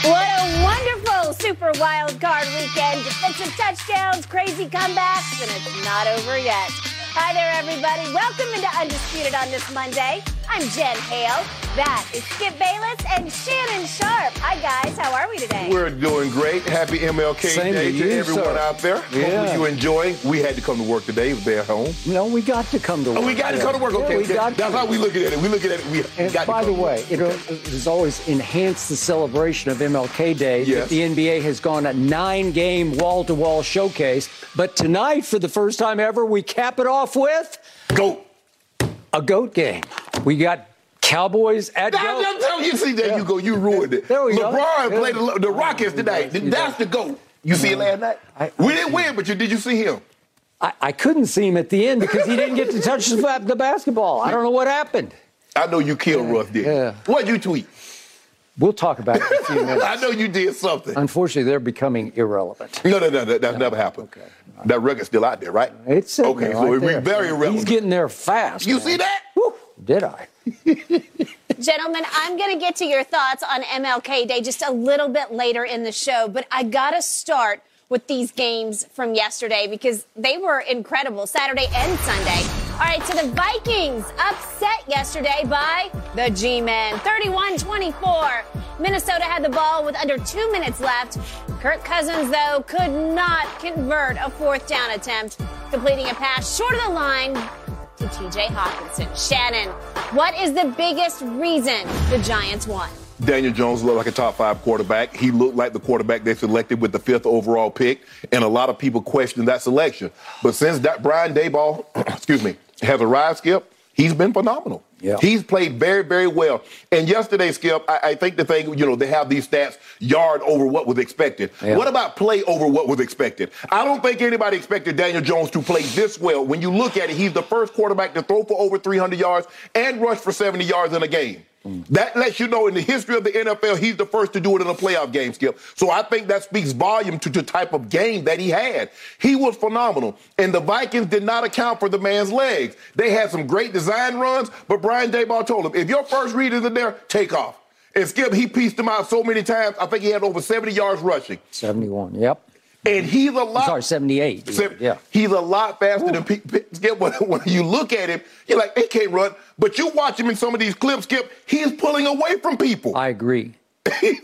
What a wonderful Super Wild Card weekend. Defensive touchdowns, crazy comebacks, and it's not over yet. Hi there, everybody. Welcome into Undisputed on this Monday. I'm Jen Hale. That is Skip Bayless and Shannon Sharpe. Hi, guys. How are we today? We're doing great. Happy MLK Same Day to to, everyone sir. out there. Yeah. Hopefully you enjoying. We had to come to work today. It was there at home. No, we got to come to work. Oh, we got to come to work. Yeah, Okay, we okay. got that's to. how we look at it. We look at it. We And got by to the come to way, it has always enhanced the celebration of MLK Day Yes. that the NBA has gone a nine-game wall-to-wall showcase. But tonight, for the first time ever, we cap it off with go. A goat game. We got Cowboys at That, goat. that's how you see that you go. You ruined it. There we. LeBron Yeah. played the, the Rockets tonight. That's the goat. You see it last night? I- we didn't win, but you did you see him? I, I couldn't see him at the end because he didn't get to touch the, basketball. I don't know what happened. I know you killed Russ, did Yeah. What'd you tweet? We'll talk about it in a few minutes. I know you did something. Unfortunately, they're becoming irrelevant. No, no, no, that, that's never happened. Okay. That record's still out there, right? It's sitting okay. there so right it'd there. very He's relevant. getting there fast. You man. see that? Whew, did I? Gentlemen, I'm going to get to your thoughts on MLK Day just a little bit later in the show, but I got to start with these games from yesterday because they were incredible, Saturday and Sunday. All right, so the Vikings upset yesterday by the G-Men, 31-24. Minnesota had the ball with under two minutes left. Kirk Cousins, though, could not convert a fourth down attempt, completing a pass short of the line to TJ Hockenson. Shannon, what is the biggest reason the Giants won? Daniel Jones looked like a top five quarterback. He looked like the quarterback they selected with the fifth overall pick, and a lot of people questioned that selection. But since that Brian Daboll, excuse me, has arrived, Skip, he's been phenomenal. Yeah. He's played very, very well. And yesterday, Skip, I, I think the thing, you know, they have these stats yard over what was expected. Yeah. What about play over what was expected? I don't think anybody expected Daniel Jones to play this well. When you look at it, he's the first quarterback to throw for over 300 yards and rush for 70 yards in a game. That lets you know in the history of the NFL, he's the first to do it in a playoff game, Skip. So I think that speaks volume to the type of game that he had. He was phenomenal. And the Vikings did not account for the man's legs. They had some great design runs, but Brian Daboll told him, if your first read isn't there, take off. And Skip, he pieced him out so many times. I think he had over 70 yards rushing. 71. Yep. And he's a lot. Sorry, 78. Seven- Yeah. He's a lot faster than P- P- Skip. When, when you look at him, you're like, they can't run. But you watch him in some of these clips, Skip, he is pulling away from people. I agree. He,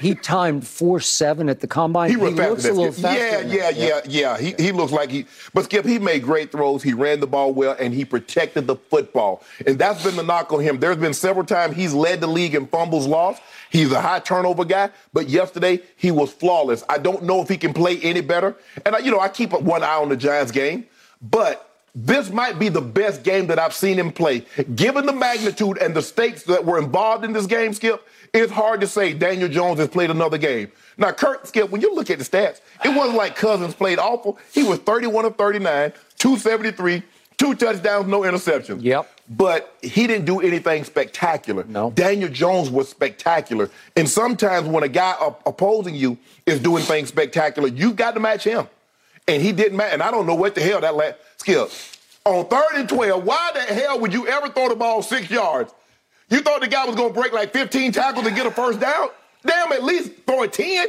he timed 4 7 at the combine. He faster looks a little faster. Yeah, than yeah, yeah, yeah. He, he looks like he. But Skip, he made great throws. He ran the ball well, and he protected the football. And that's been the knock on him. There's been several times he's led the league in fumbles lost. He's a high turnover guy, but yesterday he was flawless. I don't know if he can play any better. And I, you know, I keep one eye on the Giants game, but this might be the best game that I've seen him play. Given the magnitude and the stakes that were involved in this game, Skip, it's hard to say Daniel Jones has played another game. Now, Kirk, Skip, when you look at the stats, it wasn't like Cousins played awful. He was 31 of 39, 273, two touchdowns, no interceptions. Yep. But he didn't do anything spectacular. No. Daniel Jones was spectacular. And sometimes when a guy opposing you is doing things spectacular, you've got to match him. And he didn't match. And I don't know what the hell that last Skip. On third and 12, why the hell would you ever throw the ball six yards? You thought the guy was going to break like 15 tackles and get a first down? Damn, at least throw a 10.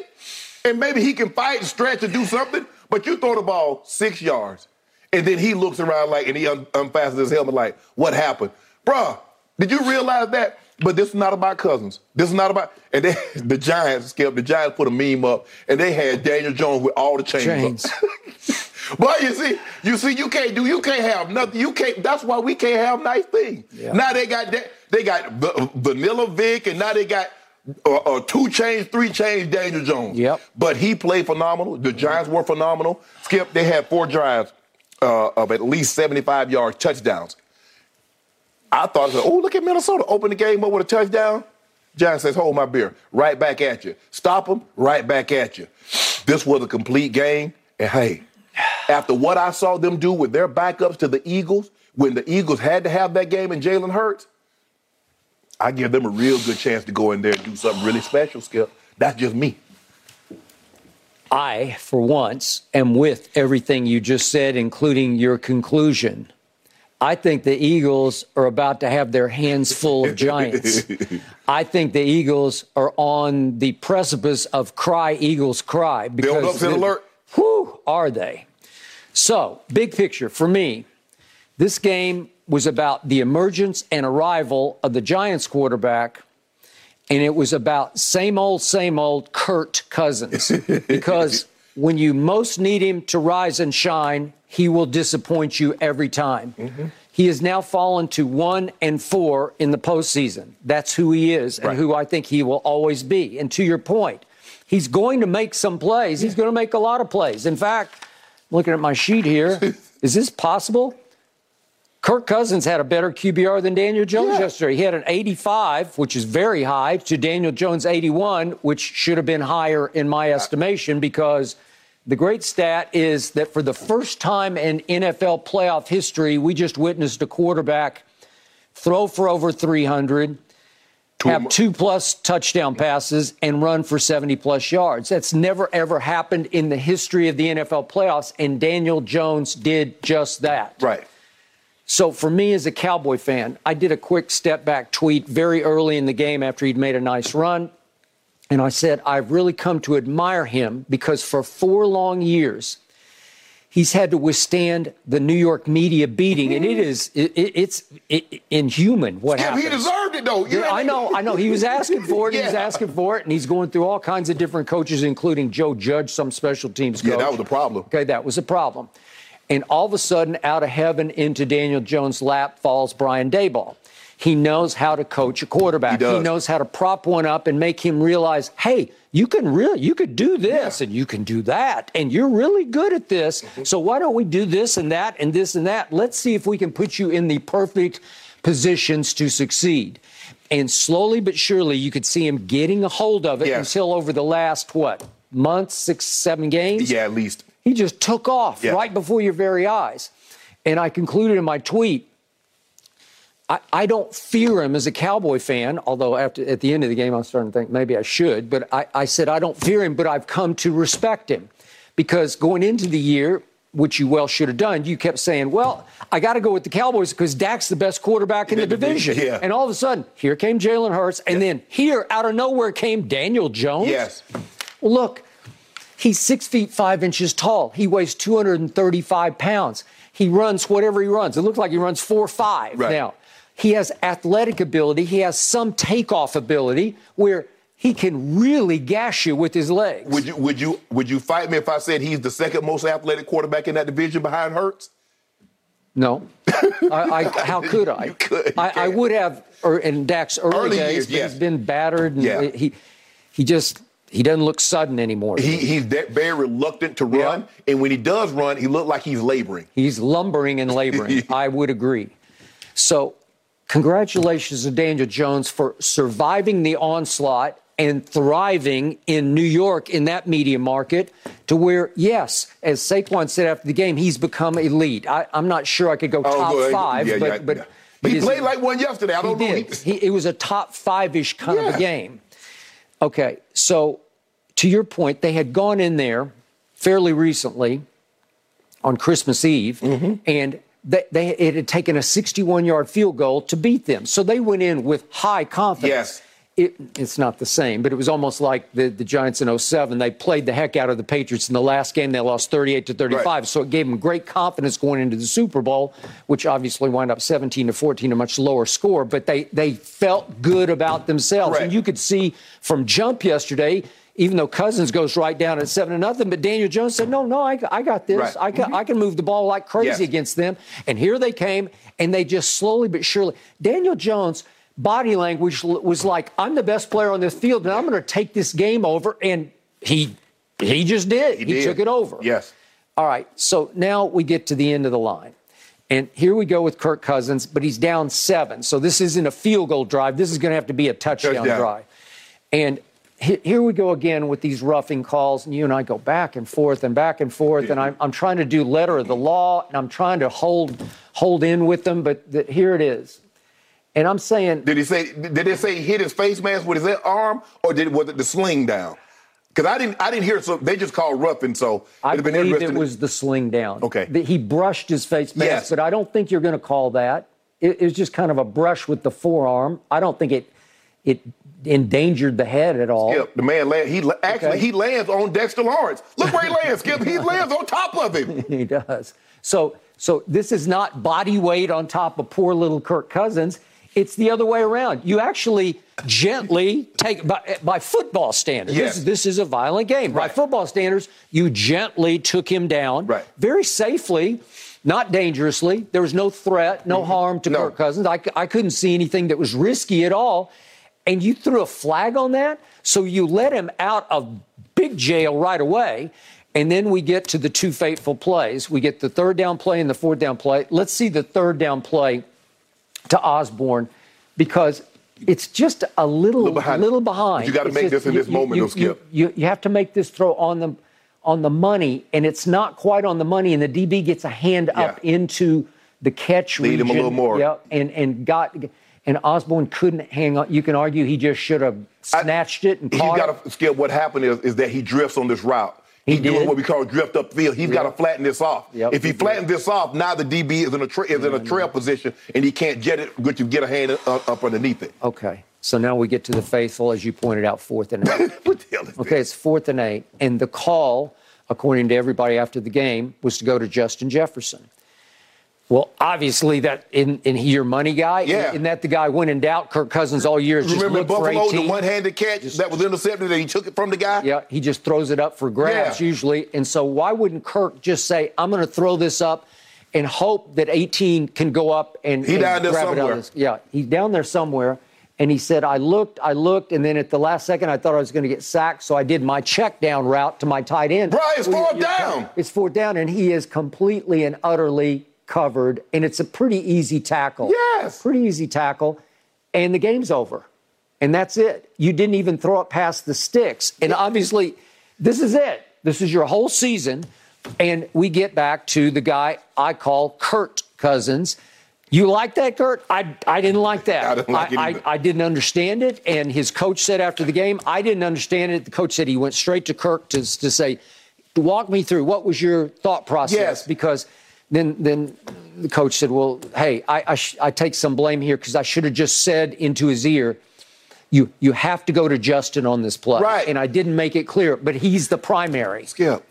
And maybe he can fight and stretch and do something. But you throw the ball six yards. And then he looks around like, and he un- unfastens his helmet like, what happened? Bruh, did you realize that? But this is not about Cousins. This is not about and they the Giants, Skip, the Giants put a meme up and they had Daniel Jones with all the chains. Chains. But you see, you see, you can't do, you can't have nothing. You can't. That's why we can't have nice things. Yeah. Now they got that. They got v- Vanilla Vic, and now they got uh, uh, two chains, three chains. Daniel Jones. Yep. But he played phenomenal. The Giants were phenomenal. Skip, they had four drives uh, of at least 75 yard touchdowns. I thought, oh, look at Minnesota. Open the game up with a touchdown. John says, hold my beer. Right back at you. Stop them, right back at you. This was a complete game. And hey, after what I saw them do with their backups to the Eagles, when the Eagles had to have that game and Jalen Hurts, I give them a real good chance to go in there and do something really special, Skip. That's just me. I, for once, am with everything you just said, including your conclusion. I think the Eagles are about to have their hands full of giants. I think the Eagles are on the precipice of cry, Eagles cry. Build upset the- alert. Whew, are they? So, big picture for me, this game was about the emergence and arrival of the Giants quarterback, and it was about same old, same old Kirk Cousins. because when you most need him to rise and shine, he will disappoint you every time. Mm-hmm. He has now fallen to one and four in the postseason. That's who he is and Right. who I think he will always be. And to your point, he's going to make some plays. He's going to make a lot of plays. In fact, looking at my sheet here, is this possible? Kirk Cousins had a better QBR than Daniel Jones Yeah. yesterday. He had an 85, which is very high, to Daniel Jones' 81, which should have been higher in my estimation because the great stat is that for the first time in NFL playoff history, we just witnessed a quarterback throw for over 300, have two plus touchdown passes, and run for 70 plus yards. That's never, ever happened in the history of the NFL playoffs, and Daniel Jones did just that. Right. So for me as a Cowboy fan, I did a quick step back tweet very early in the game after he'd made a nice run. And I said, I've really come to admire him because for four long years, he's had to withstand the New York media beating. And it is, it, it- it's it, inhuman what happened. he deserved it though. Yeah, I know, I know. He was asking for it. He was asking for it, and he's going through all kinds of different coaches, including Joe Judge, some special teams coach. Yeah, that was the problem. Okay, that was a problem. And all of a sudden, out of heaven into Daniel Jones' lap falls Brian Daboll. He knows how to coach a quarterback. He does. knows how to prop one up and make him realize, hey, you can really, you could do this and you can do that, and you're really good at this. Mm-hmm. So why don't we do this and that and this and that? Let's see if we can put you in the perfect positions to succeed. And slowly but surely, you could see him getting a hold of it until over the last what Months, six, seven games. Yeah, at least. He just took off Yeah. right before your very eyes. And I concluded in my tweet, I, I don't fear him as a Cowboy fan, although after, at the end of the game, I'm starting to think maybe I should. But I, I said, I don't fear him, but I've come to respect him. Because going into the year, which you well should have done, you kept saying, well, I got to go with the Cowboys because Dak's the best quarterback in the division, division. yeah. And all of a sudden, here came Jalen Hurts. And then here, out of nowhere, came Daniel Jones. Yes. Look, he's six feet five inches tall. He weighs 235 pounds. He runs whatever he runs. It looks like he runs four five Right. now. He has athletic ability. He has some takeoff ability where he can really gash you with his legs. Would you would you would you fight me if I said he's the second most athletic quarterback in that division behind Hurts? No. I, I, how could I? You could, you I, I would have or in Dak's early, Early days, years, he's been battered and Yeah. he he just he doesn't look sudden anymore. He he's very reluctant to run, and when he does run, he looked like he's laboring. He's lumbering and laboring. I would agree. So, congratulations to Daniel Jones for surviving the onslaught and thriving in New York in that media market to where, yes, as Saquon said after the game, he's become elite. I, I'm not sure I could go oh, top Oh, five, Yeah, but, yeah, but, yeah. but he played like one yesterday. I don't know. did. He, it was a top five ish kind of a game. Okay, so to your point, they had gone in there fairly recently on Christmas Eve, Mm-hmm. and they, they it had taken a 61 yard field goal to beat them. So they went in with high confidence. Yes. it, it's not the same, but it was almost like the, the Giants in 07. They played the heck out of the Patriots in the last game. They lost 38 to 35. Right. So it gave them great confidence going into the Super Bowl, which obviously wound up 17 to 14, a much lower score. But they, they felt good about themselves. Correct. And you could see from jump yesterday, even though Cousins goes right down at 7 to nothing, but Daniel Jones said, no, no, I, I got this. Right. I, can, mm-hmm. I can move the ball like crazy Yes. against them. And here they came, and they just slowly but surely. Daniel Jones' body language was like, I'm the best player on this field, and I'm going to take this game over. And he he just did. He, did. took it over. Yes. All right. So now we get to the end of the line. And here we go with Kirk Cousins, but he's down seven. So this isn't a field goal drive. This is going to have to be a touchdown, Touchdown. drive. And he- here we go again with these roughing calls, and you and I go back and forth and back and forth, and I'm, I'm trying to do letter of the law, and I'm trying to hold hold in with them, but th- here it is. And I'm saying, Did he say? Did it say he hit his face mask with his arm, or did was it the sling down? Because I didn't. I didn't hear. So they just called roughing. So I been believe it was the sling down. Okay. That he brushed his face mask, Yes. but I don't think you're going to call that. It, it was just kind of a brush with the forearm. I don't think it it endangered the head at all. Skip, the man land. He actually Okay. he lands on Dexter Lawrence. Look where he lands, Skip. He lands on top of him. he does. So so this is not body weight on top of poor little Kirk Cousins. It's the other way around. You actually gently take by, by football standards. Yes. This, this is a violent game. By football standards, you gently took him down Right. very safely, not dangerously. There was no threat, no harm to Mm-hmm. No. Kirk Cousins. I, I couldn't see anything that was risky at all. And you threw a flag on that, so you let him out of big jail right away. And then we get to the two fateful plays. We get the third down play and the fourth down play. Let's see the third down play to Osborn because it's just a little, Little behind. little behind. You gotta make just- this in this moment, though, Skip. You, you have to make this throw on the on the money, and it's not quite on the money, and the DB gets a hand up into the catch Lead him a little more. Yep, and and got and Osborn couldn't hang on. You can argue he just should have snatched it and caught it. got to Skip. What happened is, is that he drifts on this route. He He's doing did. what we call drift up field. He's got to flatten this off. Yep, if he, he flattens this off, now the DB is in a tra- is in a trail position and he can't jet it. Good to get a hand up, up underneath it. Okay, so now we get to the faithful, as you pointed out, fourth and eight. What the hell is Okay, it's fourth and eight. And the call, according to everybody after the game, was to go to Justin Jefferson. Well, obviously, that in, in he your money guy. Yeah. Isn't that the guy when in doubt? Kirk Cousins all year just Remember Buffalo, 18. the one-handed catch that was intercepted and he took it from the guy? Yeah, he just throws it up for grabs Yeah. usually. And so why wouldn't Kirk just say, I'm going to throw this up and hope that 18 can go up and, He and down there grab it out somewhere. Yeah, he's down there somewhere. And he said, I looked, I looked, and then at the last second, I thought I was going to get sacked. So I did my check down route to my tight end. Right, it's Well, fourth down. It's fourth down, and he is completely and utterly covered. And it's a pretty easy tackle. Yes. Pretty easy tackle. And the game's over. And that's it. You didn't even throw it past the sticks. And obviously, this is it. This is your whole season. And we get back to the guy I call Kirk Cousins. You like that, Kirk? I, I didn't like that. I didn't like it I. I didn't understand it. And his coach said after the game, I didn't understand it. The coach said he went straight to Kirk to, to say, walk me through what was your thought process? Yes. Because then, then the coach said, well, hey, I, I, sh- I take some blame here because I should have just said into his ear, you, you have to go to Justin on this play. Right. And I didn't make it clear, but he's the primary. Skip.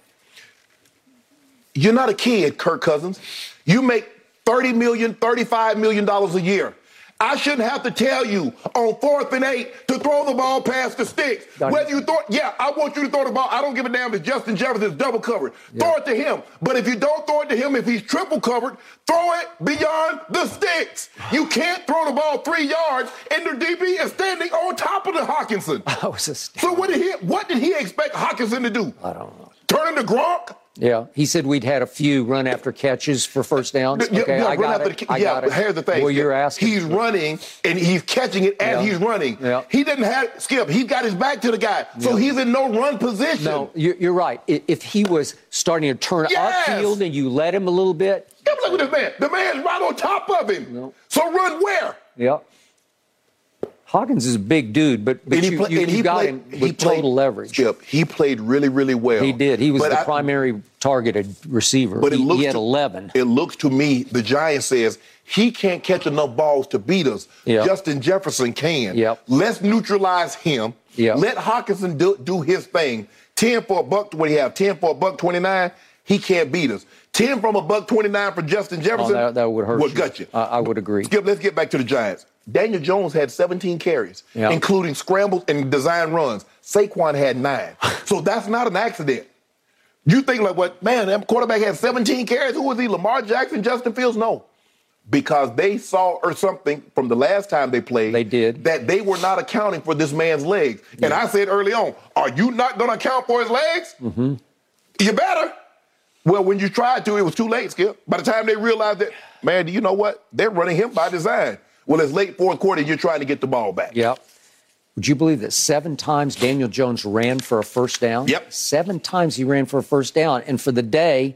You're not a kid, Kirk Cousins. You make $30 million, $35 million a year. I shouldn't have to tell you on fourth and eight to throw the ball past the sticks. It. Whether you thought, yeah, I want you to throw the ball. I don't give a damn if Justin Jefferson's double covered. Throw it to him. But if you don't throw it to him, if he's triple covered, throw it beyond the sticks. You can't throw the ball three yards and the DB is standing on top of the Hockenson. I was astounded. So what did he what did he expect Hockenson to do? I don't know. Turn into Gronk? Yeah, he said we'd had a few run after catches for first downs. Yeah, Okay, yeah, I got it. the- I yeah, got it. here's the thing. Well, you're asking. He's running and he's catching it as Yeah. he's running. Yeah. He didn't have Skip. He's got his back to the guy, so Yeah. he's in no run position. No, you're, you're right. If he was starting to turn Yes. upfield and you let him a little bit, Skip, look at this man. The man's right on top of him. No. So run where? yeah. Hawkins is a big dude, but, but And you, play- you, and you got played- him he with played- total leverage. Skip, he played really, really well. He did. He was But the I- primary targeted receiver. But it he, looks he had to, 11. It looks to me the Giants says he can't catch enough balls to beat us. Yep. Justin Jefferson can. Yep. Let's neutralize him. Yep. Let Hockenson do, do his thing. 10 for a buck, what do you have? 10 for a buck 29? He can't beat us. 10 from a buck 29 for Justin oh, Jefferson Oh, that, that would hurt. would you. gut you. I, I would agree. Skip, let's get back to the Giants. Daniel Jones had 17 carries, Yeah. including scrambles and design runs. Saquon had nine. so that's not an accident. You think like what? Man, that quarterback had 17 carries. Who was he? Lamar Jackson, Justin Fields? No. Because they saw or something from the last time they played. They did. That they were not accounting for this man's legs. And I said early on, are you not going to account for his legs? Mm-hmm. You better. Well, when you tried to, it was too late, Skip. By the time they realized that, man, do you know what? They're running him by design. Well, it's late fourth quarter, you're trying to get the ball back. Yep. Would you believe that seven times Daniel Jones ran for a first down? Yep. Seven times he ran for a first down. And for the day,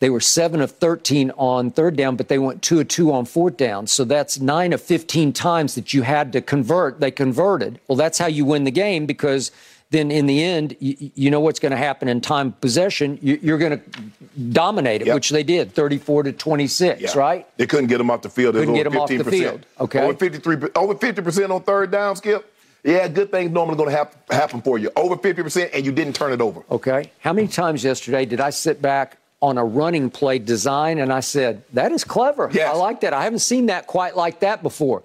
they were seven of 13 on third down, but they went two of two on fourth down. So that's nine of 15 times that you had to convert. They converted. Well, that's how you win the game because then in the end, you, you know what's going to happen in time possession. You, you're going to dominate it, Yep. which they did 34 to 26, Yeah. right? They couldn't get them off the field. Was Couldn't get over him off the 15%. field. Okay. Over 53, over 50% on third down, Skip. Yeah, good things normally going to hap- happen for you. Over 50%, and you didn't turn it over. Okay. How many times yesterday did I sit back on a running play design and I said, that is clever. Yes. I like that. I haven't seen that quite like that before.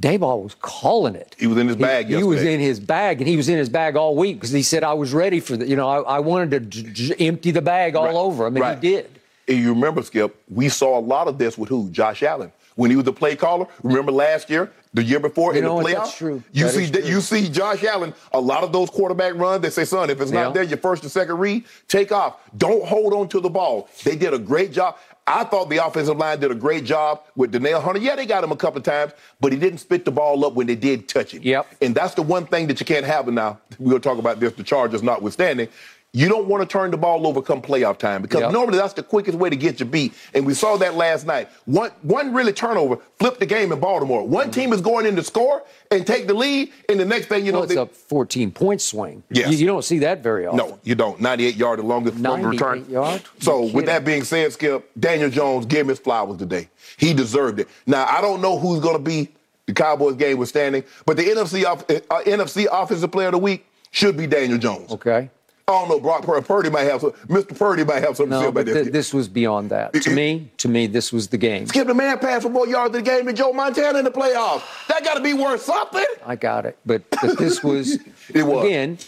Daboll was calling it. He was in his bag He, he was in his bag, and he was in his bag all week because he said, I was ready for the, you know, I, I wanted to j- j- empty the bag all Right. over. I mean, Right. he did. And you remember, Skip, we saw a lot of this with who? Josh Allen. When he was the play caller, remember last year, the year before You in the playoffs? That's true. You That see true. you see Josh Allen, a lot of those quarterback runs, they say, son, if it's Yeah. not there, your first or second read, take off. Don't hold on to the ball. They did a great job. I thought the offensive line did a great job with Danielle Hunter. Yeah, they got him a couple of times, but he didn't spit the ball up when they did touch it. Yep. And that's the one thing that you can't have now. We're going to talk about this, the Chargers notwithstanding. You don't want to turn the ball over come playoff time because Yep. normally that's the quickest way to get you beat. And we saw that last night. One one really turnover flipped the game in Baltimore. One team is going in to score and take the lead, and the next thing you Well, know, it's they, a 14 point swing. Yes. You, you don't see that very often. no, you don't. 98 yard, the longest 98 return. yard? So with that being said, Skip, Daniel Jones gave him his flowers today. He deserved it. Now I don't know who's going to be the Cowboys game was standing, but the NFC uh, NFC Offensive Player of the Week should be Daniel Jones. Okay. I don't know. Brock Pur- Purdy might have some. Mr. Purdy might have something to say No, about this. th- this was beyond that. To me, to me, this was the game. Skip the man passed for more yards in the game than Joe Montana in the playoffs. That got to be worth something. I got it. But, but this was, It was. again,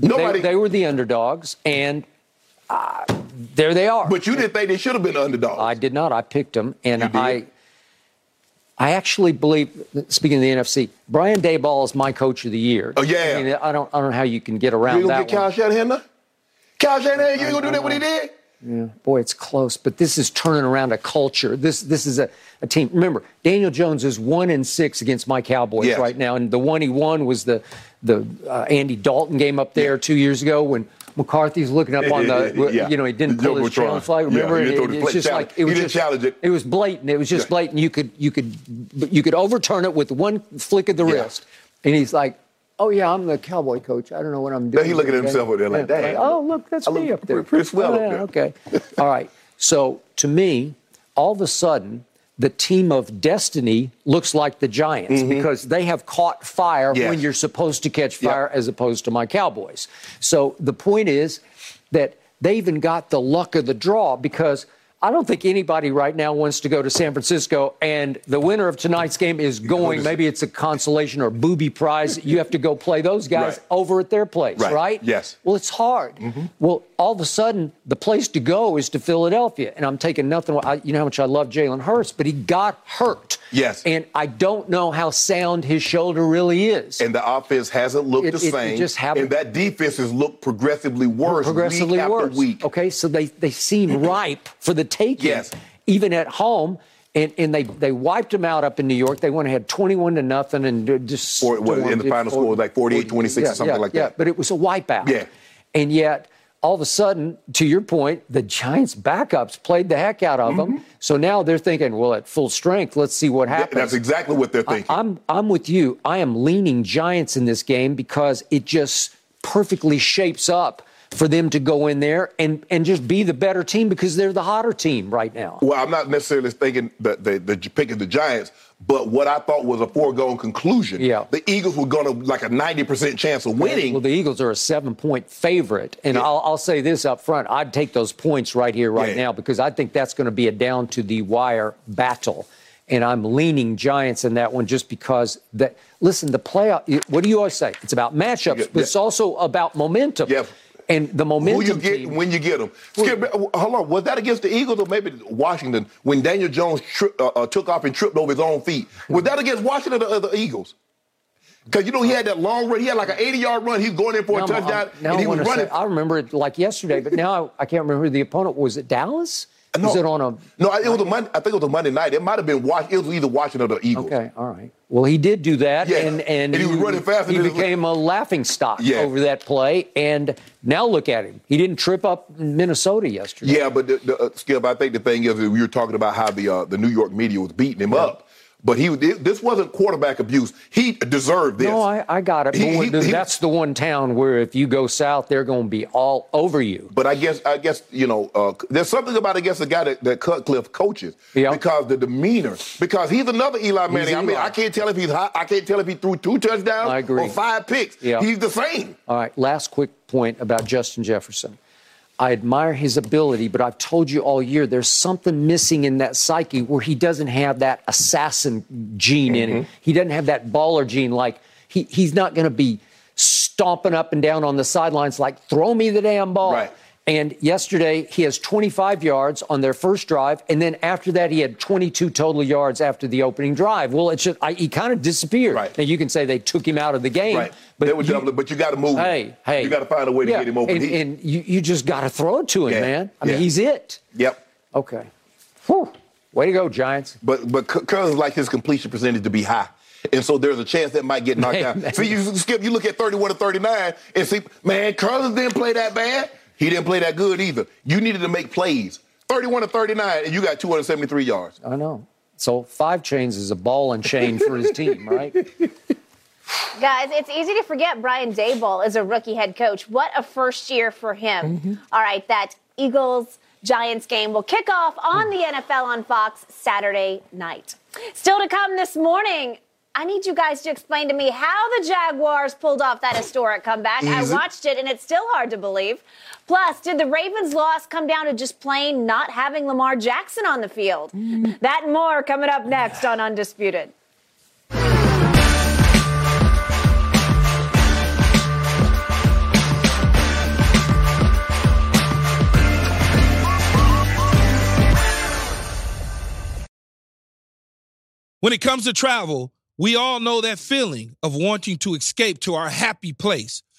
Nobody. they, they were the underdogs, and uh, there they are. but you didn't think they should have been underdogs. I did not. I picked them, and I, I actually believe. Speaking of the NFC, Brian Daboll is my coach of the year. Oh, yeah. I, mean, I don't. I don't know how you can get you around ain't gonna get Kyle. Shanahan? Kyle Shanahan, you ain't gonna do that what he did? Yeah, boy, it's close, but this is turning around a culture. This this is a, a team. Remember, Daniel Jones is one and six against my Cowboys Yes. right now, and the one he won was the the uh, Andy Dalton game up there Yeah. two years ago when McCarthy's looking up on the Yeah. you know he didn't The pull his challenge flag. Yeah, Remember, he didn't it, the it's just challenge. like it was He didn't just, challenge it. It was blatant. It was just Yeah. blatant. You could you could you could overturn it with one flick of the Yeah. wrist, and he's like. Oh yeah, I'm the cowboy coach. I don't know what I'm doing. he looking at himself over there like, Yeah. "Dang, Oh look, that's I me up there. swell Oh, up there." Okay. All right. So to me, all of a sudden, the team of destiny looks like the Giants because they have caught fire Mm-hmm. Yes. when you're supposed to catch Yep. fire as opposed to my Cowboys. So the point is that they even got the luck of the draw because I don't think anybody right now wants to go to San Francisco and the winner of tonight's game is going. Maybe it's a consolation or booby prize. You have to go play those guys Right. over at their place, Right. right? Yes. Well, it's hard. Well, all of a sudden, the place to go is to Philadelphia, and I'm taking nothing. I, you know how much I love Jalen Hurts, but he got hurt. Yes. and I don't know how sound his shoulder really is. And the offense hasn't looked It- the it- it same. just haven't- and that defense has looked progressively worse progressively week after worse. week. Okay, so they they seem ripe for the taking. Yes. even at home. And, and they, they wiped them out up in New York. They went ahead 21 to nothing and just. Or, well, in the final score was like 48, 26 or something yeah, like yeah, that. but it was a wipeout. Yeah. And yet, all of a sudden, to your point, the Giants' backups played the heck out of them. Mm-hmm. So now they're thinking, well, at full strength, let's see what happens. That's exactly what they're thinking. I'm I'm with you. I am leaning Giants in this game because it just perfectly shapes up for them to go in there and, and just be the better team because they're the hotter team right now. Well, I'm not necessarily thinking that the, the picking the Giants, but what I thought was a foregone conclusion. Yeah. The Eagles were going to like a 90% chance of winning. Well, the Eagles are a seven point favorite. And Yeah. I'll, I'll say this up front I'd take those points right here, right Yeah. now, because I think that's going to be a down to the wire battle. And I'm leaning Giants in that one just because that, listen, the playoff, what do you always say? It's about matchups, but it's also about momentum. Yeah. And the Who momentum you get team, when you get them? Skip, uh, hold on. Was that against the Eagles or maybe Washington when Daniel Jones tri- uh, uh, took off and tripped over his own feet? Was that against Washington or the, the Eagles? Because you know he had that long run. He had like an 80 yard run. He was going in for a Now I'm- touchdown, now and he I was running. say- I remember it like yesterday, but now I, I can't remember who the opponent was. It Dallas? No. Was it on a No, it was a Monday. I think it was a Monday night. It might have been Wash. It was either Washington or the Eagles. Okay, all right. Well, he did do that, Yeah, and, and and he was running faster He became a laughing stock Yeah. over that play, and now look at him. He didn't trip up Minnesota yesterday. Yeah, but the, the, uh, Skip, I think the thing is we were talking about how the uh, the New York media was beating him up, but he this wasn't quarterback abuse. He deserved this. No, I, I got it. He- he- he- that's the one town where if you go south, they're going to be all over you. But I guess I guess you know uh, there's something about I guess the guy that, that Cutcliffe coaches Yeah. because the demeanor because he's another Eli Manning. I mean I can't tell if he's hot. I can't tell if he threw two touchdowns or five picks. Yeah. He's the same. All right, last quick point about Justin Jefferson. I admire his ability, but I've told you all year there's something missing in that psyche where he doesn't have that assassin gene in Mm-hmm. him. He doesn't have that baller gene. Like he, he's not going to be stomping up and down on the sidelines like throw me the damn ball. Right. And yesterday he has 25 yards on their first drive, and then after that he had 22 total yards after the opening drive. Well, it's just I, he kind of disappeared. Right. Now you can say they took him out of the game, Right. but you- but you got to move. him. Hey, hey. You got to find a way to get him open. And, He- and you, you just got to throw it to him, Yeah, man. I mean, he's it. yep. Okay. Whew. Way to go, Giants. But but Cousins like his completion percentage to be high. And so there's a chance that might get knocked out. See, you skip, you look at 31 to 39 and see, man, Cousins didn't play that bad. He didn't play that good either. You needed to make plays. 31 to 39, and you got 273 yards. I know. So five chains is a ball and chain for his team, right? Guys, it's easy to forget Brian Daboll is a rookie head coach. What a first year for him. Mm-hmm. All right, that Eagles Giants game will kick off on the NFL on Fox Saturday night. Still to come this morning. I need you guys to explain to me how the Jaguars pulled off that historic comeback. I watched it and it's still hard to believe. Plus, did the Ravens' loss come down to just plain not having Lamar Jackson on the field? Mm. That and more coming up next on Undisputed. When it comes to travel, we all know that feeling of wanting to escape to our happy place,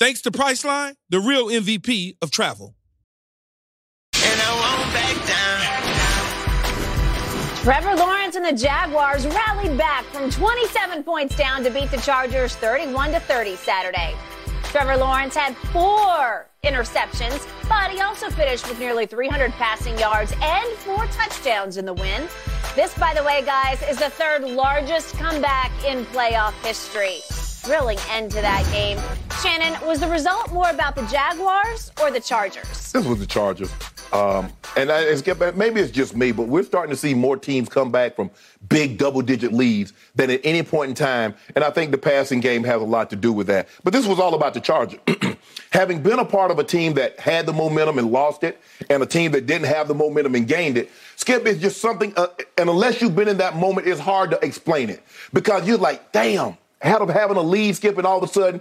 Thanks to Priceline, the real MVP of travel. Trevor Lawrence and the Jaguars rallied back from 27 points down to beat the Chargers 31 to 30 Saturday. Trevor Lawrence had four interceptions, but he also finished with nearly 300 passing yards and four touchdowns in the win. This, by the way, guys, is the third largest comeback in playoff history. Thrilling end to that game. Shannon, was the result more about the Jaguars or the Chargers? This was the Chargers. Um, and I, it's, maybe it's just me, but we're starting to see more teams come back from big double digit leads than at any point in time. And I think the passing game has a lot to do with that. But this was all about the Chargers. Having been a part of a team that had the momentum and lost it, and a team that didn't have the momentum and gained it, Skip is just something, uh, and unless you've been in that moment, it's hard to explain it. Because you're like, damn, out of having a lead, Skip, and all of a sudden,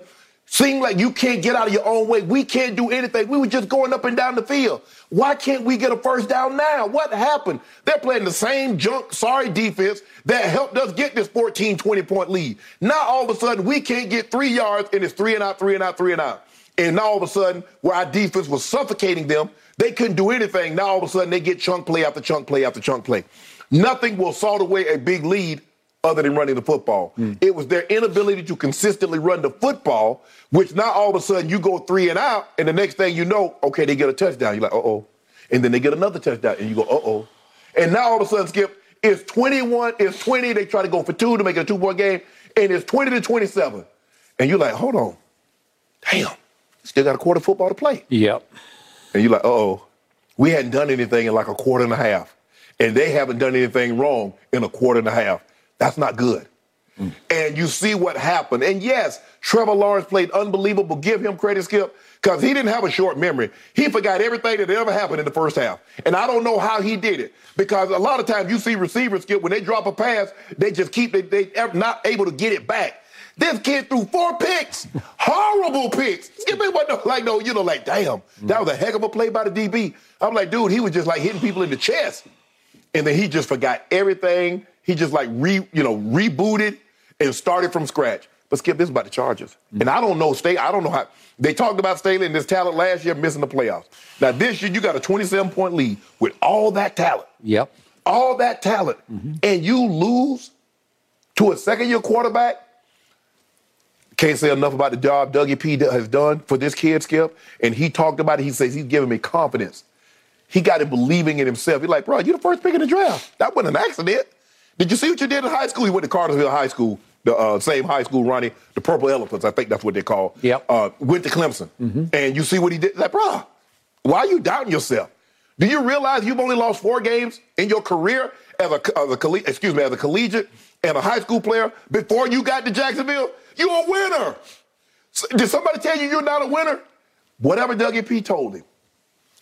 Seem like you can't get out of your own way. We can't do anything. We were just going up and down the field. Why can't we get a first down now? What happened? They're playing the same junk, sorry defense that helped us get this 14, 20 point lead. Now all of a sudden we can't get three yards and it's three and out, three and out, three and out. And now all of a sudden, where our defense was suffocating them, they couldn't do anything. Now all of a sudden they get chunk play after chunk play after chunk play. Nothing will salt away a big lead other than running the football. Mm. It was their inability to consistently run the football, which now all of a sudden you go three and out, and the next thing you know, okay, they get a touchdown. You're like, uh oh. And then they get another touchdown, and you go, uh oh. And now all of a sudden, Skip, it's 21, it's 20. They try to go for two to make it a two point game, and it's 20 to 27. And you're like, hold on. Damn, still got a quarter football to play. Yep. And you're like, uh oh. We hadn't done anything in like a quarter and a half. And they haven't done anything wrong in a quarter and a half. That's not good. Mm. And you see what happened. And yes, Trevor Lawrence played unbelievable. Give him credit, Skip, because he didn't have a short memory. He forgot everything that ever happened in the first half. And I don't know how he did it because a lot of times you see receivers, Skip, when they drop a pass, they just keep, they, they not able to get it back. This kid threw four picks, horrible picks. Skip it wasn't like no, you know, like damn, that was a heck of a play by the DB. I'm like, dude, he was just like hitting people in the chest, and then he just forgot everything he just like re, you know, rebooted and started from scratch. But Skip, this is about the Chargers. Mm-hmm. And I don't know, Staley, I don't know how. They talked about Staley and this talent last year missing the playoffs. Now, this year, you got a 27 point lead with all that talent. Yep. All that talent. Mm-hmm. And you lose to a second year quarterback. Can't say enough about the job Dougie P has done for this kid, Skip. And he talked about it. He says he's giving me confidence. He got him believing in himself. He's like, bro, you're the first pick in the draft. That wasn't an accident. Did you see what you did in high school? He went to Cartersville High School, the uh, same high school, Ronnie, the Purple Elephants, I think that's what they call. Yep. Uh, went to Clemson. Mm-hmm. And you see what he did? Like, bro, why are you doubting yourself? Do you realize you've only lost four games in your career as a, as a excuse me, as a collegiate and a high school player before you got to Jacksonville? You're a winner. Did somebody tell you you're not a winner? Whatever Dougie P told him,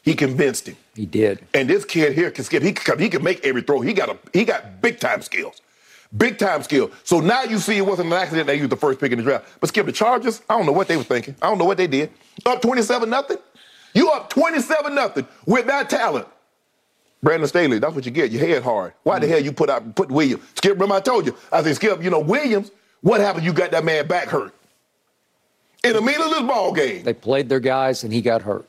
he convinced him. He did. And this kid here can skip. He can, he can make every throw. He got a he got big time skills. Big time skill. So now you see it wasn't an accident they used the first pick in the draft. But skip the Chargers, I don't know what they were thinking. I don't know what they did. Up 27 nothing. You up 27 nothing with that talent. Brandon Staley, that's what you get. Your head hard. Why mm-hmm. the hell you put out put Williams? Skip, remember I told you. I said, Skip, you know, Williams, what happened? You got that man back hurt. In the middle of this ball game. They played their guys and he got hurt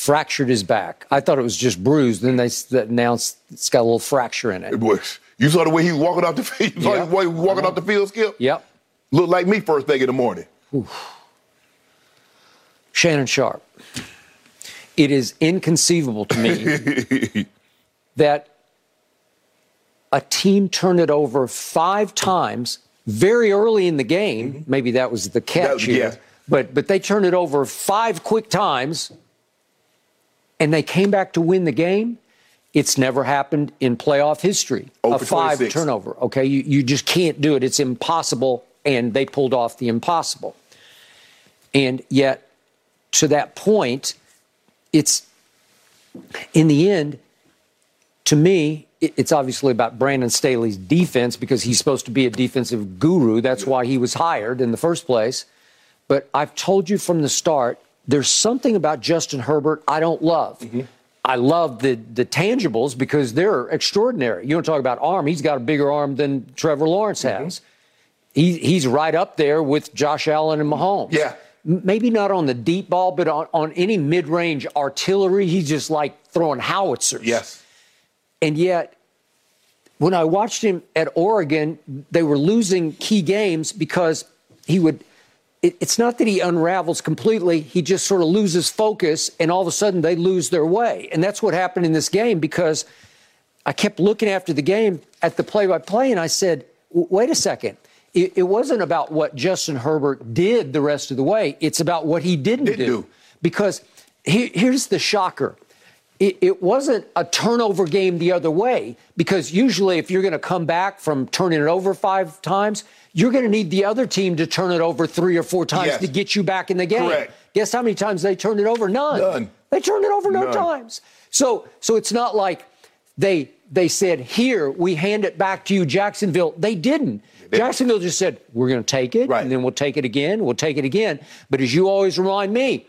fractured his back. I thought it was just bruised. Then they announced it's got a little fracture in it. It was. You saw the way he was walking off the field. You saw yep. the way he was walking off the field, Skip. Yep. Looked like me first thing in the morning. Oof. Shannon Sharpe. It is inconceivable to me that a team turned it over five times very early in the game. Mm-hmm. Maybe that was the catch that, here. Yeah. But but they turned it over five quick times and they came back to win the game. It's never happened in playoff history. A five 26. turnover. Okay, you, you just can't do it. It's impossible, and they pulled off the impossible. And yet, to that point, it's in the end, to me, it's obviously about Brandon Staley's defense because he's supposed to be a defensive guru. That's why he was hired in the first place. But I've told you from the start there's something about Justin Herbert I don't love. Mm-hmm. I love the the tangibles because they're extraordinary. You don't talk about arm; he's got a bigger arm than Trevor Lawrence mm-hmm. has. He, he's right up there with Josh Allen and Mahomes. Yeah. Maybe not on the deep ball, but on, on any mid range artillery, he's just like throwing howitzers. Yes. And yet, when I watched him at Oregon, they were losing key games because he would it, it's not that he unravels completely. He just sort of loses focus, and all of a sudden they lose their way. And that's what happened in this game because I kept looking after the game at the play by play, and I said, wait a second. It, it, wasn't about what Justin Herbert did the rest of the way, it's about what he didn't, didn't do. do. Because he, here's the shocker it, it wasn't a turnover game the other way because usually if you're going to come back from turning it over five times, you're going to need the other team to turn it over three or four times yes. to get you back in the game. Correct. Guess how many times they turned it over? None. None. They turned it over no None. times. So so it's not like they they said, "Here, we hand it back to you, Jacksonville." They didn't. Jacksonville just said, "We're going to take it, right. and then we'll take it again. We'll take it again." But as you always remind me,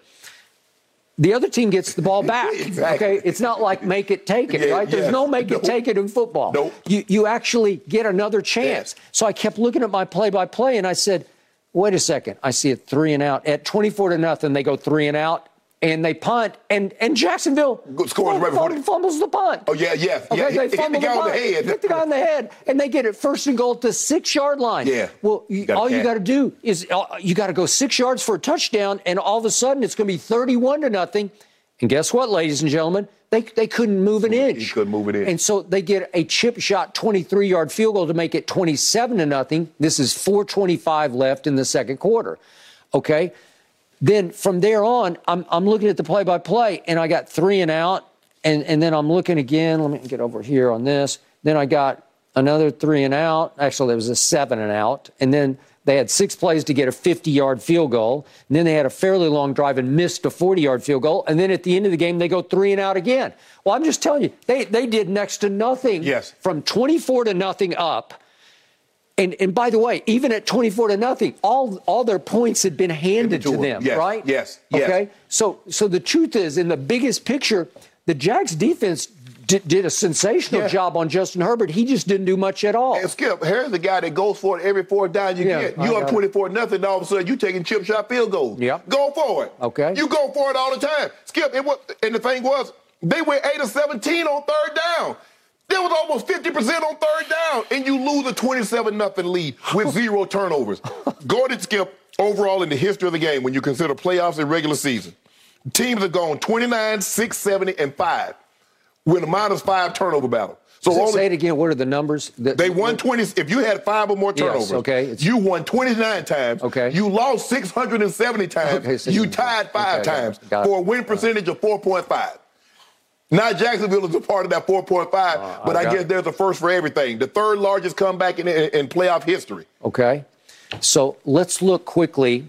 the other team gets the ball back. exactly. Okay, it's not like make it, take it, yeah, right? There's yes. no make nope. it, take it in football. Nope. You you actually get another chance. So I kept looking at my play-by-play, and I said, "Wait a second. I see it three and out at 24 to nothing. They go three and out." And they punt, and and Jacksonville scores right fumbles, fumbles the punt. Oh yeah, yeah, okay, yeah. They hit, fumble hit the guy the, on the head. Hit the guy on the head, and they get it first and goal at the six yard line. Yeah. Well, you, all you got to do is uh, you got to go six yards for a touchdown, and all of a sudden it's going to be thirty-one to nothing. And guess what, ladies and gentlemen? They, they couldn't move an inch. Couldn't move it in. And so they get a chip shot 23 yard field goal to make it 27 to nothing. This is 425 left in the second quarter. Okay. Then from there on, I'm, I'm looking at the play by play and I got three and out. And, and then I'm looking again. Let me get over here on this. Then I got another three and out. Actually, there was a seven and out. And then they had six plays to get a 50 yard field goal. And then they had a fairly long drive and missed a 40 yard field goal. And then at the end of the game, they go three and out again. Well, I'm just telling you, they, they did next to nothing yes. from 24 to nothing up and, and by the way, even at 24 to nothing, all, all their points had been handed to, them, yes, right? Yes. Yes. Okay. So, so the truth is, in the biggest picture, the Jags defense did, did a sensational yeah. job on Justin Herbert. He just didn't do much at all. And Skip, here's the guy that goes for it every fourth down you Yeah, get. You up got it. 24 nothing, all of a sudden you taking chip shot field goals. Yep. Go for it. Okay. You go for it all the time. Skip, it was, and the thing was, they went 8 of 17 on third down. There was almost 50% on third down, and you lose a 27 nothing lead with zero turnovers. Gordon Skip, overall in the history of the game, when you consider playoffs and regular season, teams have gone 29, 6, 70, and 5 with a minus five turnover battle. So Say- only, say it again. What are the numbers? that- they won 20. If you had five or more Yes, turnovers, okay, it's- you won 29 times. Okay. You lost 670 times. Okay, you tied five okay, times for a win percentage of 4.5. Now Jacksonville is a part of that 4.5, uh, but I got guess it. there's a first for everything. The third largest comeback in, in, in playoff history. Okay. So let's look quickly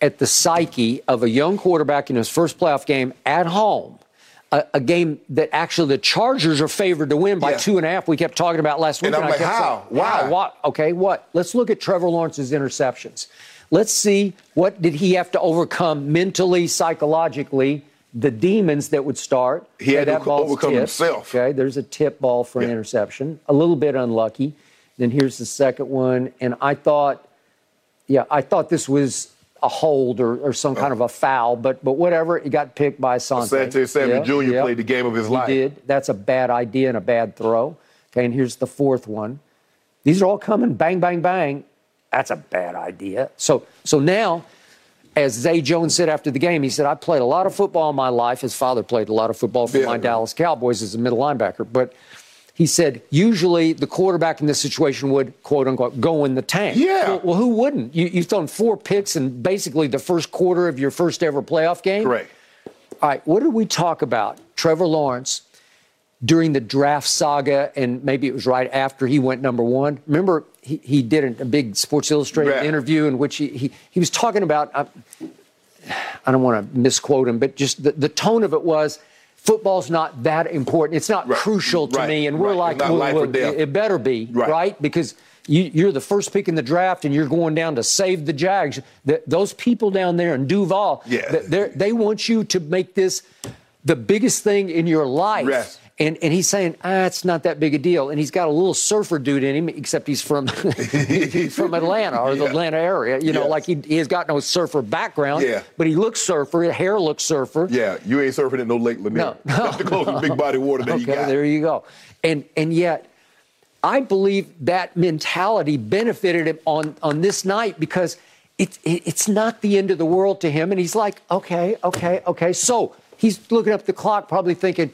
at the psyche of a young quarterback in his first playoff game at home. A, a game that actually the Chargers are favored to win by Yeah. two and a half. We kept talking about last week. And I'm I like, how? saying, Why? What? Okay, what? Let's look at Trevor Lawrence's interceptions. Let's see what did he have to overcome mentally, psychologically, the demons that would start. He had to that ball's overcome tipped. himself. Okay, there's a tip ball for an Yeah. interception. A little bit unlucky. Then here's the second one, and I thought, yeah, I thought this was a hold or, or some kind of a foul, but but whatever. It got picked by Asante. Asante Samuel Yeah, Jr. yeah. played the game of his He life. did. That's a bad idea and a bad throw. Okay, and here's the fourth one. These are all coming bang, bang, bang. That's a bad idea. So so now, as Zay Jones said after the game, he said, I played a lot of football in my life. His father played a lot of football for Yeah. my Dallas Cowboys as a middle linebacker. But he said, usually the quarterback in this situation would, quote unquote, go in the tank. Yeah. Well, well, who wouldn't? You, you've thrown four picks in basically the first quarter of your first ever playoff game. Correct. All right, what did we talk about? Trevor Lawrence during the draft saga, and maybe it was right after he went number one. Remember, he, he did a big Sports Illustrated interview in which he, he, he was talking about, uh, I don't want to misquote him, but just the, the tone of it was football's not that important. It's not Right. crucial to Right. me. And we're Right. like, well, well, it better be, Right. Because you, you're the first pick in the draft and you're going down to save the Jags. Th those people down there in Duval, Yeah. they're- they want you to make this the biggest thing in your life. Yes. And, and he's saying, ah, it's not that big a deal. And he's got a little surfer dude in him, except he's from he's from Atlanta or the Atlanta area. You know, Yes. like he, he has got no surfer background, Yeah. but he looks surfer. His hair looks surfer. Yeah, you ain't surfing at no Lake Lanier. No, no, That's the closest big body water that okay, you got. there you go. And and yet, I believe that mentality benefited him on on this night because it, it, it's not the end of the world to him. And he's like, okay, okay, okay. So he's looking up the clock, probably thinking,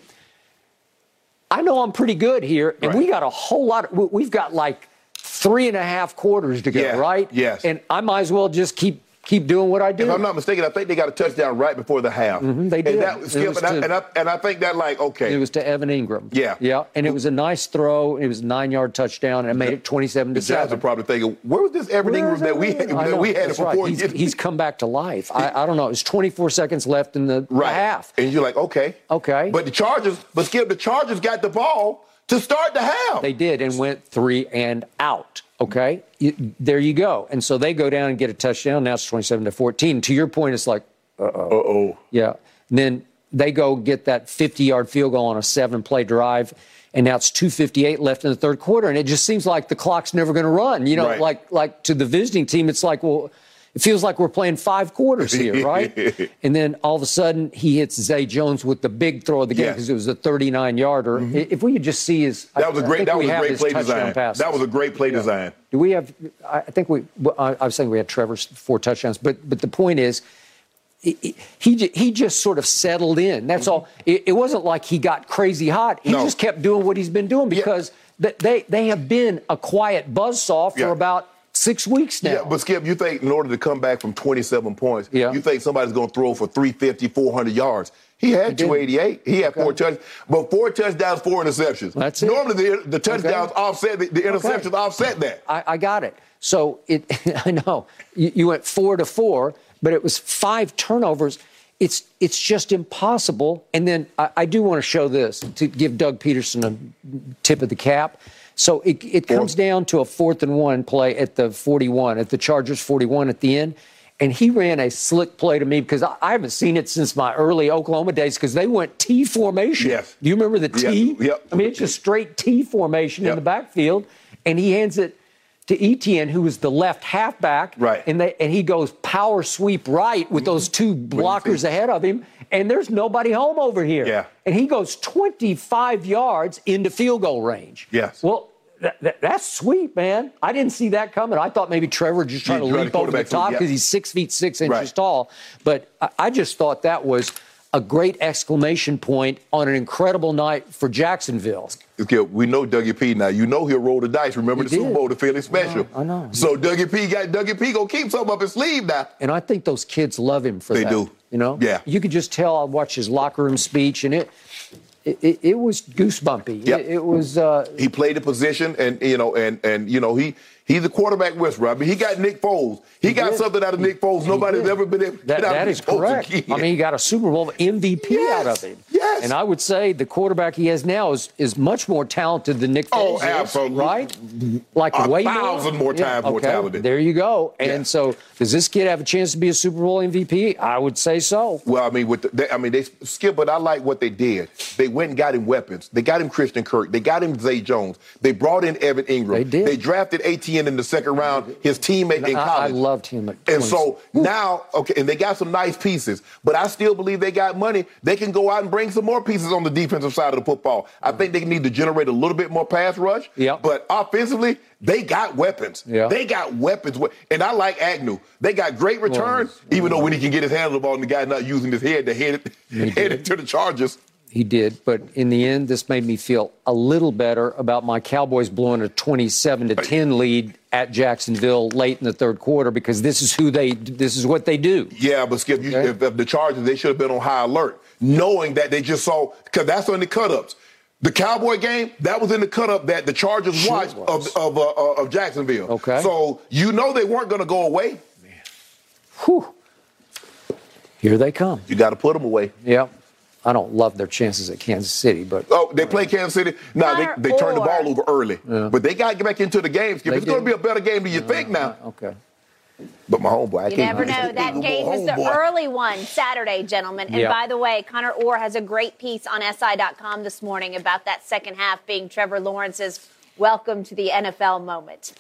I know I'm pretty good here, and Right. we got a whole lot. Of, we- we've got like three and a half quarters to go, Yeah, right? yes. And I might as well just keep keep doing what I do. If I'm not mistaken, I think they got a touchdown right before the half. Mhm, they did. And, that, It Skip, was and, I, and, I, and I think that, like, okay. It was to Evan Engram. Yeah. Yeah. And it was a nice throw. It was a nine yard touchdown, and it made it 27 to the Giants are probably thinking, where was this Evan Engram that we, had, that we had before right. He's, he's come back to life. I, I don't know. It's 24 seconds left in the, the right. half. And you're like, okay. Okay. But the Chargers, but Skip, the Chargers got the ball to start the half. They did and went three and out. Okay, You- there you go. And so they go down and get a touchdown. Now it's 27 to 14. To your point, it's like, uh oh. Uh oh. Yeah. And then they go get that 50 yard field goal on a seven play drive. And now it's 258 left in the third quarter. And it just seems like the clock's never going to run. You know, Right. like like to the visiting team, it's like, well, it feels like we're playing five quarters here, right? and then all of a sudden he hits Zay Jones with the big throw of the game Yes. because it was a 39 yarder. Mm-hmm. If we could just see his. That was a great. That was a great play design. passes. That was a great play design. Do we have? I think we. I I was saying we had Trevor's four touchdowns, but but the point is, he he, he just sort of settled in. That's all. Mm-hmm. It, it wasn't like he got crazy hot. He No. just kept doing what he's been doing because th- they they have been a quiet buzzsaw for Yeah. about six weeks now. Yeah, but Skip, you think in order to come back from 27 points, Yeah. you think somebody's going to throw for 350, 400 yards. He had did. 288. He had four touchdowns, but four touchdowns, four interceptions. That's it. Normally, the, the touchdowns offset the, the interceptions offset that. I, I got it. So it, I know you, you went four to four, but it was five turnovers. It's it's just impossible. And then I, I do want to show this to give Doug Pederson a tip of the cap. So it, it comes down to a fourth and one play at the 41, at the Chargers 41 at the end. And he ran a slick play to me because I, I haven't seen it since my early Oklahoma days because they went T formation. Yes. Do you remember the T? yep. I mean, it's just straight T formation in the backfield. And he hands it to Etienne, who was the left halfback. Right. And they and he goes power sweep right with those two blockers ahead of him. And there's nobody home over here. Yeah. And he goes 25 yards into field goal range. Yes. Well, that, that- that's sweet, man. I didn't see that coming. I thought maybe Trevor just trying to leap over the top through, yeah. because he's six feet six inches Right. tall. But I, I just thought that was a great exclamation point on an incredible night for Jacksonville. Skip, we know Dougie P now. You know he'll roll the dice. Remember He the Super. Bowl, the Philly special. I know. So Dougie P got Dougie P gonna keep something up his sleeve now. And I think those kids love him for They that. do. You know? Yeah. You could just tell. I watched his locker room speech, and it it, it, it was goosebumpy. Yep. It, it was. Uh, He played the position, and you know, and and you know, he he's a quarterback. I mean, he got Nick Foles. He, got did. something out of Nick Foles. Nobody's did. ever been able to that, get out that of is Foles correct. again. I mean, he got a Super Bowl MVP Yes. out of him. Yes. And I would say the quarterback he has now is, is much more talented than Nick Oh, Foles. is, absolutely. right? Like A way thousand more times more okay. talented. There you go. And Yeah. so, does this kid have a chance to be a Super Bowl MVP? I would say so. Well, I mean, with the, they, I mean, they skip, but I like what they did. They went and got him weapons. They got him Christian Kirk. They got him Zay Jones. They brought in Evan Engram. They did. They drafted In the second round. His teammate in I, I college. loved him. And 20. so now, okay, and they got some nice pieces, but I still believe they got money. They can go out and bring some more pieces on the defensive side of the football. I think they need to generate a little bit more pass rush. Yep. But offensively, they got weapons. Yeah. They got weapons. And I like Agnew. They got great return, even though when he can get his hand on the ball and the guy's not using his head to head it, head it to the Chargers. He did, but in the end, this made me feel a little better about my Cowboys blowing a 27 to 10 lead at Jacksonville late in the third quarter because this is who they, this is what they do. Yeah, but Skip, you, if, if the Chargers, they should have been on high alert, knowing that they just saw, because that's on the cut-ups. The Cowboy game, that was in the cut-up that the Chargers Sure watched was. of, of, uh, uh, of Jacksonville. Okay. So you know they weren't going to go away. Whew. Here they come. You got to put them away. Yep. I don't love their chances at Kansas City, but Oh, they play Kansas City. No, Connor they, they turned the ball over early. But they got to get back into the game, Skip. They It's going to be a better game than you think now. okay. But my homeboy, I You can't never know. That game was the Homeboy. early one Saturday, gentlemen. And Yeah. by the way, Connor Orr has a great piece on SI.com this morning about that second half being Trevor Lawrence's welcome to the NFL moment.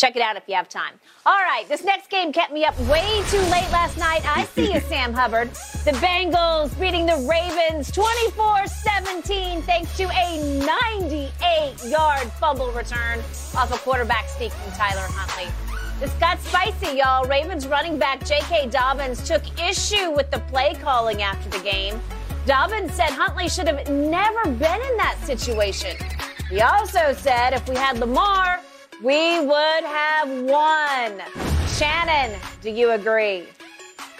Check it out if you have time. All right, this next game kept me up way too late last night. I see you, Sam Hubbard. The Bengals beating the Ravens 24 17 thanks to a 98 yard fumble return off a quarterback sneak from Tyler Huntley. This got spicy, y'all. Ravens running back J.K. Dobbins took issue with the play calling after the game. Dobbins said Huntley should have never been in that situation. He also said if we had Lamar, we would have won. Shannon, do you agree?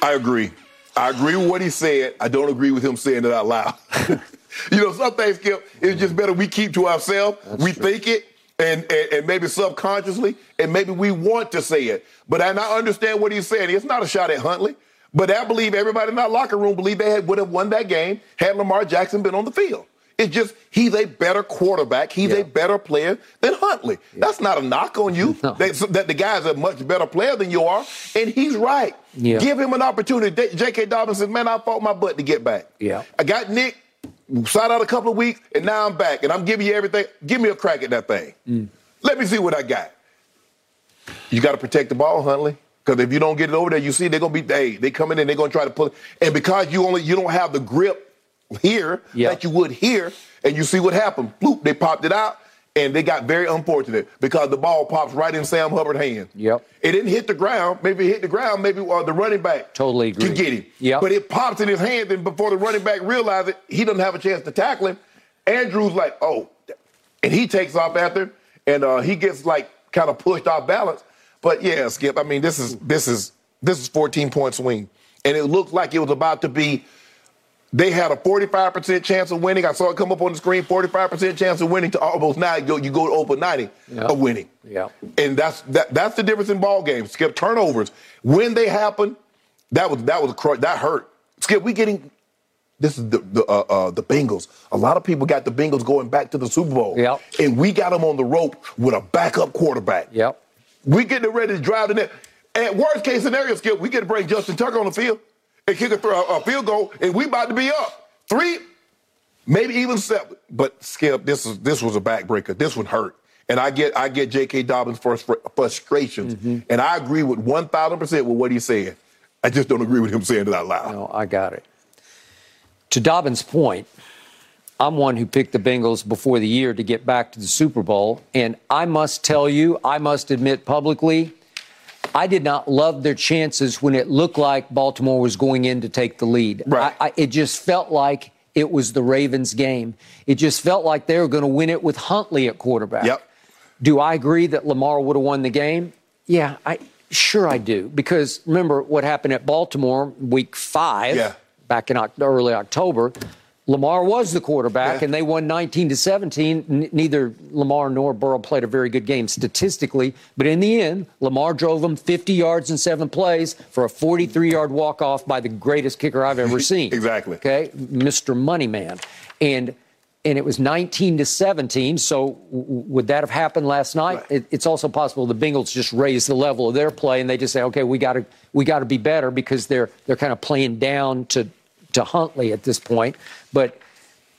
I agree. I agree with what he said. I don't agree with him saying it out loud. you know, some things, Skip, it's just better we keep to ourselves. That's we true. think it, and, and, and maybe subconsciously, and maybe we want to say it. But and I understand what he's saying. It's not a shot at Huntley. But I believe everybody in that locker room believed they had, would have won that game had Lamar Jackson been on the field. It's just he's a better quarterback. He's a better player than Huntley. That's not a knock on you. That, that the guy's a much better player than you are, and he's right. Yeah. Give him an opportunity. J.K. Dobbins says, "Man, I fought my butt to get back. Yeah. I got Nick, sat out a couple of weeks, and now I'm back, and I'm giving you everything. Give me a crack at that thing. Mm. Let me see what I got. You got to protect the ball, Huntley. Because if you don't get it over there, you see they're gonna be hey, they come in and they're gonna try to pull it. And because you only you don't have the grip here Yeah. that you would here, and you see what happened. Bloop, they popped it out, and they got very unfortunate because the ball pops right in Sam Hubbard's hand. Yep. It didn't hit the ground. Maybe it hit the ground. Maybe uh, the running back Totally agree. can get him. Yep. But it pops in his hand, and before the running back realizes it, he doesn't have a chance to tackle him. Andrews like, oh, and he takes off after, and uh, he gets like kind of pushed off balance. But yeah, Skip. I mean, this is this is this is 14 point swing, and it looked like it was about to be. They had a 45% chance of winning. I saw it come up on the screen. 45% chance of winning to almost now you go, you go to open 90 Yeah. of winning. Yeah. And that's that, that's the difference in ball games. Skip turnovers when they happen. That was that was a that hurt. Skip, we getting this is the the uh, uh, the Bengals. A lot of people got the Bengals going back to the Super Bowl. Yep. And we got them on the rope with a backup quarterback. Yep. We getting ready to drive the net. At worst case scenario, Skip, we get to bring Justin Tucker on the field and kick a, th- a field goal, and we about to be up three, maybe even seven. But Skip, this is this was a backbreaker. This one hurt, and I get I get J.K. Dobbins' frustra- frustrations, Mm-hmm. and I agree with one thousand percent with what he's saying. I just don't agree with him saying it out loud. No, I got it. To Dobbins' point, I'm one who picked the Bengals before the year to get back to the Super Bowl. And I must tell you, I must admit publicly, I did not love their chances when it looked like Baltimore was going in to take the lead. Right. I, I, it just felt like it was the Ravens' game. It just felt like they were going to win it with Huntley at quarterback. Yep. Do I agree that Lamar would have won the game? Yeah, I sure I do. Because remember what happened at Baltimore week five, Yeah. back in early October. Lamar was the quarterback, Yeah. and they won 19 to 17. N- neither Lamar nor Burrow played a very good game statistically, but in the end, Lamar drove them 50 yards in seven plays for a 43-yard walk-off by the greatest kicker I've ever seen. Exactly. Okay, Mr. Moneyman, and and it was 19 to 17. So would that have happened last night? Right. It, it's also possible the Bengals just raised the level of their play and they just say, okay, we got to we got to be better because they're they're kind of playing down to to Huntley at this point. But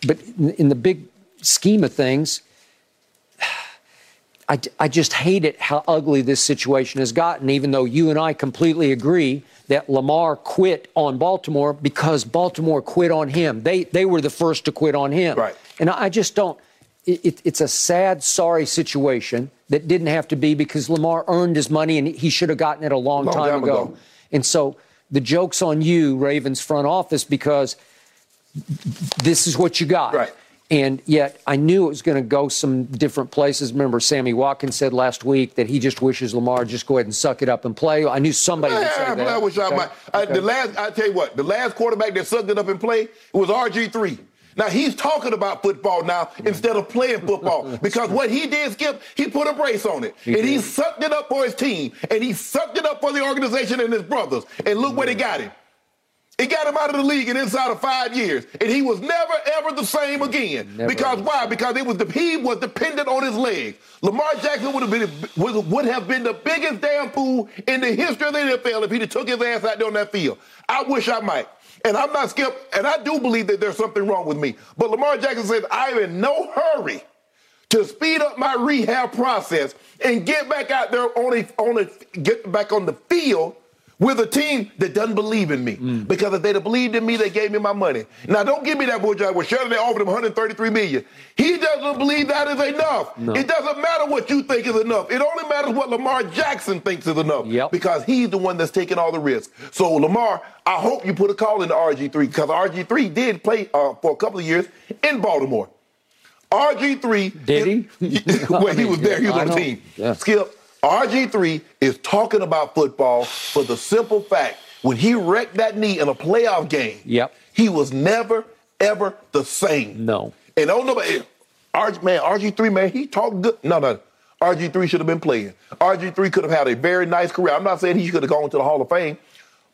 but in, the big scheme of things. I, I just hate it how ugly this situation has gotten, even though you and I completely agree that Lamar quit on Baltimore because Baltimore quit on him. They, they were the first to quit on him. Right. And I just don't. It, it- it's a sad, sorry situation that didn't have to be because Lamar earned his money and he should have gotten it a long, Long time, time ago. ago. And so the joke's on you, Ravens front office, because this is what you got. Right. And yet, I knew it was going to go some different places. Remember, Sammy Watkins said last week that he just wishes Lamar just go ahead and suck it up and play. I knew somebody would say that. I wish I Okay. might. I, Okay. the last, I tell you what, the last quarterback that sucked it up and played was RG three. Now he's talking about football now instead of playing football because what he did, Skip, he put a brace on it and he sucked it up for his team and he sucked it up for the organization and his brothers. And look where they got him. It got him out of the league and inside of five years, and he was never ever the same again. Never because ever. why? Because it was the he was dependent on his legs. Lamar Jackson would have been would, would have been the biggest damn fool in the history of the NFL if he'd have took his ass out there on that field. I wish I might. And I'm not skip, and I do believe that there's something wrong with me. But Lamar Jackson says, I'm in no hurry to speed up my rehab process and get back out there on a, on a get back on the field with a team that doesn't believe in me. Mm. Because if they'd have believed in me, they gave me my money. Now, don't give me that boy Well, Sure, they offered him 133 million. He doesn't believe that is enough. No. It doesn't matter what you think is enough. It only matters what Lamar Jackson thinks is enough. Yep. Because he's the one that's taking all the risk. So, Lamar, I hope you put a call into RG3 because RG3 did play uh, for a couple of years in Baltimore. RG3 Did he? well, I he was there. He was I on the team. Yeah. Skip, RG3 is talking about football for the simple fact when he wrecked that knee in a playoff game, Yep. he was never, ever the same. No. And don't nobody, RG, man, RG3, man, he talked good. No, no. RG3 should have been playing. RG3 could have had a very nice career. I'm not saying he could have gone to the Hall of Fame,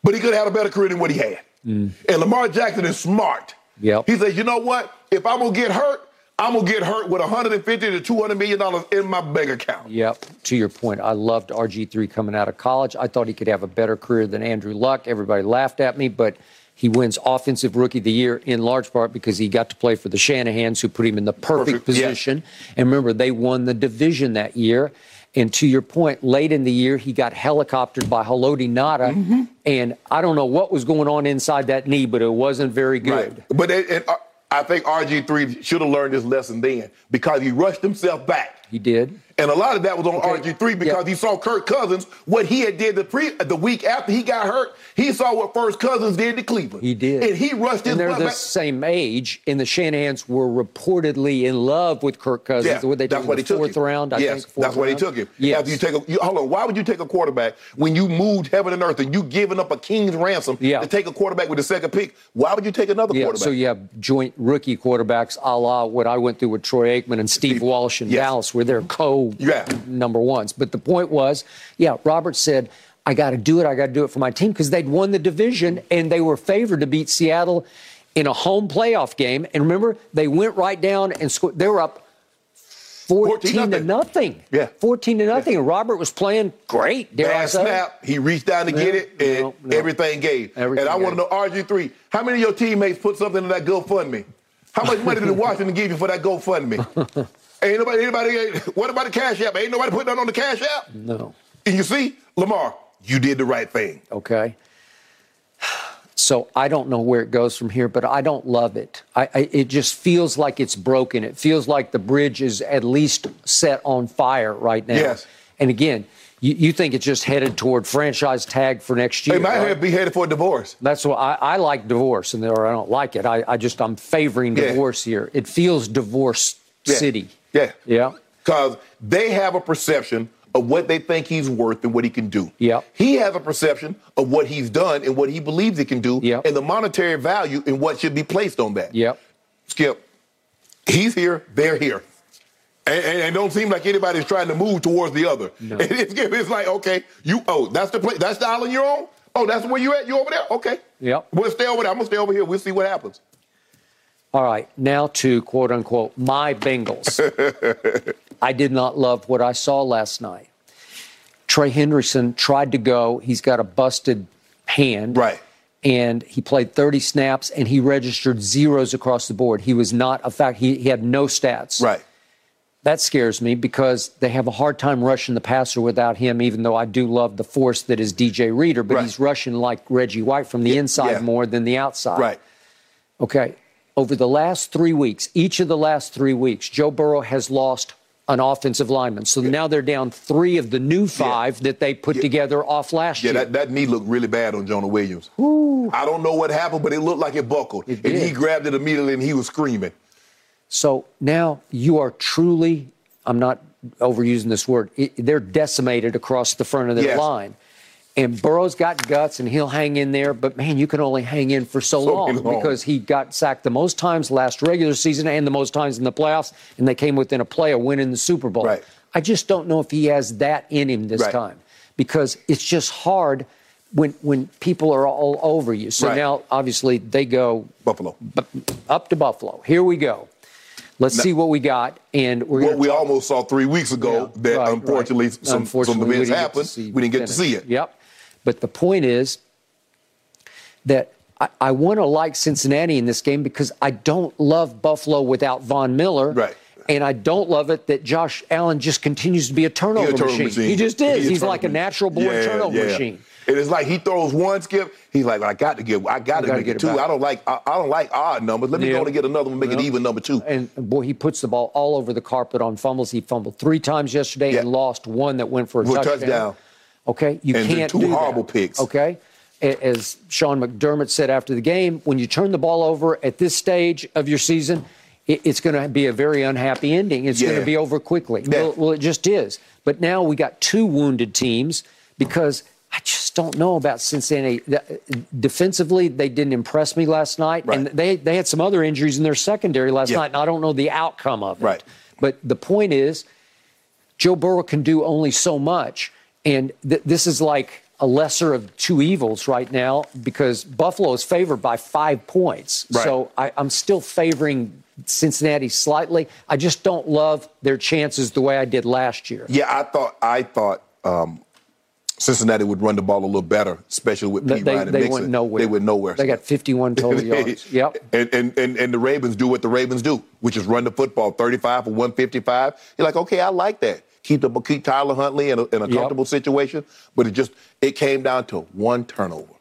but he could have had a better career than what he had. Mm. And Lamar Jackson is smart. Yep. He says, you know what? If I'm gonna get hurt, I'm gonna get hurt with 150 to 200 million dollars in my bank account. Yep. To your point, I loved RG3 coming out of college. I thought he could have a better career than Andrew Luck. Everybody laughed at me, but he wins Offensive Rookie of the Year in large part because he got to play for the Shanahans, who put him in the perfect, Perfect, yeah. position. And remember, they won the division that year. And to your point, late in the year, he got helicoptered by Haloti Ngata. Mm-hmm. And I don't know what was going on inside that knee, but it wasn't very good. Right. But it, it, uh, I think RG3 should have learned this lesson then because he rushed himself back. He did. And a lot of that was on Okay. RG3 because Yeah. he saw Kirk Cousins, what he had did the pre the week after he got hurt. He saw what First Cousins did to Cleveland. He did. And he rushed his And they're the back. same age, and the Shanahans were reportedly in love with Kirk Cousins. Yeah, they that's what the he took fourth him. round? I yes, think. that's what he took him. Yes. After you take a, you, hold on, why would you take a quarterback when you moved heaven and earth and you giving up a king's ransom Yeah. to take a quarterback with the second pick? Why would you take another yeah, quarterback? so you have joint rookie quarterbacks, a la what I went through with Troy Aikman and Steve, Steve- Walsh in yes. Dallas, where they're co Yeah. number ones. But the point was, yeah, Robert said, I got to do it. I got to do it for my team because they'd won the division and they were favored to beat Seattle in a home playoff game. And remember, they went right down and scored. They were up 14, 14 to nothing. Yeah. 14 to nothing. And Robert was playing great. Dare Bad snap. He reached down to get it, and no, no. everything gave. Everything and I want to know, RG3, how many of your teammates put something in that GoFundMe? How much money did Washington give you for that GoFundMe? Ain't nobody, anybody, what about the Cash App? Ain't nobody putting that on the Cash App? No. And you see, Lamar, you did the right thing. Okay. So I don't know where it goes from here, but I don't love it. I, I, it just feels like it's broken. It feels like the bridge is at least set on fire right now. Yes. And again, you, you think it's just headed toward franchise tag for next year? They might right? have be headed for a divorce. That's what I, I like divorce, and or I don't like it. I, I just I'm favoring Yeah. divorce here. It feels divorce Yeah. city. Yeah. Yeah. Because they have a perception of what they think he's worth and what he can do. Yeah. He has a perception of what he's done and what he believes he can do Yep. and the monetary value and what should be placed on that. Yeah. Skip, he's here, they're here. And, and, and don't seem like anybody's trying to move towards the other. No. It's, it's like, okay, you oh, that's the place, that's the island you're on? Oh, that's where you're at? You over there? Okay. Yep. We'll stay over there. I'm gonna stay over here. We'll see what happens. All right, now to quote unquote my Bengals. I did not love what I saw last night. Trey Hendrickson tried to go. He's got a busted hand. Right. And he played 30 snaps and he registered zeros across the board. He was not a fact. He, he had no stats. Right. That scares me because they have a hard time rushing the passer without him, even though I do love the force that is DJ Reader, but Right. he's rushing like Reggie White from the inside yeah. more than the outside. Right. Okay. Over the last three weeks, each of the last three weeks, Joe Burrow has lost an offensive lineman. So now they're down three of the new five that they put together off last Yeah, year. that, that knee looked really bad on Jonah Williams. Ooh. I don't know what happened, but it looked like it buckled. It and he grabbed it immediately and he was screaming. So now you are truly, I'm not overusing this word, it, they're decimated across the front of their Yes. line. And Burrow's got guts and he'll hang in there, but man, you can only hang in for so, So long, long. because he got sacked the most times last regular season and the most times in the playoffs, and they came within a play of winning the Super Bowl. Right. I just don't know if he has that in him this Right. time because it's just hard when when people are all over you. So Right. now, obviously, they go Buffalo. up to Buffalo. Here we go. Let's see what we got, and we're What we talk- almost saw three weeks ago Yeah, that right, unfortunately right. some, Unfortunately, some we events didn't get to happened. see We didn't get to see it. Yep. But the point is that I, I want to like Cincinnati in this game because I don't love Buffalo without Von Miller. Right. And I don't love it that Josh Allen just continues to be a turnover, turnover machine. machine. He just is. He He's like a natural born Yeah, turnover yeah. machine. It's like he throws one skip, he's like, I got to get, I got to get it it two. I don't like, I, I don't like odd numbers. Let me Yeah. go and get another one, make it even number two. And boy, he puts the ball all over the carpet on fumbles. He fumbled three times yesterday Yeah. and lost one that went for a For a touchdown. touchdown. Okay, you And can't two do that. picks. Okay, as Sean McDermott said after the game, when you turn the ball over at this stage of your season, it's going to be a very unhappy ending. It's going to be over quickly. Yeah. Well, well, it just is. But now we got two wounded teams because I just don't know about Cincinnati. Uh, defensively, they didn't impress me last night, and they they had some other injuries in their secondary last Yeah. night, and I don't know the outcome of it. Right. But the point is, Joe Burrow can do only so much. And th- this is like a lesser of two evils right now because Buffalo is favored by five points. Right. So I, I'm still favoring Cincinnati slightly. I just don't love their chances the way I did last year. Yeah, I thought, I thought um, Cincinnati would run the ball a little better, especially with Pete they, Ryan and they Mixon. went nowhere. They went nowhere. They got 51 total yards. Yep. And, and, and, and the Ravens do what the Ravens do, which is run the football 35 for 155. You're like, okay, I like that. Keep the keep Tyler Huntley in a, in a Yep. comfortable situation, but it just it came down to one turnover,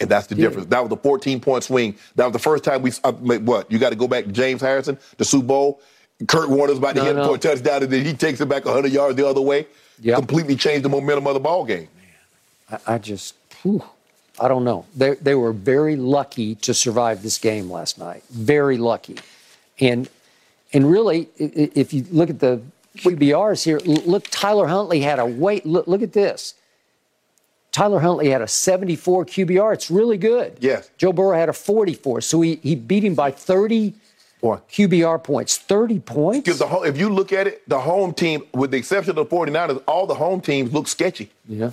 and that's the Yeah. difference. That was a 14 point swing. That was the first time we uh, what you got to go back to James Harrison, the Super Bowl. Kurt Warner's about to No, hit no. for a touchdown, and then he takes it back 100 yards the other way. Yep. Completely changed the momentum of the ball game. I, I just, whew, I don't know. They, they were very lucky to survive this game last night. Very lucky. And and really, i- i- if you look at the QBRs here, look, Tyler Huntley had a wait. Look, look at this. Tyler Huntley had a 74 QBR. It's really good. Yes. Joe Burrow had a 44. So he, he beat him by 30 Boy. QBR points. 30 points? Because the home, if you look at it, the home team, with the exception of the 49ers, all the home teams look sketchy. Yeah.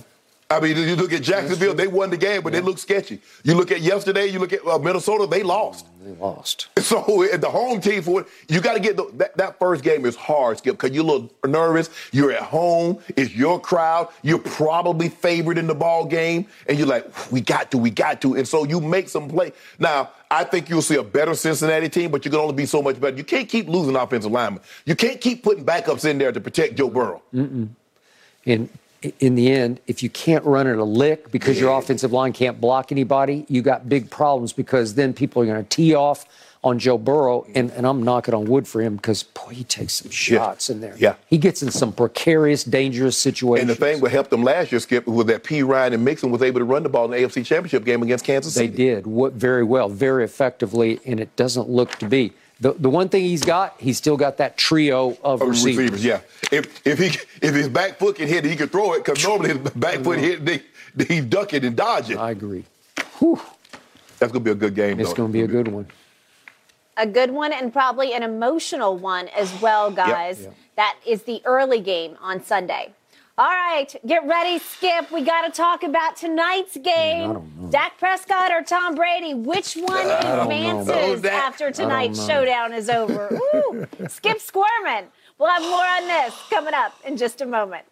I mean, you look at Jacksonville, they won the game, but they look sketchy. You look at yesterday, you look at uh, Minnesota, they lost. They lost. So the home team for you got to get the, that, that first game is hard, Skip, because you're a little nervous. You're at home. It's your crowd. You're probably favored in the ball game, and you're like, we got to, we got to, and so you make some play. Now, I think you'll see a better Cincinnati team, but you can only be so much better. You can't keep losing offensive linemen. You can't keep putting backups in there to protect Joe Burrow. Mm-hmm. And in the end, if you can't run it a lick because your offensive line can't block anybody, you got big problems because then people are going to tee off on Joe Burrow. And, and I'm knocking on wood for him because, boy, he takes some shots in there. Yeah. He gets in some precarious, dangerous situations. And the thing that helped them last year, Skip, was that Perine and Mixon was able to run the ball in the AFC Championship game against Kansas They did what very well, very effectively, and it doesn't look to be. The, the one thing he's got, he's still got that trio of Of receivers. receivers, yeah. If if he if his back foot can hit, he can throw it because normally his back foot hit, they, they, he's ducking and dodge it. I agree. Whew, That's gonna be a good game. it's though. going to be a good one. A good one and probably an emotional one as well, guys. That is the early game on Sunday. All right, get ready, Skip. We got to talk about tonight's game. Dak Prescott or Tom Brady? Which one advances after tonight's showdown is over? Ooh, Skip Squirman. We'll have more on this coming up in just a moment.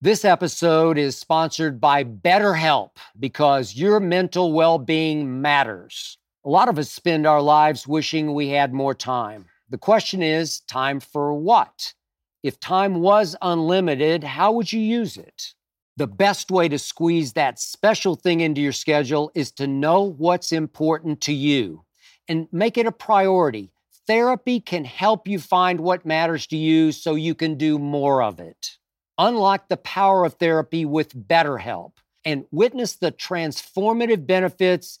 This episode is sponsored by BetterHelp because your mental well being matters. A lot of us spend our lives wishing we had more time. The question is time for what? If time was unlimited, how would you use it? The best way to squeeze that special thing into your schedule is to know what's important to you and make it a priority. Therapy can help you find what matters to you so you can do more of it. Unlock the power of therapy with BetterHelp and witness the transformative benefits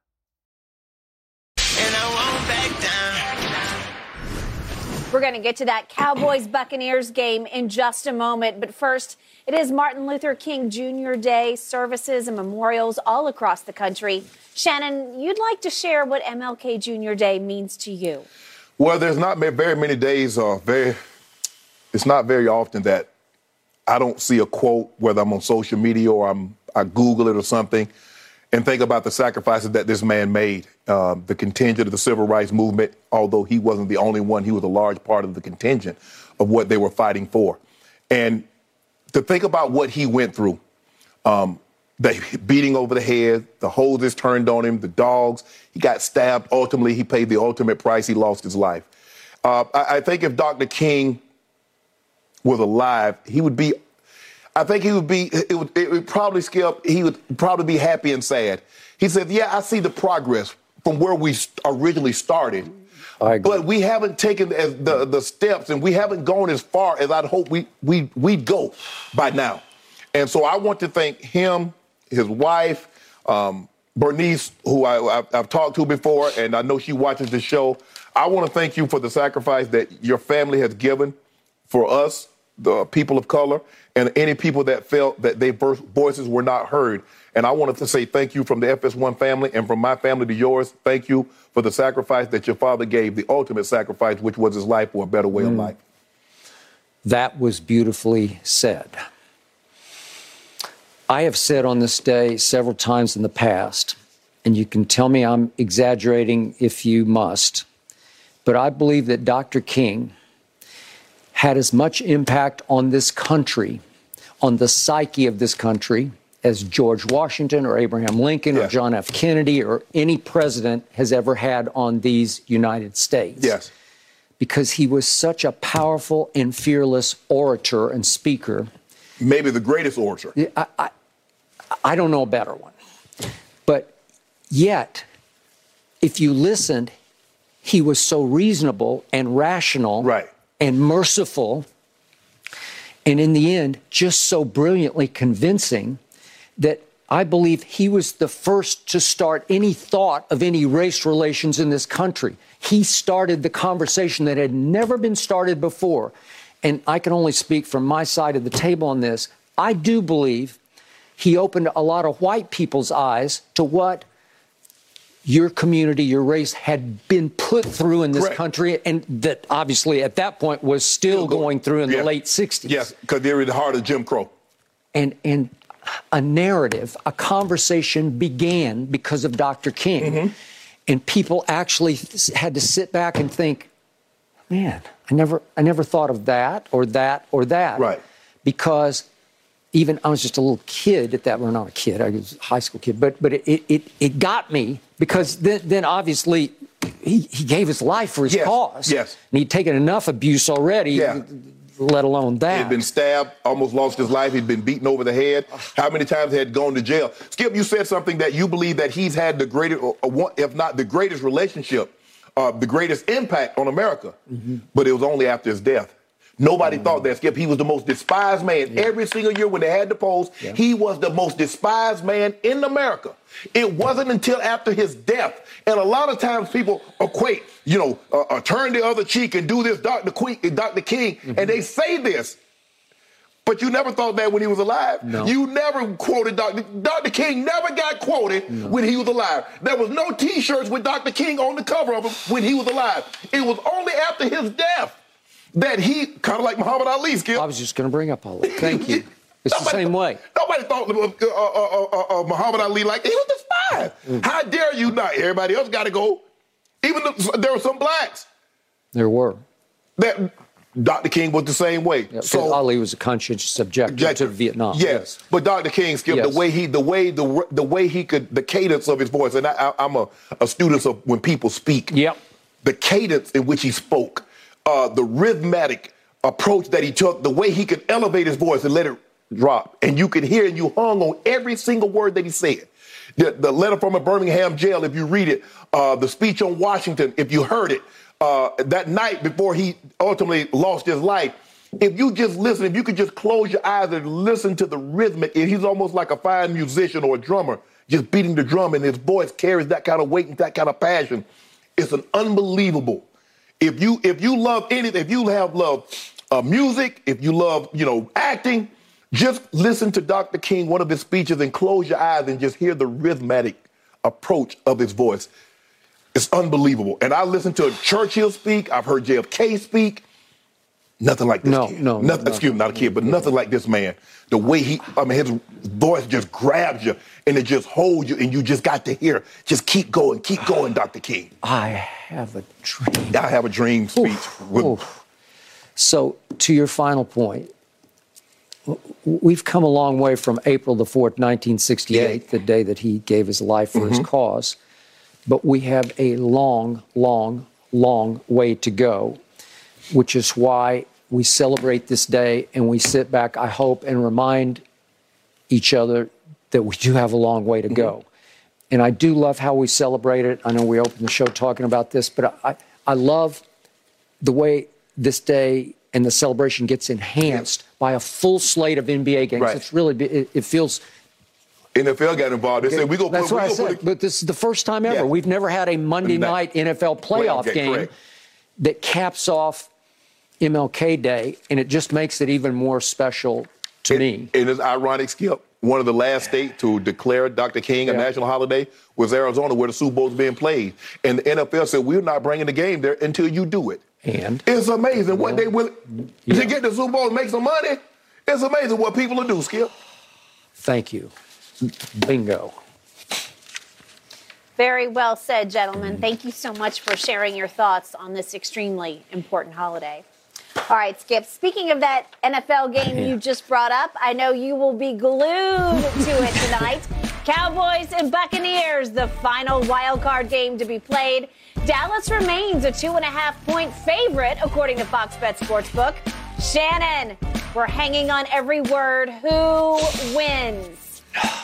Going to get to that Cowboys Buccaneers game in just a moment. But first, it is Martin Luther King Jr. Day, services and memorials all across the country. Shannon, you'd like to share what MLK Jr. Day means to you. Well, there's not very many days, uh, very, it's not very often that I don't see a quote, whether I'm on social media or I'm, I Google it or something, and think about the sacrifices that this man made. Uh, the contingent of the civil rights movement, although he wasn't the only one, he was a large part of the contingent of what they were fighting for. And to think about what he went through, um, the beating over the head, the hoses turned on him, the dogs, he got stabbed. Ultimately, he paid the ultimate price. He lost his life. Uh, I, I think if Dr. King was alive, he would be I think he would be, it would, it would probably skip, he would probably be happy and sad. He said, Yeah, I see the progress from where we originally started. But we haven't taken the, the, the, steps and we haven't gone as far as I'd hope we, we, we'd go by now. And so I want to thank him, his wife, um, Bernice, who I, have talked to before, and I know she watches the show. I want to thank you for the sacrifice that your family has given for us, the people of color, and any people that felt that their voices were not heard. And I wanted to say thank you from the FS1 family and from my family to yours. Thank you for the sacrifice that your father gave, the ultimate sacrifice, which was his life for a better way mm. of life. That was beautifully said. I have said on this day several times in the past, and you can tell me I'm exaggerating if you must, but I believe that Dr. King had as much impact on this country, on the psyche of this country, as George Washington or Abraham Lincoln yes. or John F. Kennedy or any president has ever had on these United States. Yes. Because he was such a powerful and fearless orator and speaker. Maybe the greatest orator. I, I, I don't know a better one. But yet, if you listened, he was so reasonable and rational. Right and merciful, and in the end, just so brilliantly convincing that I believe he was the first to start any thought of any race relations in this country. He started the conversation that had never been started before. And I can only speak from my side of the table on this. I do believe he opened a lot of white people's eyes to what your community, your race had been put through in this Correct. country, and that obviously at that point was still, still going through in yeah. the late 60s. Yes, because they're in the heart of Jim Crow. And, and a narrative, a conversation began because of Dr. King. Mm-hmm. And people actually had to sit back and think, man, I never, I never thought of that or that or that. Right. Because even I was just a little kid at that. Well, not a kid. I was a high school kid, but but it it, it got me because then then obviously he, he gave his life for his yes, cause. Yes. And he'd taken enough abuse already. Yeah. Let alone that. He'd been stabbed, almost lost his life. He'd been beaten over the head. How many times had gone to jail? Skip, you said something that you believe that he's had the greatest, if not the greatest relationship, uh, the greatest impact on America. Mm-hmm. But it was only after his death. Nobody mm. thought that, Skip. He was the most despised man. Yeah. Every single year when they had the polls, yeah. he was the most despised man in America. It wasn't until after his death. And a lot of times people equate, you know, uh, uh, turn the other cheek and do this, Dr. Queen, Dr. King, mm-hmm. and they say this. But you never thought that when he was alive. No. You never quoted Dr. Dr. King never got quoted no. when he was alive. There was no T-shirts with Dr. King on the cover of them when he was alive. It was only after his death that he kind of like Muhammad Ali. Skip. I was just going to bring up Ali. Thank you. It's nobody, the same way. Nobody thought of uh, uh, uh, uh, Muhammad Ali like he was despised. Mm. How dare you not? Everybody else got to go. Even the, there were some blacks. There were. That Dr. King was the same way. Yeah, so Ali was a conscientious objector to Vietnam. Yes. yes. but Dr. King, Skip, yes. the way he, the way the the way he could, the cadence of his voice, and I, am a, a student of when people speak. Yep. The cadence in which he spoke uh, the rhythmic approach that he took, the way he could elevate his voice and let it drop. And you could hear and you hung on every single word that he said. The, the letter from a Birmingham jail, if you read it, uh, the speech on Washington, if you heard it, uh, that night before he ultimately lost his life, If you just listen, if you could just close your eyes and listen to the rhythmic, and he's almost like a fine musician or a drummer, just beating the drum, and his voice carries that kind of weight and that kind of passion. It's an unbelievable. If you if you love anything, if you have love uh, music, if you love you know acting, just listen to Dr. King, one of his speeches, and close your eyes and just hear the rhythmic approach of his voice. It's unbelievable. And I listened to Churchill speak. I've heard JFK speak. Nothing like this No, kid. no, Nothing, no, excuse me, not a kid, but nothing like this man. The way he, I mean, his voice just grabs you and it just holds you, and you just got to hear, just keep going, keep going, Dr. King. I have a dream. I have a dream speech. with- Oof. So, to your final point, we've come a long way from April the 4th, 1968, the day that he gave his life for his Mhm. cause. But we have a long, long, long way to go, which is why we celebrate this day and we sit back, I hope, and remind each other that we do have a long way to mm-hmm. go. And I do love how we celebrate it. I know we opened the show talking about this, but I, I love the way this day and the celebration gets enhanced by a full slate of NBA games. Right. It's really, it, it feels. NFL got involved. They said, we gonna That's put, what I said. put But this is the first time ever. Yeah. We've never had a Monday No. night NFL Playoff playoff game, game that caps off MLK Day, and it just makes it even more special to me. And it's ironic, Skip. One of the last states to declare Dr. King a national holiday was Arizona, where the Super Bowl is being played. And the NFL said, we're not bringing the game there until you do it. And It's amazing what they will to get the Super Bowl and make some money. It's amazing what people will do, Skip. thank you. Bingo. Very well said, gentlemen. Thank you so much for sharing your thoughts on this extremely important holiday. All right, Skip. Speaking of that NFL game you just brought up, I know you will be glued to it tonight. Cowboys and Buccaneers, the final wild card game to be played. Dallas remains a two and a half point favorite, according to Fox Bet Sportsbook. Shannon, we're hanging on every word. Who wins?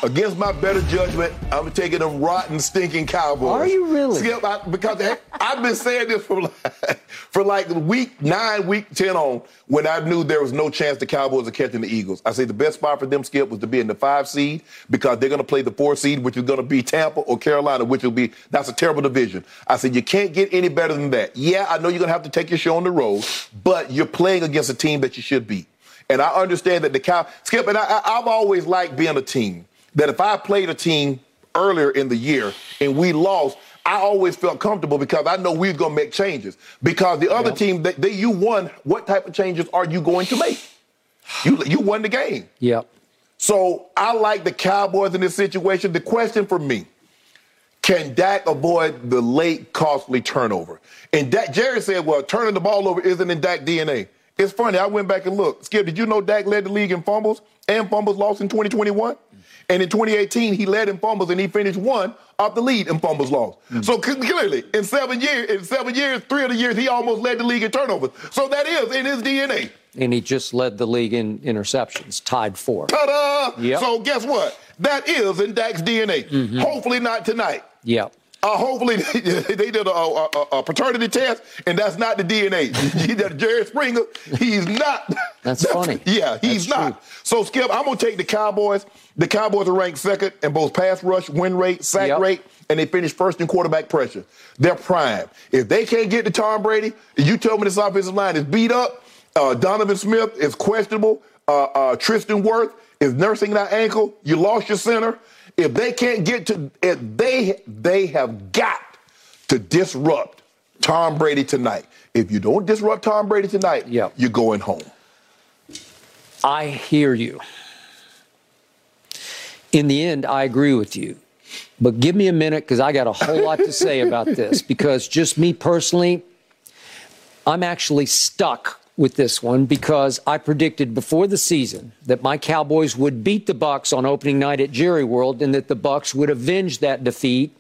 Against my better judgment, I'm taking them rotten, stinking Cowboys. Are you really? Skip, I, because heck, I've been saying this for like, for like week nine, week 10 on, when I knew there was no chance the Cowboys are catching the Eagles. I say the best spot for them, Skip, was to be in the five seed because they're going to play the four seed, which is going to be Tampa or Carolina, which will be, that's a terrible division. I said, you can't get any better than that. Yeah, I know you're going to have to take your show on the road, but you're playing against a team that you should beat. And I understand that the Cow Skip and I, I've always liked being a team. That if I played a team earlier in the year and we lost, I always felt comfortable because I know we are gonna make changes. Because the other team, they, they you won. What type of changes are you going to make? You you won the game. Yep. So I like the Cowboys in this situation. The question for me: Can Dak avoid the late costly turnover? And Dak, Jerry said, "Well, turning the ball over isn't in Dak DNA." It's funny. I went back and looked. Skip, did you know Dak led the league in fumbles and fumbles lost in 2021? And in 2018, he led in fumbles and he finished one off the lead in fumbles lost. Mm. So clearly, in seven years, in seven years, three of the years, he almost led the league in turnovers. So that is in his DNA. And he just led the league in interceptions, tied four. Ta-da! Yep. So guess what? That is in Dak's DNA. Mm-hmm. Hopefully not tonight. Yep. Uh, hopefully they did a, a, a- paternity test, and that's not the DNA. Jerry Springer, he's not. That's funny. Yeah, he's That's not. So Skip, I'm gonna take the Cowboys. The Cowboys are ranked second in both pass rush, win rate, sack Yep. rate, and they finished first in quarterback pressure. They're prime. If they can't get to Tom Brady, you tell me this offensive line is beat up. Uh, Donovan Smith is questionable. Uh, uh, Tristan Wirfs is nursing that ankle. You lost your center. If they can't get to, if they they have got to disrupt Tom Brady tonight. If you don't disrupt Tom Brady tonight, Yep. you're going home. I hear you. In the end, I agree with you. But give me a minute because I got a whole lot to say about this. Because just me personally, I'm actually stuck with this one because I predicted before the season that my Cowboys would beat the Bucks on opening night at Jerry World and that the Bucks would avenge that defeat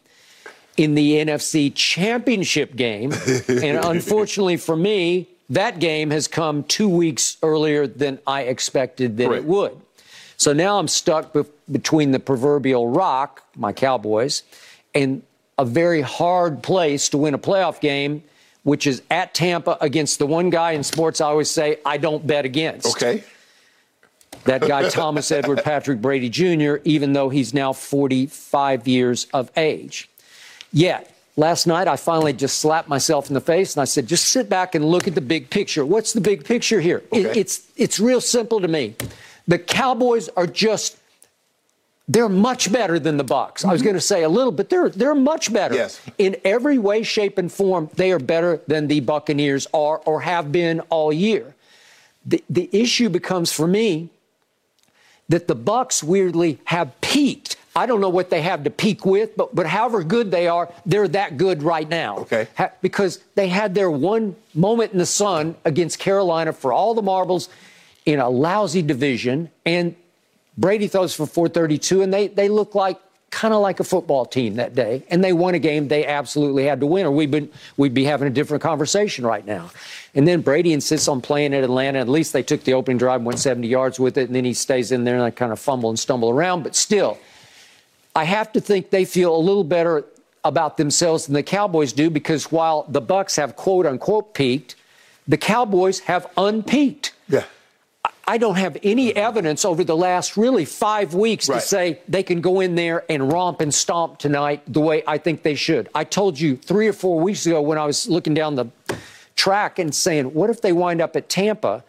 in the NFC Championship game. and unfortunately for me, that game has come two weeks earlier than I expected that Correct. it would. So now I'm stuck be- between the proverbial rock, my Cowboys, and a very hard place to win a playoff game which is at Tampa against the one guy in sports I always say I don't bet against. Okay. That guy, Thomas Edward Patrick Brady Jr., even though he's now 45 years of age. Yet, last night I finally just slapped myself in the face and I said, just sit back and look at the big picture. What's the big picture here? It, it's, it's real simple to me. The Cowboys are just they're much better than the Bucks. I was mm-hmm. going to say a little, but they're they're much better. Yes. In every way, shape, and form, they are better than the Buccaneers are or have been all year. The the issue becomes for me that the Bucks weirdly have peaked. I don't know what they have to peak with, but but however good they are, they're that good right now. Okay. Ha- because they had their one moment in the sun against Carolina for all the marbles in a lousy division, and Brady throws for 432, and they they look like kind of like a football team that day, and they won a game they absolutely had to win, or we'd been we'd be having a different conversation right now. And then Brady insists on playing at Atlanta. At least they took the opening drive and went 70 yards with it, and then he stays in there and they kind of fumble and stumble around, but still. I have to think they feel a little better about themselves than the Cowboys do because while the Bucks have quote unquote peaked, the Cowboys have unpeaked. Yeah. I don't have any evidence over the last really five weeks Right. to say they can go in there and romp and stomp tonight the way I think they should. I told you three or four weeks ago when I was looking down the track and saying, what if they wind up at Tampa?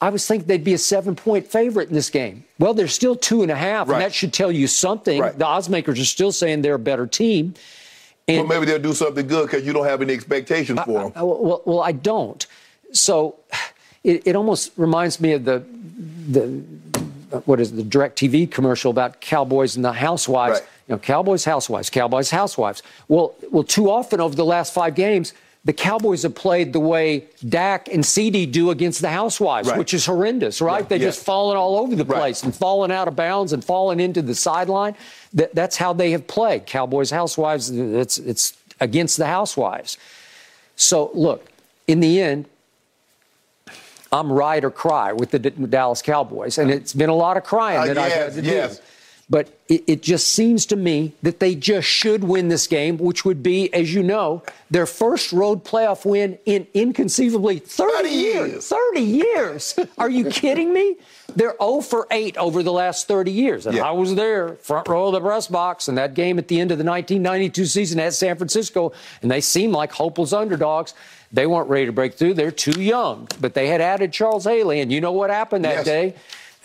I was thinking they'd be a seven point favorite in this game. Well, they're still two and a half, Right. and that should tell you something. Right. The odds makers are still saying they're a better team. Well, maybe they'll do something good because you don't have any expectations for them. Uh, well, well, I don't. So it, it almost reminds me of the the uh, what is it, the direct TV commercial about cowboys and the housewives. Right. You know, cowboys, housewives, cowboys, housewives. Well, well, too often over the last five games, the Cowboys have played the way Dak and CD do against the housewives, Right. which is horrendous, right? Yeah, They're yes. just falling all over the Right. place and falling out of bounds and falling into the sideline. That, that's how they have played. Cowboys, housewives. It's it's against the housewives. So look, in the end, I'm ride or cry with the D- Dallas Cowboys, and it's been a lot of crying Uh, that I've had to yes. do. But it, it just seems to me that they just should win this game, which would be, as you know, their first road playoff win in inconceivably 30, 30 years. years. 30 years. Are you kidding me? They're 0 for 8 over the last 30 years. And Yeah. I was there, front row of the press box, in that game at the end of the 1992 season at San Francisco, and they seemed like hopeless underdogs. They weren't ready to break through. They're too young. But they had added Charles Haley, and you know what happened that Yes. day?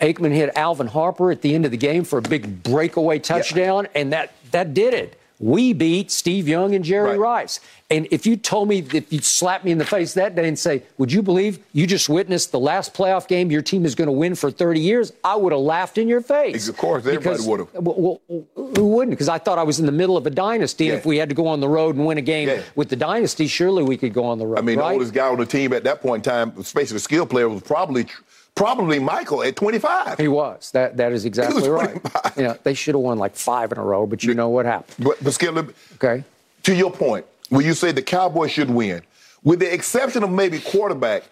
Aikman hit Alvin Harper at the end of the game for a big breakaway touchdown, and that, that did it. We beat Steve Young and Jerry Right. Rice. And if you told me, if you slapped me in the face that day and say, Would you believe you just witnessed the last playoff game your team is going to win for 30 years? I would have laughed in your face. Of course, everybody Because- would've. Well, well, who wouldn't? Because I thought I was in the middle of a dynasty. And Yeah. if we had to go on the road and win a game Yeah. with the dynasty, surely we could go on the road. I mean, right? the oldest guy on the team at that point in time, especially the skill player, was probably probably Michael at 25. He was. That that is exactly right. 25. Yeah, they should have won like five in a row, but you know what happened. But, but Skip, Okay. to your point, when you say the Cowboys should win, with the exception of maybe quarterback,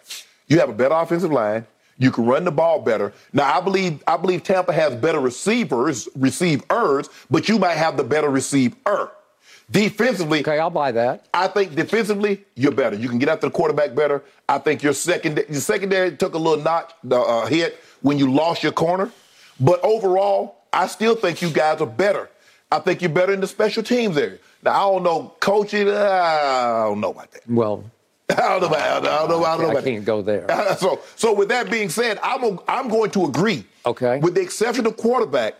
you have a better offensive line. You can run the ball better. Now, I believe I believe Tampa has better receivers, receivers, but you might have the better receiver. Defensively, Okay, I'll buy that. I think defensively, you're better. You can get after the quarterback better. I think your second your secondary took a little notch the uh, hit when you lost your corner, but overall, I still think you guys are better. I think you're better in the special teams area. Now I don't know coaching. uh, I don't know about that. Well, I don't know about. I don't know. I don't know I about can't that. go there. So, so with that being said, I'm a, I'm going to agree. Okay. With the exception of quarterback,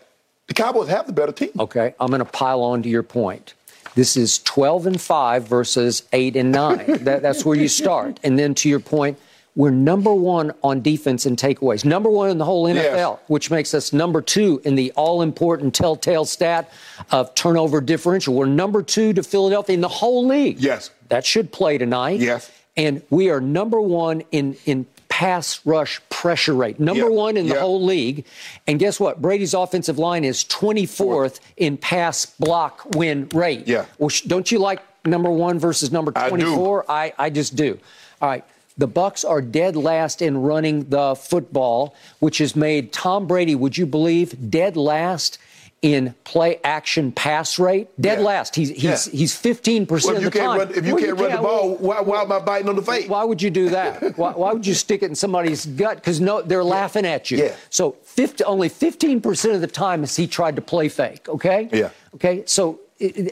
the Cowboys have the better team. Okay, I'm going to pile on to your point. This is 12 and 5 versus 8 and 9. that, that's where you start. And then to your point, we're number one on defense and takeaways, number one in the whole NFL, Yes. which makes us number two in the all important telltale stat of turnover differential. We're number two to Philadelphia in the whole league. Yes. That should play tonight. Yes. And we are number one in, in pass rush pressure rate, number Yeah. one in the whole league. And guess what? Brady's offensive line is 24th in pass block win rate. Yeah. Well, don't you like number one versus number 24? I do. 24? I, I just do. All right. The Bucks are dead last in running the football, which has made Tom Brady, would you believe, dead last in play action pass rate, dead Yeah. last. He's he's Yeah. he's 15 percent Well, if of you the can't time. run, if you Well, can't run the ball, why, why am I biting on the fake? Why would you do that? why, why would you stick it in somebody's gut? Because no, they're laughing at you. Yeah. So 50, only 15% of the time has he tried to play fake, okay? Yeah. Okay, so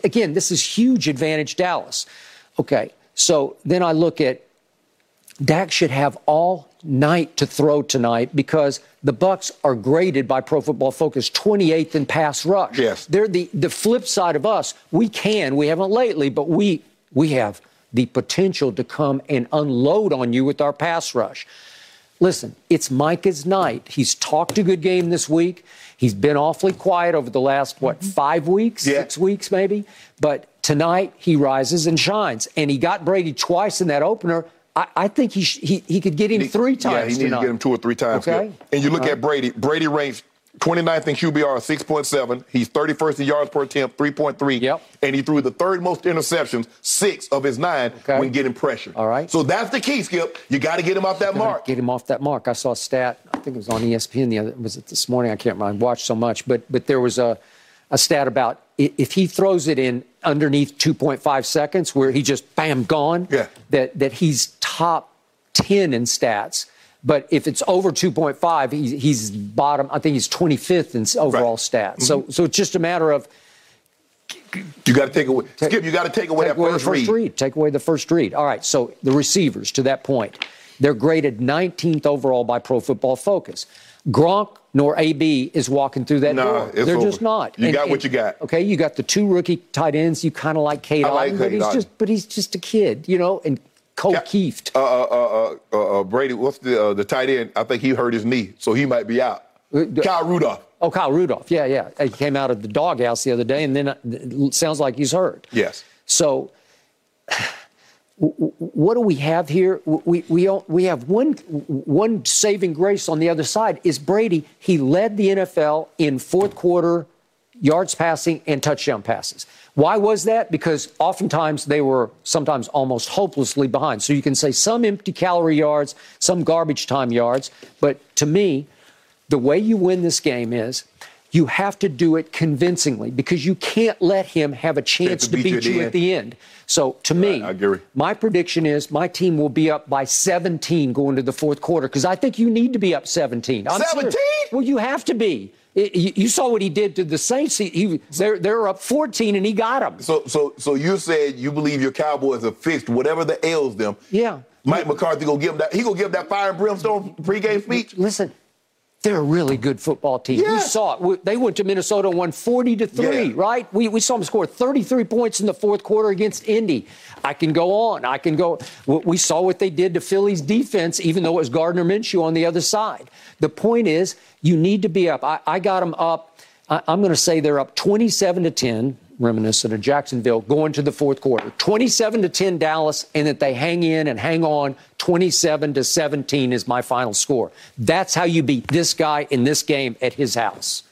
again, this is huge advantage Dallas. Okay, so then I look at Dak should have all night to throw tonight because the Bucks are graded by Pro Football Focus 28th in pass rush. Yes. They're the the flip side of us. We can, we haven't lately, but we we have the potential to come and unload on you with our pass rush. Listen, it's Micah's night. He's talked a good game this week. He's been awfully quiet over the last, what, mm-hmm. five weeks, Yeah. six weeks maybe? But tonight he rises and shines. And he got Brady twice in that opener. I, I think he, sh- he he could get him three times Yeah, he needs to get him two or three times. Okay. And you look All at. Brady. Brady ranks 29th in QBR, 6.7. He's 31st in yards per attempt, 3.3. Yep. And he threw the third most interceptions, six of his nine, Okay. when getting pressure. All right. So that's the key, Skip. You got to get him off that mark. Get him off that mark. I saw a stat. I think it was on ESPN. The other was it this morning? I can't remember. I watched so much, but but there was a a stat about if he throws it in underneath 2.5 seconds, where he just bam gone. Yeah. That that he's top 10 in stats. But if it's over 2.5, he's, he's bottom. I think he's 25th in overall Right. stats. So mm-hmm. so it's just a matter of You got to take away. Skip, you got to take away Take that away first, first read. Take away the first read. All right. So the receivers, to that point, they're graded 19th overall by Pro Football Focus. Gronk nor AB is walking through that Nah, door. They're over. just not. You got what you got. Okay, you got the two rookie tight ends. You kind of like Cade I like but he's just but he's just a kid, you know, and Ko Yeah. Kieft. Uh, uh, uh, uh, uh, Brady, what's the uh, the tight end? I think he hurt his knee, so he might be out. Uh, Kyle Rudolph. Oh, Kyle Rudolph. Yeah, yeah. He came out of the doghouse the other day, and then uh, it sounds like he's hurt. Yes. So, what do we have here? We we we have one one saving grace on the other side is Brady. He led the NFL in fourth quarter yards passing and touchdown passes. Why was that? Because oftentimes they were sometimes almost hopelessly behind. So you can say some empty calorie yards, some garbage time yards, but to me, the way you win this game is you have to do it convincingly because you can't let him have a chance to beat, you at the end. So to me, I agree. my prediction is my team will be up by 17 going to the fourth quarter because I think you need to be up 17. I'm serious. 17? Well, you have to be. It- you, you saw what he did to the Saints. He, he they're, they're up 14 and he got them. So, so, so you said you believe your Cowboys have fixed whatever that ails them. Yeah. Mike McCarthy gonna give him that. He gonna give that fire and brimstone pregame speech. Listen, they're a really good football team. We saw it. We- They went to Minnesota and won 40 to 3, Yeah. right? We, we saw them score 33 points in the fourth quarter against Indy. I can go on. I can go. we- We saw what they did to Philly's defense, even though it was Gardner Minshew on the other side. The point is, you need to be up. I, I got them up. I, I'm going to say they're up 27 to 10, reminiscent of Jacksonville, going to the fourth quarter. 27 to 10 Dallas, and that they hang in and hang on. 27 to 17 is my final score. That's how you beat this guy in this game at his house.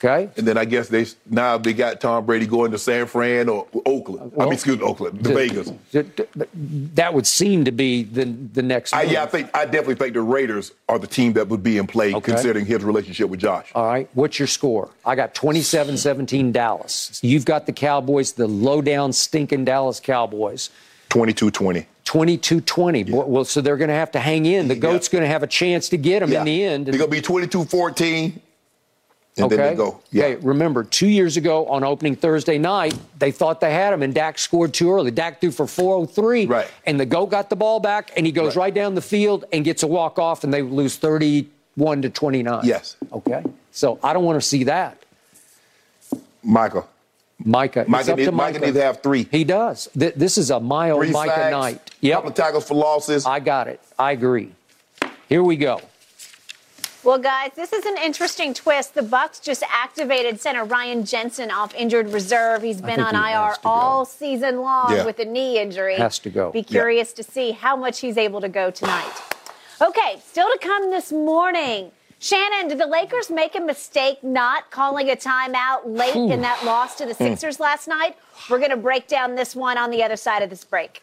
Okay? And then I guess they now they got Tom Brady going to San Fran or Oakland. I mean, excuse me, Oakland, the Vegas. That would seem to be the the next. I, yeah, I think I definitely think the Raiders are the team that would be in play Okay. considering his relationship with Josh. All right. What's your score? I got 27 17 Dallas. You've got the Cowboys, the low down, stinking Dallas Cowboys. 22-20. 22 20. Well, so they're going to have to hang in. The GOAT's going to have a chance to get them in the end. They're gonna be 22-14. And okay. then they go. Yeah. Okay. Remember, two years ago on opening Thursday night, they thought they had him, and Dak scored too early. Dak threw for 403. Right. And the GOAT got the ball back, and he goes Right. right, down the field and gets a walk off, and they lose 31 to 29. Yes. Okay. So I don't want to see that. Michael. Micah. Micah, up need, to Micah needs to have three. He does. Th- this is a own Three Micah sacks, night. Yep. couple of tackles for losses. I got it. I agree. Here we go. Well, guys, this is an interesting twist. The Bucks just activated center Ryan Jensen off injured reserve. He's been on he IR has to go. all season long Yeah. with a knee injury. Has to go. Be curious to see how much he's able to go tonight. Okay, still to come this morning. Shannon, did the Lakers make a mistake not calling a timeout late in that loss to the hmm. Sixers last night? We're going to break down this one on the other side of this break.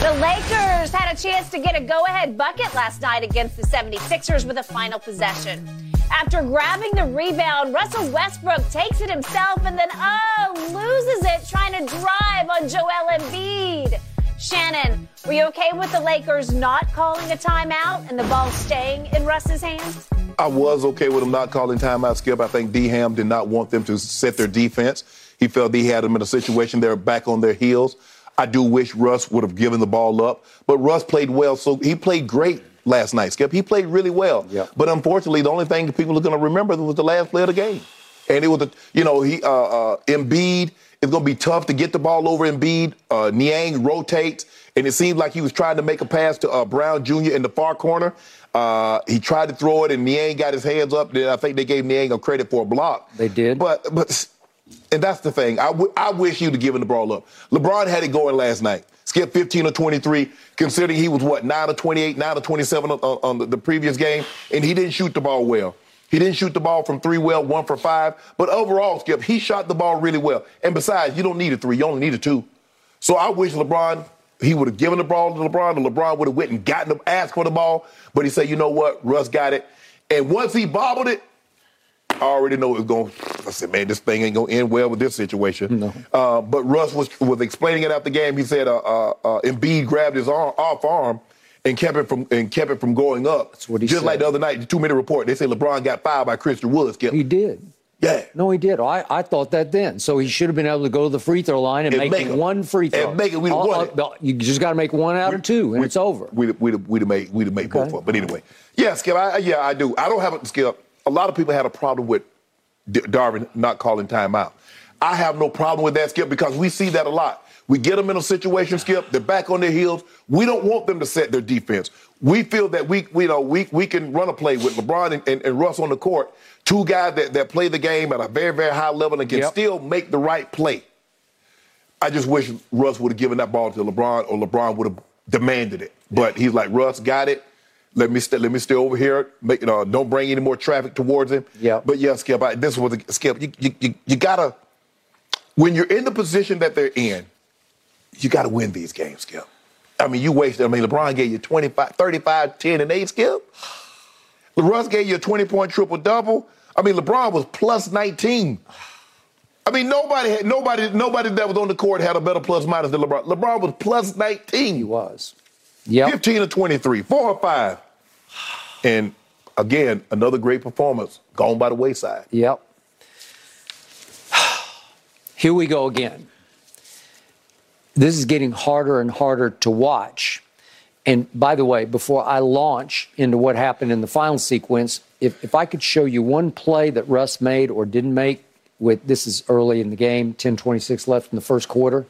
The Lakers had a chance to get a go ahead bucket last night against the 76ers with a final possession. After grabbing the rebound, Russell Westbrook takes it himself and then, oh, loses it trying to drive on Joel Embiid. Shannon, were you okay with the Lakers not calling a timeout and the ball staying in Russ's hands? I was okay with them not calling timeout, Skip. I think D Ham did not want them to set their defense. He felt he had them in a situation they're back on their heels. I do wish Russ would have given the ball up, but Russ played well. So he played great last night, Skip. He played really well. Yep. But unfortunately, the only thing people are going to remember was the last play of the game. And it was, a, you know, he uh, uh, Embiid. It's going to be tough to get the ball over Embiid. Uh, Niang rotates, and it seemed like he was trying to make a pass to uh, Brown Jr. in the far corner. Uh, he tried to throw it, and Niang got his hands up. Then I think they gave Niang a credit for a block. They did. But but and that's the thing. I, w- I wish you'd have given the ball up. LeBron had it going last night. Skip 15 or 23, considering he was what, 9 or 28, 9 or 27 on, on the, the previous game, and he didn't shoot the ball well. He didn't shoot the ball from three well, one for five. But overall, Skip, he shot the ball really well. And besides, you don't need a three, you only need a two. So I wish LeBron, he would have given the ball to LeBron, and LeBron would have went and gotten the asked for the ball. But he said, you know what, Russ got it. And once he bobbled it, I already know it was going. I said, man, this thing ain't gonna end well with this situation. No. Uh, but Russ was was explaining it after the game. He said, uh, uh, uh, Embiid grabbed his arm off arm and kept it from and kept it from going up. That's what he Just said. like the other night, the two minute report, they say LeBron got fouled by Christian Woods. Skip. He did. Yeah. No, he did. I, I thought that then. So he should have been able to go to the free throw line and, And make, make one free throw. And make it, we'd have All- won it. all- You just got to make one out of two, and it's over. We'd we'd we'd have made we'd have made both of them. But anyway, yeah, Skip. I, yeah, I do. I don't have a Skip. A lot of people had a problem with D- Darvin not calling timeout. I have no problem with that, Skip, because we see that a lot. We get them in a situation, Skip. They're back on their heels. We don't want them to set their defense. We feel that we, we you know, we, we can run a play with LeBron and, and, and Russ on the court, two guys that, that play the game at a very, very high level and can Yep. still make the right play. I just wish Russ would have given that ball to LeBron or LeBron would have demanded it. But he's like, Russ got it. Let me stay. Let me stay over here. Make, uh, don't bring any more traffic towards him. Yeah. But yeah, Skip. I, this was a, Skip. You, you, you, you gotta when you're in the position that they're in, you gotta win these games, Skip. I mean, you wasted. I mean, LeBron gave you 25, 35, 10, and 8, Skip. Russ gave you a 20 point triple double. I mean, LeBron was plus 19. I mean, nobody had nobody nobody that was on the court had a better plus minus than LeBron. LeBron was plus 19. He was. Yep. 15 or 23, four or five. And again, another great performance gone by the wayside. Yep. Here we go again. This is getting harder and harder to watch. And by the way, before I launch into what happened in the final sequence, if, if I could show you one play that Russ made or didn't make, with this is early in the game, 10:26 left in the first quarter.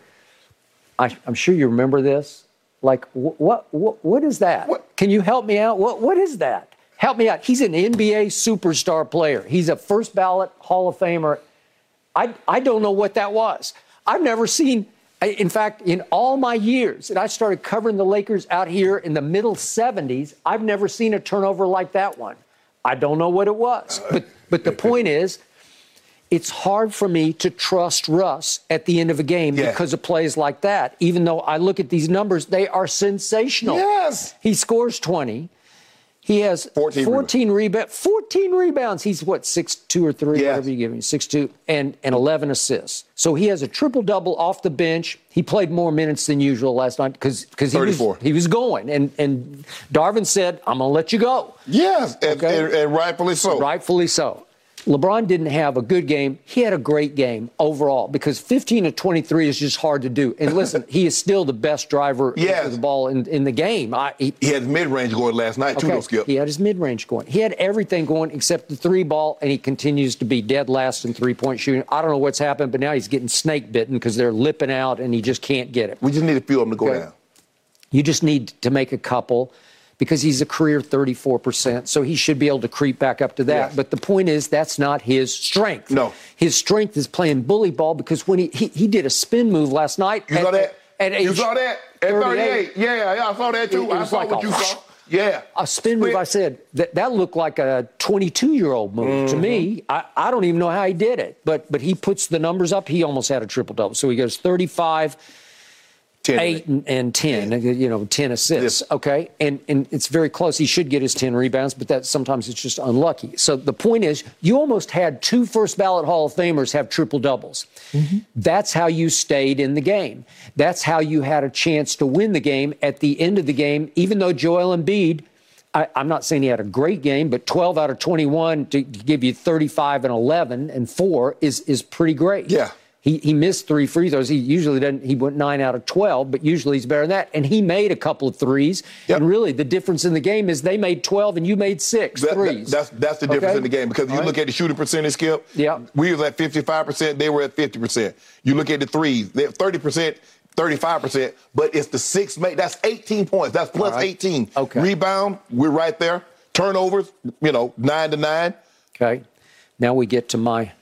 I, I'm sure you remember this. Like, what, what, what is that? Can you help me out? What, what is that? Help me out. He's an NBA superstar player. He's a first ballot Hall of Famer. I, I don't know what that was. I've never seen, in fact, in all my years, and I started covering the Lakers out here in the middle 70s, I've never seen a turnover like that one. I don't know what it was. Uh, but, but the point is, it's hard for me to trust Russ at the end of a game Yeah. because of plays like that. Even though I look at these numbers, they are sensational. Yes. He scores 20. He has 14 14 rebounds. 14 rebounds. He's what, six two or three, Yes. whatever you give me, six two, and, and 11 assists. So he has a triple double off the bench. He played more minutes than usual last night because he was he was going, and and Darvin said, "I'm gonna let you go." Yes, and, Okay. and, and rightfully so. Rightfully so. LeBron didn't have a good game. He had a great game overall because 15 to 23 is just hard to do. And listen, he is still the best driver Yes. of the ball in, in the game. I, he, He had mid range going last night, too, though, Skip. He had his mid range going. He had everything going except the three ball, and he continues to be dead last in three point shooting. I don't know what's happened, but now he's getting snake bitten because they're lipping out and he just can't get it. We just need a few of them to go Okay. down. You just need to make a couple because he's a career 34%, so he should be able to creep back up to that. Yes. But the point is, that's not his strength. No. His strength is playing bully ball because when he, he, he did a spin move last night. You at, saw that? At age you saw that? At 38. Yeah, yeah, I saw that too. It- it I saw like what you whoosh. saw. Yeah. A spin move, I said, that, that looked like a 22 year old move to me. Mm-hmm. I, I don't even know how he did it, but but he puts the numbers up. He almost had a triple double. So he goes 35, 8, and, and 10, you know, 10 assists. Okay. And, and it's very close. He should get his 10 rebounds, but that sometimes it's just unlucky. So the point is, you almost had two first ballot Hall of Famers have triple doubles. Mm-hmm. That's how you stayed in the game. That's how you had a chance to win the game at the end of the game, even though Joel Embiid. I, I'm not saying he had a great game, but 12 out of 21 to, to give you 35 and 11 and four is is pretty great. Yeah. He, he missed three free throws. He usually doesn't. He went nine out of 12, but usually he's better than that. And he made a couple of threes. And really, the difference in the game is they made 12 and you made six That- that- that's that's the difference Okay? in the game because you All look at the shooting percentage, Skip. Yeah. We was at 55%, they were at 50%. You look at the threes, they're 30%, 35%, but it's the six make that's 18 points. That's plus right. 18. Okay. Rebound, we're right there. Turnovers, you know, 9 to 9. Okay. Now we get to my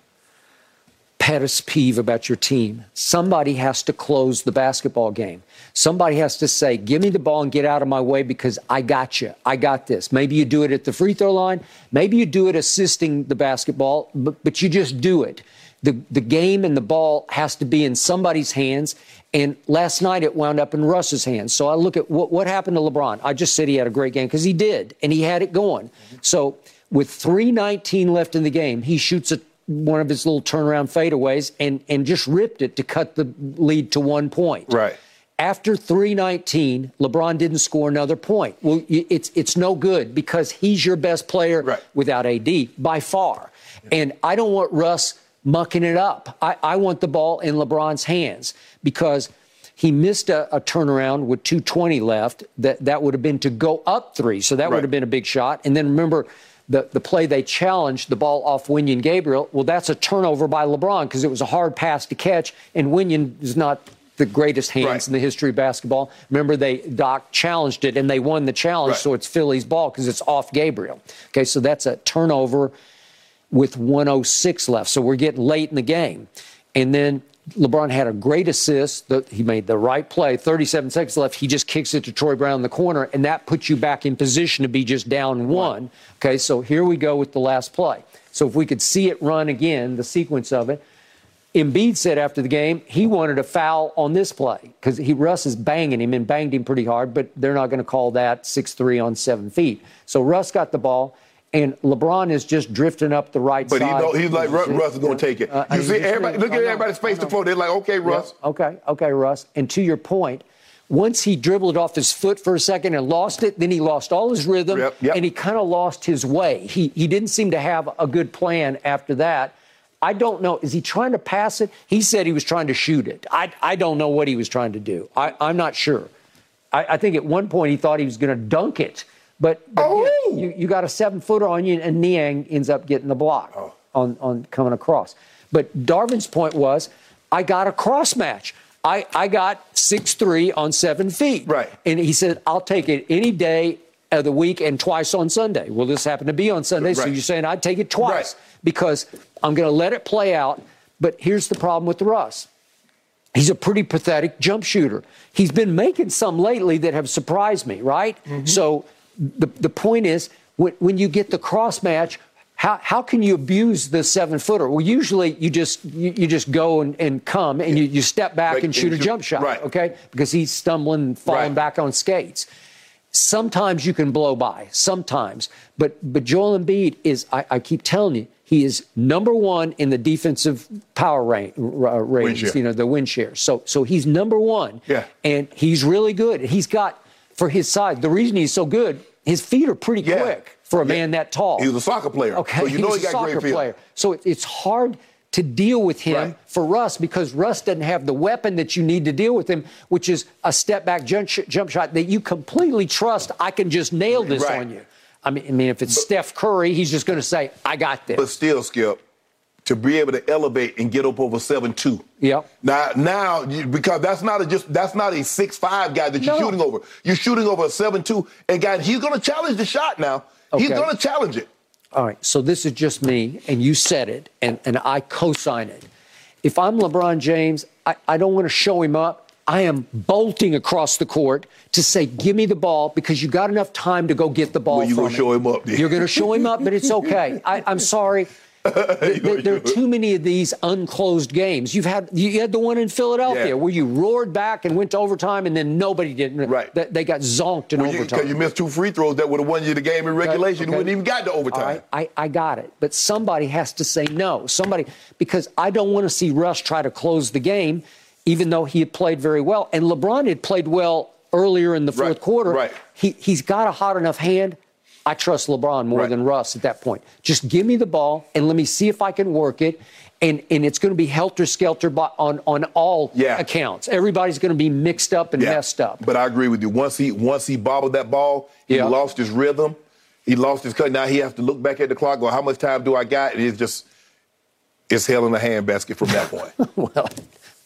pettest peeve about your team. Somebody has to close the basketball game. Somebody has to say, give me the ball and get out of my way because I got you. I got this. Maybe you do it at the free throw line. Maybe you do it assisting the basketball, but, but you just do it. The, the game and the ball has to be in somebody's hands. And last night it wound up in Russ's hands. So I look at what, what happened to LeBron. I just said he had a great game because he did, and he had it going. So with 3.19 left in the game, he shoots a, one of his little turnaround fadeaways and, and just ripped it to cut the lead to one point. Right. After 319, LeBron didn't score another point. Well, it's it's no good because he's your best player without AD by far. And I don't want Russ mucking it up. I, I want the ball in LeBron's hands because he missed a, a turnaround with 220 left. That that would have been to go up three. So that Right. would have been a big shot. And then remember the, the play they challenged the ball off Wenyen Gabriel. Well, that's a turnover by LeBron because it was a hard pass to catch, and Wenyen is not the greatest hands in the history of basketball. Remember, they Doc challenged it and they won the challenge, so it's Philly's ball because it's off Gabriel. Okay, so that's a turnover with 106 left. So we're getting late in the game. And then LeBron had a great assist. The, he made the right play. 37 seconds left. He just kicks it to Troy Brown in the corner, and that puts you back in position to be just down one. Okay, so here we go with the last play. So if we could see it run again, the sequence of it. Embiid said after the game he wanted a foul on this play because he Russ is banging him and banged him pretty hard, but they're not going to call that six three on seven feet. So Russ got the ball, and LeBron is just drifting up the right side. But he he's like, Russ, Russ is going to take it. Uh, you see, everybody, look at everybody's face to face. They're like, okay, Russ. Yeah, okay, okay, Russ. And to your point, once he dribbled off his foot for a second and lost it, then he lost all his rhythm Yep, yep. and he kind of lost his way. He he didn't seem to have a good plan after that. I don't know. Is he trying to pass it? He said he was trying to shoot it. I, I don't know what he was trying to do. I, I'm not sure. I, I think at one point he thought he was going to dunk it. But, but yeah, oh! you, you got a seven footer on you, and Niang ends up getting the block oh. on, on coming across. But Darvin's point was, I got a cross match. I, I got six three on seven feet. Right. And he said, I'll take it any day of the week and twice on Sunday. Well, this happened to be on Sunday, so you're saying I'd take it twice because I'm going to let it play out. But here's the problem with Russ. He's a pretty pathetic jump shooter. He's been making some lately that have surprised me, right? Mm-hmm. So the, the point is, when, when you get the cross match, how, how can you abuse the seven footer? Well, usually you just you, you just go and, and come and you, you step back Right, and shoot a and shoot- jump shot, right. okay? Because he's stumbling and falling Right. back on skates. Sometimes you can blow by, sometimes. But but Joel Embiid is, I, I keep telling you, he is number one in the defensive power rank, uh, ratings, you know, the win share. So so he's number one. Yeah. And he's really good. He's got, for his size, the reason he's so good, his feet are pretty Yeah. quick for a man that tall. He was a soccer player. Okay, So you know he's he a got soccer great player. So it, it's hard to deal with him Right. for Russ because Russ doesn't have the weapon that you need to deal with him, which is a step back jump, sh- jump shot that you completely trust. I can just nail this Right. on you. I mean, I mean, if it's Steph Curry, he's just going to say, "I got this." But still, Skip, to be able to elevate and get up over seven two. Yeah. Now, now, you- because that's not a just that's not a six five guy that you're No. shooting over. You're shooting over a seven two, and guy, he's going to challenge the shot now. He's going to challenge it. All right, so this is just me, and you said it, and, and I co sign it. If I'm LeBron James, I, I don't want to show him up. I am bolting across the court to say, give me the ball because you got enough time to go get the ball. Well, you from gonna show him up, then. You're going to show him up, but it's okay. I, I'm sorry. Th- th- there are too many of these unclosed games. You've had you had the one in Philadelphia Yeah. where you roared back and went to overtime, and then nobody didn't. Right. They, they got zonked in Well, you, overtime. because you missed two free throws that would have won you the game in regulation. Okay. You wouldn't even got to overtime. Right, I, I got it. But somebody has to say no. Somebody, because I don't want to see Russ try to close the game, even though he had played very well. And LeBron had played well earlier in the fourth Right, quarter. right. He, he's got a hot enough hand. I trust LeBron more Right. than Russ at that point. Just give me the ball and let me see if I can work it. And, and it's going to be helter skelter on, on all Yeah. accounts. Everybody's going to be mixed up and Yeah. messed up. But I agree with you. Once he once he bobbled that ball, he Yeah. lost his rhythm. He lost his cut. Now he has to look back at the clock. Go, how much time do I got? And it's just it's hell in the handbasket from that point. well,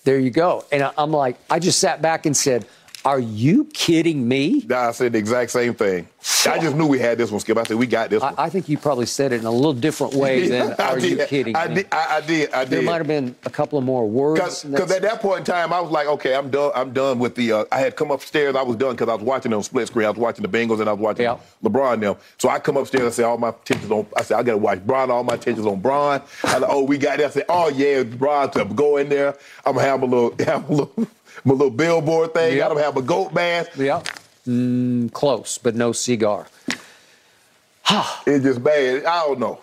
there you go. And I, I'm like, I just sat back and said, Are you kidding me? I said the exact same thing. I just knew we had this one, Skip. I said we got this one. I, I think you probably said it in a little different way than I Are you did. kidding I me? did. I, I did. I did. There might have been a couple of more words. Because at that point in time, I was like, okay, I'm done. I'm done with the. Uh, I had come upstairs. I was done because I was watching on split screen. I was watching the Bengals and I was watching LeBron now. So I come upstairs. I say all my attention's on. I said I got to watch Bron. All my attention's on Bron. I like, oh, we got that. I said, oh yeah, Bron to go in there. I'm gonna have a little, have a little, my little billboard thing. I'm gonna have a goat bath. Yeah. Mm, close, but no cigar. it's just bad. I don't know.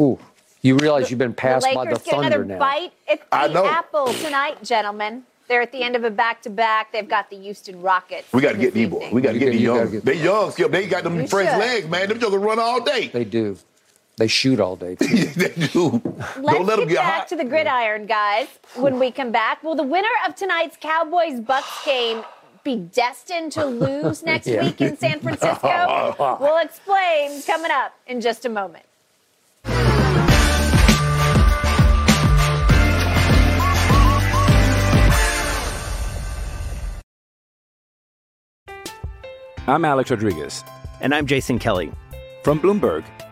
Ooh, you realize you've been passed The passed by Lakers the get thunder another now. bite at I the know. apple tonight, gentlemen. They're at the end of a back-to-back. They've got the Houston Rockets. We got to get these boys. We got to get these young. get- They young, Skip. They got them You French should. legs, man. Them jokers run all day. They do. They shoot all day. too. they do. Let's Don't let them get get back hot. to the gridiron, guys. When we come back, will the winner of tonight's Cowboys Bucks game be destined to lose next Yeah. week in San Francisco? we'll explain coming up in just a moment. I'm Alex Rodriguez. And I'm Jason Kelly. From Bloomberg,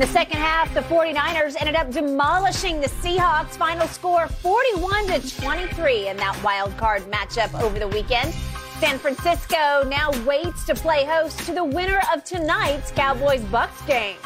In the second half, the 49ers ended up demolishing the Seahawks. Final score 41 to 23 in that wild card matchup over the weekend. San Francisco now waits to play host to the winner of tonight's Cowboys Bucks game.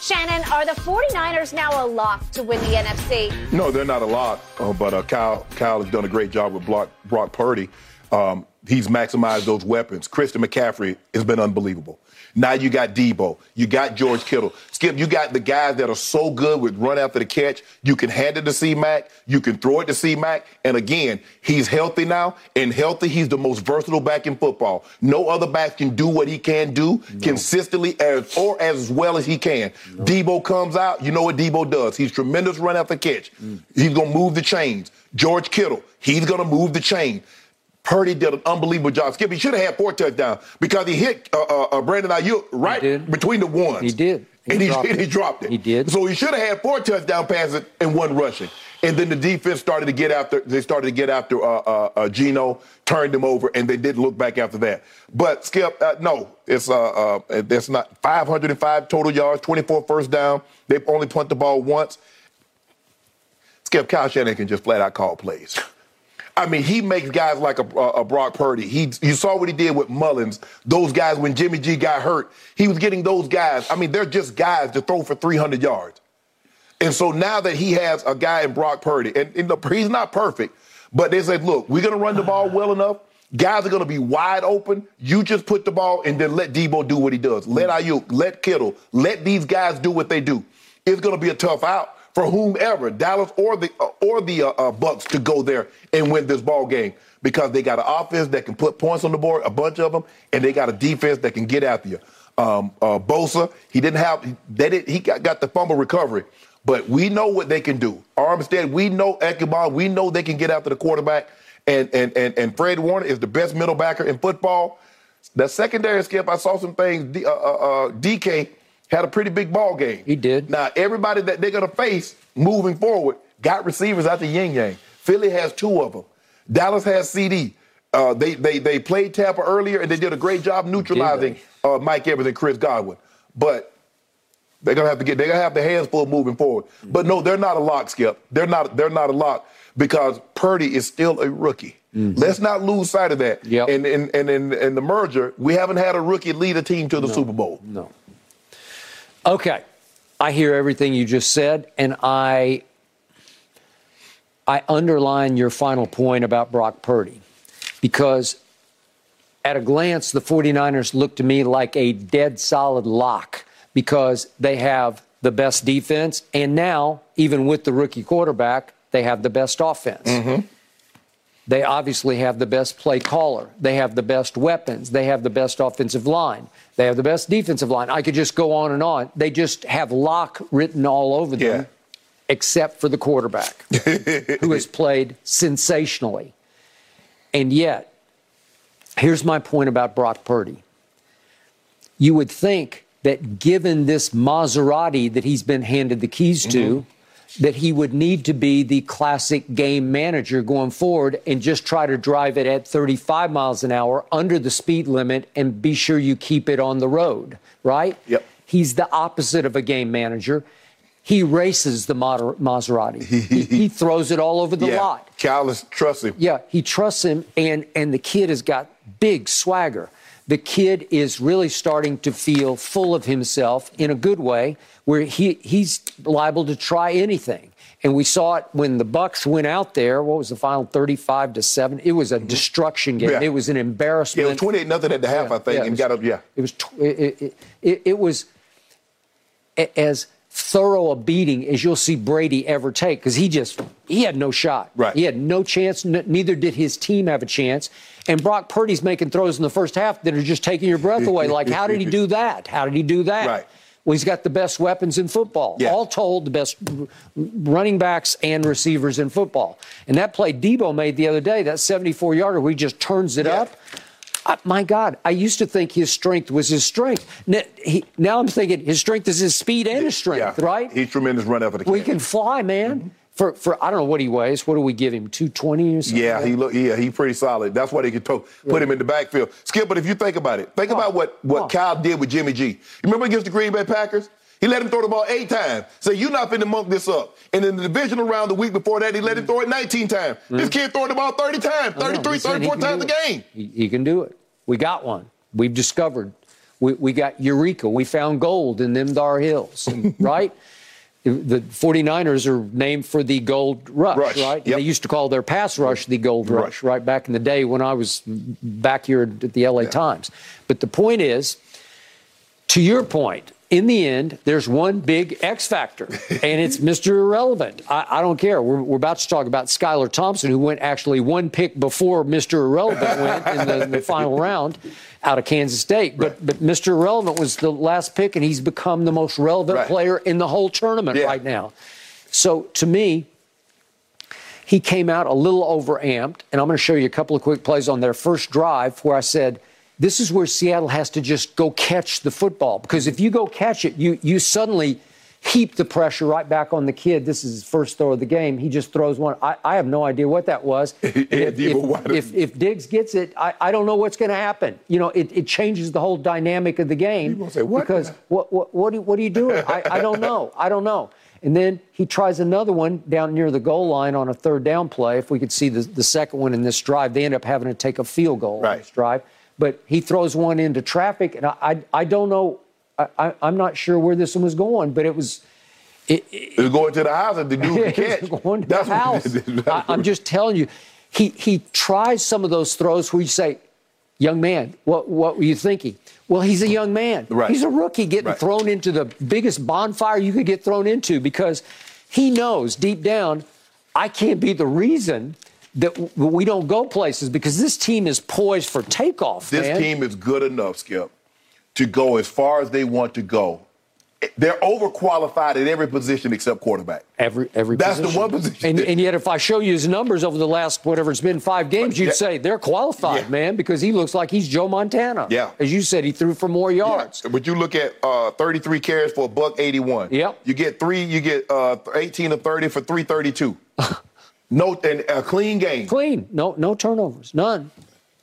Shannon, are the 49ers now a lock to win the NFC? No, they're not a lot. Uh, but uh, Kyle, Kyle has done a great job with Brock, Brock Purdy. Um, he's maximized those weapons. Christian McCaffrey has been unbelievable. Now you got Debo, you got George Kittle. Skip, you got the guys that are so good with run after the catch. You can hand it to C Mac, you can throw it to C Mac, and again, he's healthy now. And healthy, he's the most versatile back in football. No other back can do what he can do consistently as or as well as he can. Debo comes out, you know what Debo does. He's tremendous run after the catch. Mm. He's gonna move the chains. George Kittle, he's gonna move the chain. Purdy did an unbelievable job. Skip, he should have had four touchdowns because he hit uh, uh, uh, Brandon Aiyuk right between the ones. He did. He and he, and he it. dropped it. He did. So he should have had four touchdown passes and one rushing. And then the defense started to get after. They started to get after uh, uh, uh, Geno, turned him over, and they didn't look back after that. But Skip, uh, no, it's uh, uh, that's not 505 total yards, 24 first down. They've only punt the ball once. Skip Kyle Shanahan can just flat out call plays. I mean, he makes guys like a, a, Brock Purdy. He, you saw what he did with Mullens. Those guys, when Jimmy G got hurt, he was getting those guys. I mean, they're just guys to throw for 300 yards. And so now that he has a guy in Brock Purdy, and, and look, he's not perfect, but they said, look, we're going to run the ball well enough. Guys are going to be wide open. You just put the ball and then let Debo do what he does. Let Aiyuk, let Kittle, let these guys do what they do. It's going to be a tough out for whomever, Dallas or the or the uh, uh, Bucks, to go there and win this ball game because they got an offense that can put points on the board, a bunch of them, and they got a defense that can get after you. Um, uh, Bosa, he didn't have they did he got, got the fumble recovery, but we know what they can do. Armstead, we know Ebukam, we know they can get after the quarterback, and and and and Fred Warner is the best middle backer in football. The secondary skip, I saw some things. Uh, uh, uh DK had a pretty big ball game. He did. Now everybody that they're gonna face moving forward got receivers out the yin yang. Philly has two of them. Dallas has CD. Uh, they they they played Tampa earlier and they did a great job neutralizing uh, Mike Evans and Chris Godwin. But they're gonna have to get they're gonna have the hands full moving forward. Mm-hmm. But no, they're not a lock, Skip. They're not they're not a lock because Purdy is still a rookie. Mm-hmm. Let's not lose sight of that. Yep. And in and in, in the merger, we haven't had a rookie lead a team to the no, Super Bowl. No. Okay. I hear everything you just said, and I I underline your final point about Brock Purdy because at a glance, the 49ers look to me like a dead solid lock because they have the best defense. And now, even with the rookie quarterback, they have the best offense. Mm-hmm. They obviously have the best play caller. They have the best weapons. They have the best offensive line. They have the best defensive line. I could just go on and on. They just have lock written all over them. Yeah except for the quarterback, who has played sensationally. And yet, here's my point about Brock Purdy. You would think that given this Maserati that he's been handed the keys to, mm-hmm. That he would need to be the classic game manager going forward and just try to drive it at 35 miles an hour under the speed limit and be sure you keep it on the road, right? Yep. He's the opposite of a game manager he races the Maserati. he, he, throws it all over the yeah. lot. Callis trusts him. Yeah, he trusts him, and and the kid has got big swagger. The kid is really starting to feel full of himself in a good way, where he he's liable to try anything. And we saw it when the Bucks went out there. What was the final, thirty-five to seven? It was a mm-hmm. destruction game. Yeah. It was an embarrassment. Yeah, it was twenty-eight nothing at the half, yeah, I think, yeah, and was, got up. Yeah, it was. It, it, it, it was as thorough a beating as you'll see Brady ever take because he just he had no shot. Right. He had no chance. N- neither did his team have a chance. And Brock Purdy's making throws in the first half that are just taking your breath away. like, how did he do that? How did he do that? Right. Well, he's got the best weapons in football. Yeah. All told, the best running backs and receivers in football. And that play Debo made the other day, that 74 yarder where he just turns it yeah. up my God, I used to think his strength was his strength. Now, he, now I'm thinking his strength is his speed and his strength, yeah. right? He's tremendous run effort. We can fly, man. Mm-hmm. For, for I don't know what he weighs. What do we give him? Two twenty or something? Yeah, he look. Yeah, he's pretty solid. That's why they could to- put him in the backfield. Skip, but if you think about it, think oh. about what what oh. Kyle did with Jimmy G. You remember against the Green Bay Packers? He let him throw the ball eight times. Say, you're not finna monk this up. And in the divisional round the week before that, he let him throw it 19 times. Mm-hmm. This kid throwing the ball 30 times, 33, 34 times a game. He, he, can do it. We got one. We've discovered. We, we got Eureka. We found gold in them Dar Hills, right? the 49ers are named for the gold rush, rush. right? Yep. They used to call their pass rush the gold rush, rush, right back in the day when I was back here at the LA yeah. Times. But the point is, to your point, in the end, there's one big X factor, and it's Mr. Irrelevant. I, I don't care. We're, we're, about to talk about Skylar Thompson, who went actually one pick before Mr. Irrelevant went in the, in the final round out of Kansas State. But right. but Mr. Irrelevant was the last pick, and he's become the most relevant right. player in the whole tournament yeah. right now. So to me, he came out a little overamped, and I'm going to show you a couple of quick plays on their first drive where I said – this is where Seattle has to just go catch the football because if you go catch it, you you suddenly heap the pressure right back on the kid. This is his first throw of the game. He just throws one. I, I have no idea what that was. if, if, if, if, Diggs gets it, I, I don't know what's going to happen. You know, it, it changes the whole dynamic of the game. Say, what? Because what, what, what, are, what are you doing? I, I don't know. I don't know. And then he tries another one down near the goal line on a third down play. If we could see the, the second one in this drive, they end up having to take a field goal right. on this drive but he throws one into traffic, and I, I, I don't know. I, am not sure where this one was going, but it was. It, it, was going to the house and the dude catch. going to That's the house. I, I'm just telling you, he he tries some of those throws where you say, "Young man, what what were you thinking?" Well, he's a young man. Right. He's a rookie getting right. thrown into the biggest bonfire you could get thrown into because he knows deep down, I can't be the reason that we don't go places because this team is poised for takeoff. This man. team is good enough, Skip, to go as far as they want to go. They're overqualified at every position except quarterback. Every every That's position. the one position. And, and yet, if I show you his numbers over the last whatever it's been five games, you'd Yeah. say they're qualified, Yeah. man, because he looks like he's Joe Montana. Yeah. as you said, he threw for more yards. But you look at uh, 33 carries for a buck 81. Yep. You get three. You get uh, 18 of 30 for 332. no, and a clean game. Clean, no no turnovers, none.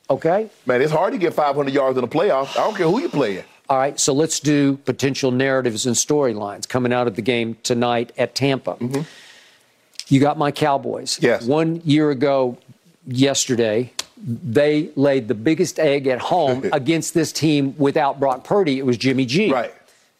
Okay. Man, it's hard to get 500 yards in the playoffs. I don't care who you're playing. All right, so let's do potential narratives and storylines coming out of the game tonight at Tampa. Mm-hmm. You got my Cowboys. Yes. One year ago, yesterday, they laid the biggest egg at home against this team without Brock Purdy. It was Jimmy G. Right.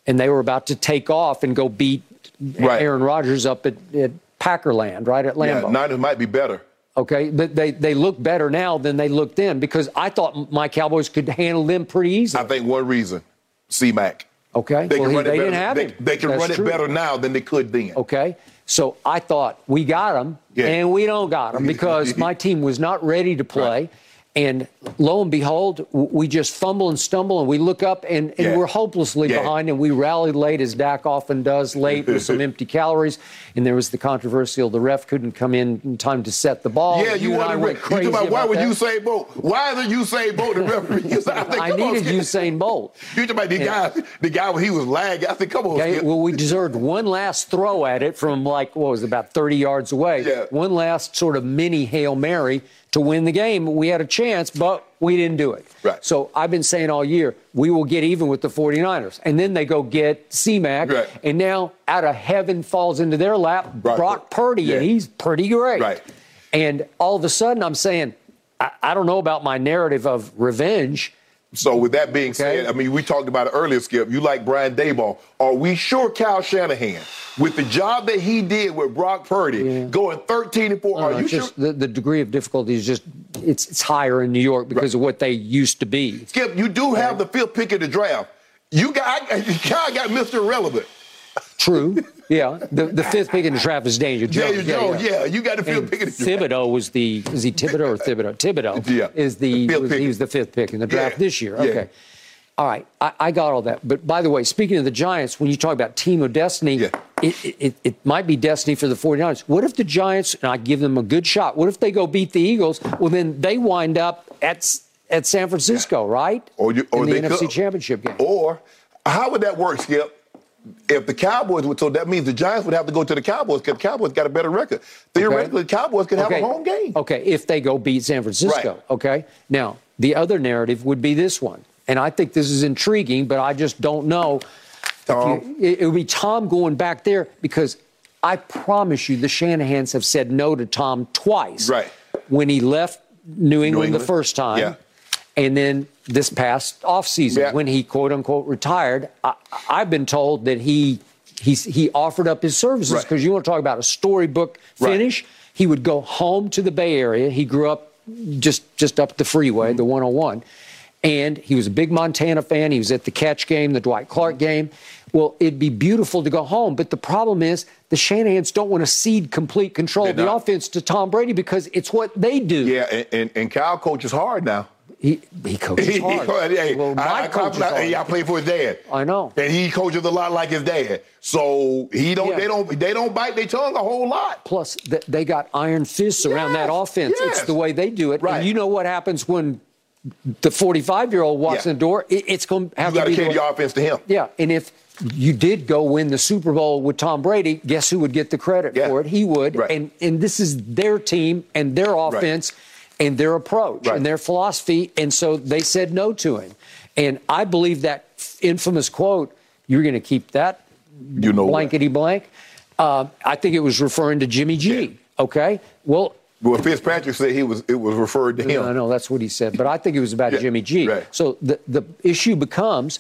And they were about to take off and go beat Right. Aaron Rodgers up at, at Packerland, right at Lambeau. Yeah. Niners might be better. Okay, but they, they look better now than they looked then because I thought my Cowboys could handle them pretty easily. I think one reason, C-Mac. Okay, They well, can he- run it they better. didn't have they, him. they can That's run it true. better now than they could then. Okay, so I thought we got them, Yeah. and we don't got them because my team was not ready to play. And lo and behold, we just fumble and stumble, and we look up, and, and Yeah. we're hopelessly Yeah. behind, and we rally late as Dak often does, late with some empty calories. And there was the controversial: the ref couldn't come in in time to set the ball. Yeah, you, and want I to went you crazy about why would that. Usain Bolt? Why is it Usain Bolt the referee? You said, I, think, I come on, needed Usain Bolt. You talking about the Yeah. guy? The guy when he was lagging. I think, come on, Okay, well, we deserved one last throw at it from like what was it, about 30 yards away. Yeah. One last sort of mini hail mary to win the game. We had a chance, but we didn't do it. Right. So I've been saying all year we will get even with the 49ers, and then they go get C-Mac, Right. and now out of heaven falls into their lap Brock Brock, Pur- Purdy, and he's pretty great. Right. And all of a sudden, I'm saying. I, I don't know about my narrative of revenge. So with that being Okay. said, I mean, we talked about it earlier, Skip. You like Brian Daboll. Are we sure Kyle Shanahan, with the job that he did with Brock Purdy, going 13 and 4, I are you it's sure? the, the degree of difficulty is just it's it's higher in New York because of what they used to be. Skip, you do have the fifth pick of the draft. You got Kyle got Mr. Irrelevant. True. Yeah. The the fifth pick in the draft is Daniel Jones. Daniel Jones, yeah, you got fifth And pick in the draft. Thibodeaux was the is he Thibodeaux or Thibodeaux? Thibodeaux Yeah. is the, was, he was the fifth pick in the draft Yeah. this year. Yeah. Okay. All right, I, I got all that. But by the way, speaking of the Giants, when you talk about team of destiny, Yeah. it, it, it, might be destiny for the 49ers. What if the Giants, and I give them a good shot, what if they go beat the Eagles? Well, then they wind up at at San Francisco, right? Or you- or in the NFC could. Championship game. Or how would that work, Skip? If the Cowboys would, so that means the Giants would have to go to the Cowboys because the Cowboys got a better record. Theoretically, the Cowboys could have a home game. Okay, if they go beat San Francisco. Right. Okay. Now, the other narrative would be this one. And I think this is intriguing, but I just don't know. Tom? you- it, it would be Tom going back there because I promise you the Shanahans have said no to Tom twice. Right. When he left New England, the England? first time. Yeah. And then this past offseason, Yeah. when he quote unquote retired, I, I've been told that he he's, he offered up his services Right. because you want to talk about a storybook Right. finish. He would go home to the Bay Area. He grew up just just up the freeway, Mm-hmm. the 101. And he was a big Montana fan. He was at the catch game, the Dwight Clark game. Well, it'd be beautiful to go home. But the problem is the Shanahans don't want to cede complete control of the not. offense to Tom Brady because it's what they do. Yeah, and, and, and Kyle coaches hard now. He, he coaches hard. hey, well, I, I, coach I, hard. I play for his dad. I know. And he coaches a lot like his dad. So he don't Yeah. they don't they don't bite their tongue a whole lot. Plus, th- they got iron fists around that offense. yes. It's the way they do it. Right. And you know what happens when the 45 year old walks Yeah. in the door? It, it's going to have to be. You to gotta be. the your offense to him. Yeah, and if you did go win the Super Bowl with Tom Brady, guess who would get the credit Yeah. for it? He would. Right. And and this is their team and their offense and their approach Right. and their philosophy, and so they said no to him. And I believe that infamous quote, "You're going to keep that You know blankety blank." Uh, I think it was referring to Jimmy G. Yeah. Okay, well. Well, Fitzpatrick said he was it was referred to him. I know that's what he said, but I think it was about Yeah, Jimmy G. right. So the the issue becomes,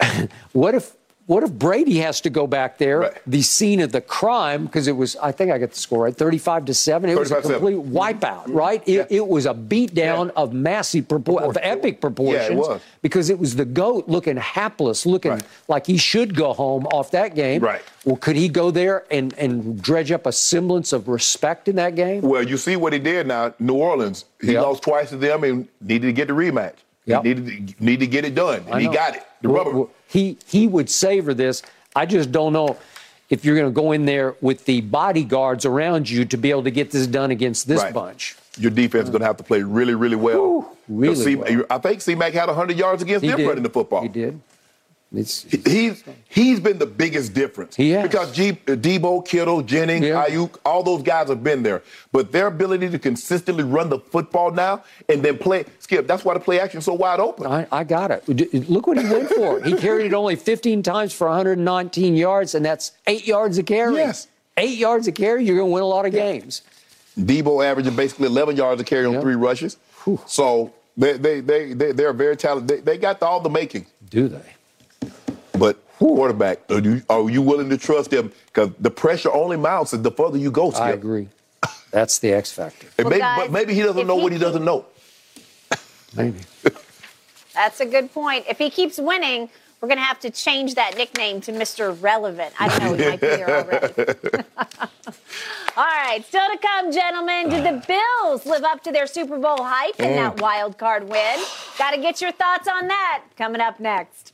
what if what if Brady has to go back there, the scene of the crime, because it was, I think I got the score right, 35 to 7. It was a 35-7. complete wipeout, mm-hmm. right? It, it was a beatdown of massive, propor- of epic proportions. Yeah, it was. Because it was the GOAT looking hapless, looking like he should go home off that game. Right. Well, could he go there and, and dredge up a semblance of respect in that game? Well, you see what he did now. New Orleans, he Yep. lost twice to them and needed to get the rematch. Yep. He needed to, need to get it done, and he got it. The Well, rubber. well, he he would savor this. I just don't know if you're going to go in there with the bodyguards around you to be able to get this done against this Right. bunch. Your defense is going to have to play really, really well. really C- well. I think C-Mac had 100 yards against He them did. running the football. He did. It's, he's he's been the biggest difference. He has. Because G, Debo, Kittle, Jennings, Yeah. Aiyuk, all those guys have been there. But their ability to consistently run the football now and then play, Skip, that's why the play action is so wide open. I, I got it. Look what he went for. He carried it only 15 times for 119 yards, and that's eight yards a carry. Yes. Eight yards a carry, you're going to win a lot of games. Debo averaging basically 11 yards a carry on three rushes. So they, they, they, they, they're very talented. They, they got all the making. Do they? But quarterback, are you, are you willing to trust them? Because the pressure only mounts the further you go, Skip. I agree. That's the X factor. Well, maybe, guys, but maybe he doesn't know he what he keep- doesn't know. Maybe. That's a good point. If he keeps winning, we're going to have to change that nickname to Mr. Relevant. I don't know, he might be here already. All right, still to come, gentlemen. Did the Bills live up to their Super Bowl hype in that mm. wild card win? Got to get your thoughts on that coming up next.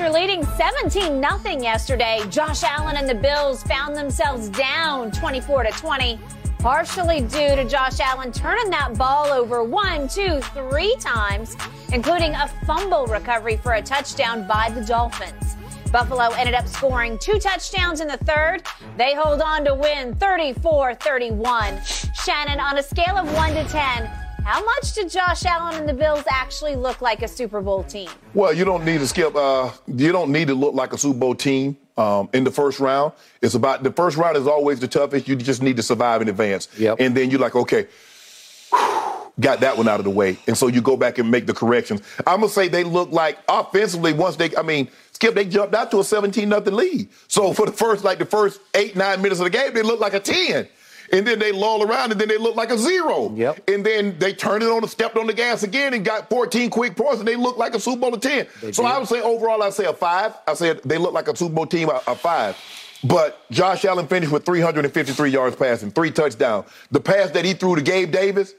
After leading 17 0 yesterday, Josh Allen and the Bills found themselves down 24 to 20, partially due to Josh Allen turning that ball over one, two, three times, including a fumble recovery for a touchdown by the Dolphins. Buffalo ended up scoring two touchdowns in the third. They hold on to win 34 31. Shannon, on a scale of 1 to 10, how much did Josh Allen and the Bills actually look like a Super Bowl team? Well, you don't need to skip. Uh, you don't need to look like a Super Bowl team um, in the first round. It's about the first round is always the toughest. You just need to survive in advance, Yep. and then you're like, okay, got that one out of the way, and so you go back and make the corrections. I'm gonna say they look like offensively once they. I mean, Skip, they jumped out to a 17 nothing lead. So for the first like the first eight nine minutes of the game, they looked like a 10. And then they lull around, and then they look like a zero. Yep. And then they turned it on and stepped on the gas again and got 14 quick points, and they look like a Super Bowl of 10. so I would say overall, I'd say a five. I said they look like a Super Bowl team, a, a five. But Josh Allen finished with 353 yards passing, three touchdowns. The pass that he threw to Gabe Davis,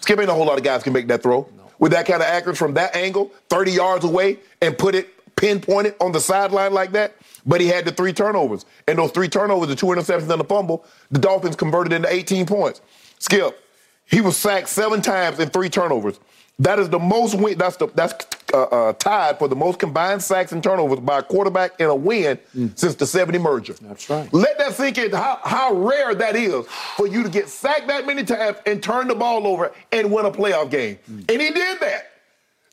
Skip ain't a whole lot of guys can make that throw. With that kind of accuracy from that angle, 30 yards away, and put it pinpointed on the sideline like that. But he had the three turnovers. And those three turnovers, the two interceptions and the fumble, the Dolphins converted into 18 points. Skip, he was sacked seven times in three turnovers. That is the most win. That's the that's uh, uh, tied for the most combined sacks and turnovers by a quarterback in a win since the 70 merger. That's right. Let that sink in how, how rare that is for you to get sacked that many times and turn the ball over and win a playoff game. And he did that.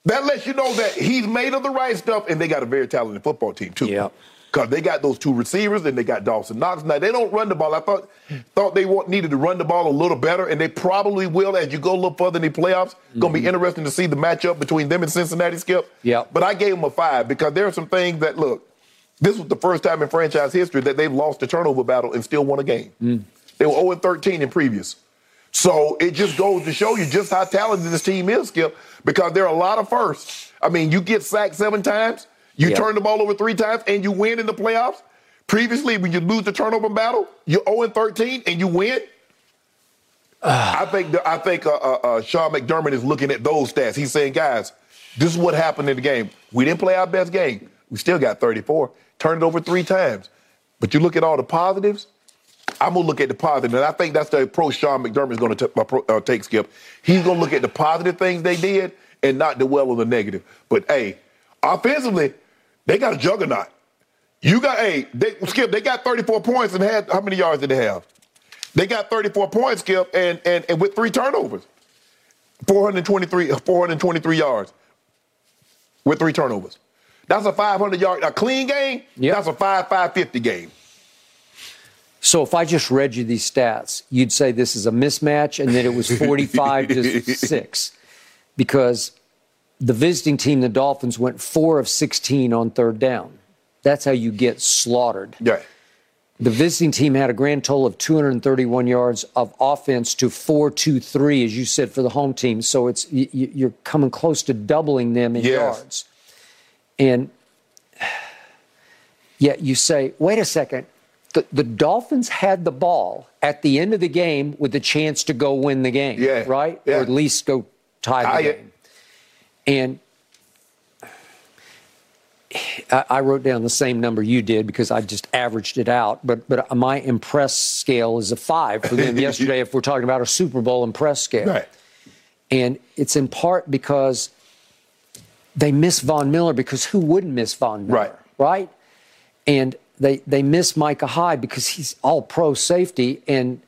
That lets you know that he's made of the right stuff, and they got a very talented football team too. Yeah. Because they got those two receivers, and they got Dawson Knox. Now they don't run the ball. I thought thought they want, needed to run the ball a little better, and they probably will as you go a little further in the playoffs. Going to be mm-hmm. interesting to see the matchup between them and Cincinnati. Skip. Yeah. But I gave them a five because there are some things that look. This was the first time in franchise history that they've lost a turnover battle and still won a game. Mm. They were 0 13 in previous. So it just goes to show you just how talented this team is, Skip, because there are a lot of firsts. I mean, you get sacked seven times, you Yeah. turn the ball over three times, and you win in the playoffs. Previously, when you lose the turnover battle, you're 0 13 and you win. I think the, I think uh, uh, uh, Sean McDermott is looking at those stats. He's saying, guys, this is what happened in the game. We didn't play our best game. We still got 34. Turned it over three times. But you look at all the positives. I'm gonna look at the positive, and I think that's the approach Sean McDermott is gonna t- uh, take. Skip, he's gonna look at the positive things they did and not dwell on the negative. But hey, offensively, they got a juggernaut. You got hey, they, Skip, they got 34 points and had how many yards did they have? They got 34 points, Skip, and and, and with three turnovers, 423 423 yards with three turnovers. That's a 500 yard, a clean game. That's a 5 550 game. So if I just read you these stats, you'd say this is a mismatch and that it was 45 to 6 because the visiting team, the Dolphins, went 4 of 16 on third down. That's how you get slaughtered. Yeah. The visiting team had a grand total of 231 yards of offense to 423, as you said, for the home team. So it's you, you're coming close to doubling them in Yes. yards. And yet you say, wait a second, the, the Dolphins had the ball at the end of the game with a chance to go win the game, Yeah, right? yeah. Or at least go tie the I- game. And I, I wrote down the same number you did because I just averaged it out. But but my impress scale is a five for them yesterday. If we're talking about a Super Bowl impress scale, Right. and it's in part because they miss Von Miller because who wouldn't miss Von Miller, Right. Right, and they they miss Micah Hyde because he's all pro safety and.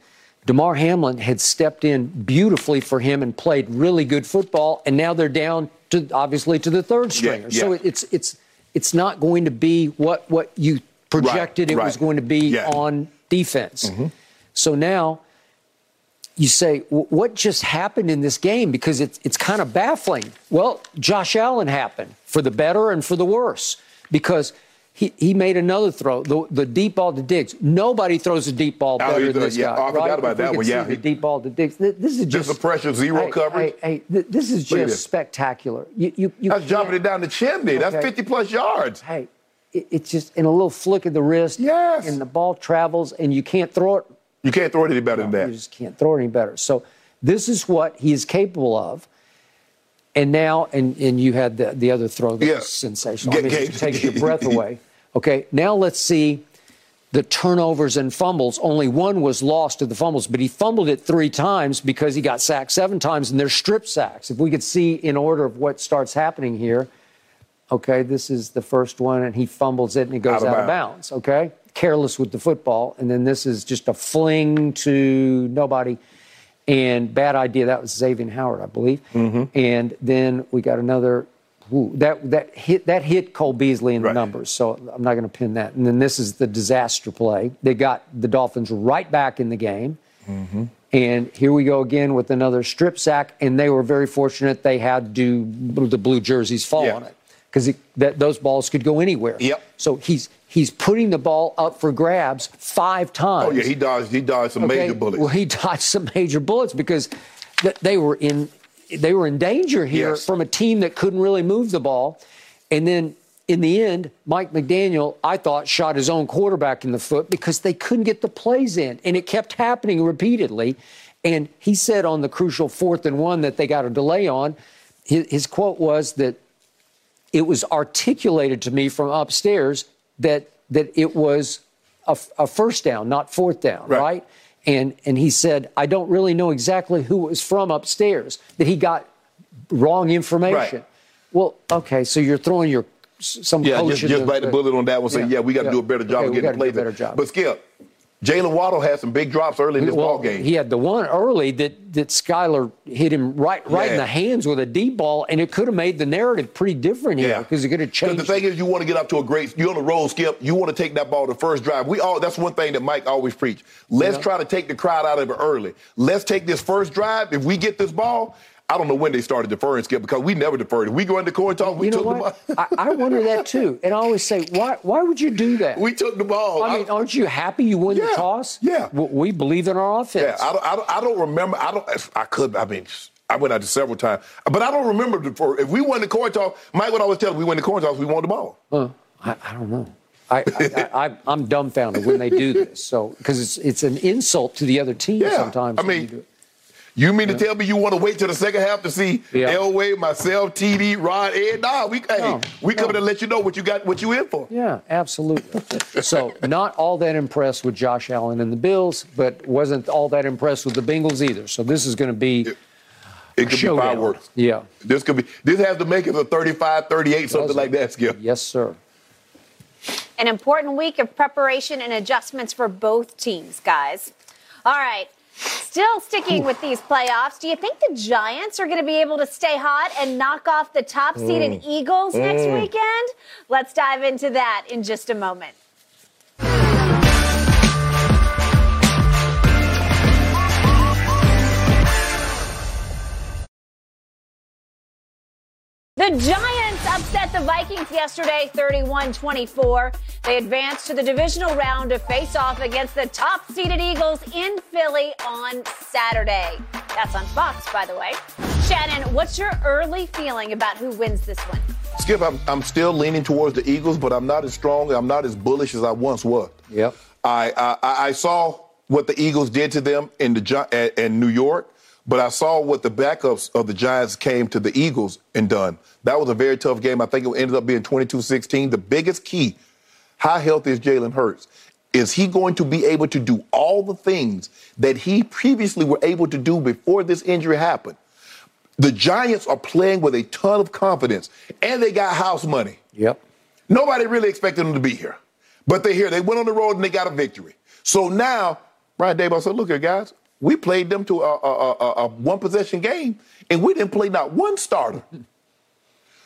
Damar Hamlin had stepped in beautifully for him and played really good football, and now they're down to obviously to the third stringer. So yeah. it's it's it's not going to be what what you projected it was right. Mm-hmm. going to be Yeah. on defense. So now you say, what just happened in this game? Because it's it's kind of baffling. Well, Josh Allen happened for the better and for the worse because. He, he made another throw, the, the deep ball to Diggs. Nobody throws a deep ball Oh, better he than this yeah. guy. Oh, I forgot right? about If that one, yeah. The deep ball to Diggs. Th- This is just Just the pressure, zero Hey, coverage. Hey, hey, this is just this. spectacular. You, you, you That's jumping it down the chimney. That's 50 plus yards. Hey, it, it's just in a little flick of the wrist. Yes. And the ball travels, and you can't throw it. You can't throw it any better You than that. You just can't throw it any better. So this is what he is capable of. And now, and, and you had the, the other throw that Yeah. was sensational. Ga- I mean, it ga- just takes your breath away. Okay, now let's see the turnovers and fumbles. Only one was lost to the fumbles, but he fumbled it three times because he got sacked seven times, and they're strip sacks. If we could see in order of what starts happening here, okay, this is the first one, and he fumbles it and it goes Out out of of, bounds. Okay, careless with the football, and then this is just a fling to nobody. And bad idea. That was Xavier Howard, I believe. Mm-hmm. And then we got another. Ooh, that that hit that hit Cole Beasley in the numbers, so I'm not going to pin that. And then this is the disaster play. They got the Dolphins right back in the game. Mm-hmm. And here we go again with another strip sack, and they were very fortunate they had to the blue jerseys fall Yeah. on it because that those balls could go anywhere. Yep. So he's he's putting the ball up for grabs five times. Oh, yeah, he dodged, he dodged some Okay, major bullets. Well, he dodged some major bullets because they were in they were in danger here Yes. from a team that couldn't really move the ball, and then. In the end, Mike McDaniel, I thought, shot his own quarterback in the foot because they couldn't get the plays in, and it kept happening repeatedly. And he said on the crucial fourth and one that they got a delay on, his, his quote was that it was articulated to me from upstairs that that it was a, a first down, not fourth down, Right. right. And and he said, I don't really know exactly who it was from upstairs that he got wrong information. Right. Well, okay, so you're throwing your some Yeah, just, just bite the bullet on that one. Say, Yeah, yeah, we got to yeah. do a better job Okay, of getting gotta the do a plays. in. better job. But Skip, Jaylen Waddle had some big drops early in this well, ball game. He had the one early that that Skylar hit him right right in the hands with a deep ball, and it could have made the narrative pretty different here Yeah. because it could have changed. the thing is, you want to get up to a great. You're on the road, Skip. You want to take that ball the first drive. We all. That's one thing that Mike always preach. Let's Yeah. try to take the crowd out of it early. Let's take this first drive. If we get this ball, I don't know when they started deferring, Skip, because we never deferred. We go into coin talk, we you know took what? the ball. I, I wonder that too, and I always say, why? Why would you do that? we took the ball. I mean, aren't you happy you won Yeah, the toss? yeah. We believe in our offense. Yeah, I don't, I don't, I don't remember. I don't. I could. I mean, I went out there several times, but I don't remember the, for, if we won the coin toss. Mike would always tell us we won the coin toss. We won the ball. Uh, I, I don't know. I, I, I, I'm dumbfounded when they do this. So because it's it's an insult to the other team Yeah, sometimes. I mean, you do it. You mean to tell me you want to wait till the second half to see Yeah. Elway, myself, TD, Rod, Ed? Nah, we hey, No, we no. coming to let you know what you got, what you in for. Yeah, absolutely. so, not all that impressed with Josh Allen and the Bills, but wasn't all that impressed with the Bengals either. So, this is going to be It could be showdown. fireworks. Yeah. This could be. This has to make it a 35, 38, something Does it? like that, Skip. Yes, sir. An important week of preparation and adjustments for both teams, guys. All right. Still sticking with these playoffs, do you think the Giants are going to be able to stay hot and knock off the top seeded Mm. Eagles next Mm. weekend? Let's dive into that in just a moment. The Giants upset the Vikings yesterday 31 24. They advanced to the divisional round to face off against the top seeded Eagles in Philly on Saturday. That's on Fox, by the way. Shannon, what's your early feeling about who wins this one? Skip, I'm, I'm still leaning towards the Eagles, but I'm not as strong. I'm not as bullish as I once was. Yep. I I, I saw what the Eagles did to them in the in New York, but I saw what the backups of the Giants came to the Eagles and done. That was a very tough game. I think it ended up being 22-16. The biggest key, how healthy is Jalen Hurts? Is he going to be able to do all the things that he previously were able to do before this injury happened? The Giants are playing with a ton of confidence, and they got house money. Yep. Nobody really expected them to be here. But they're here. They went on the road and they got a victory. So now, Brian Daboll said, look here, guys, we played them to a, a, a, a one possession game, and we didn't play not one starter.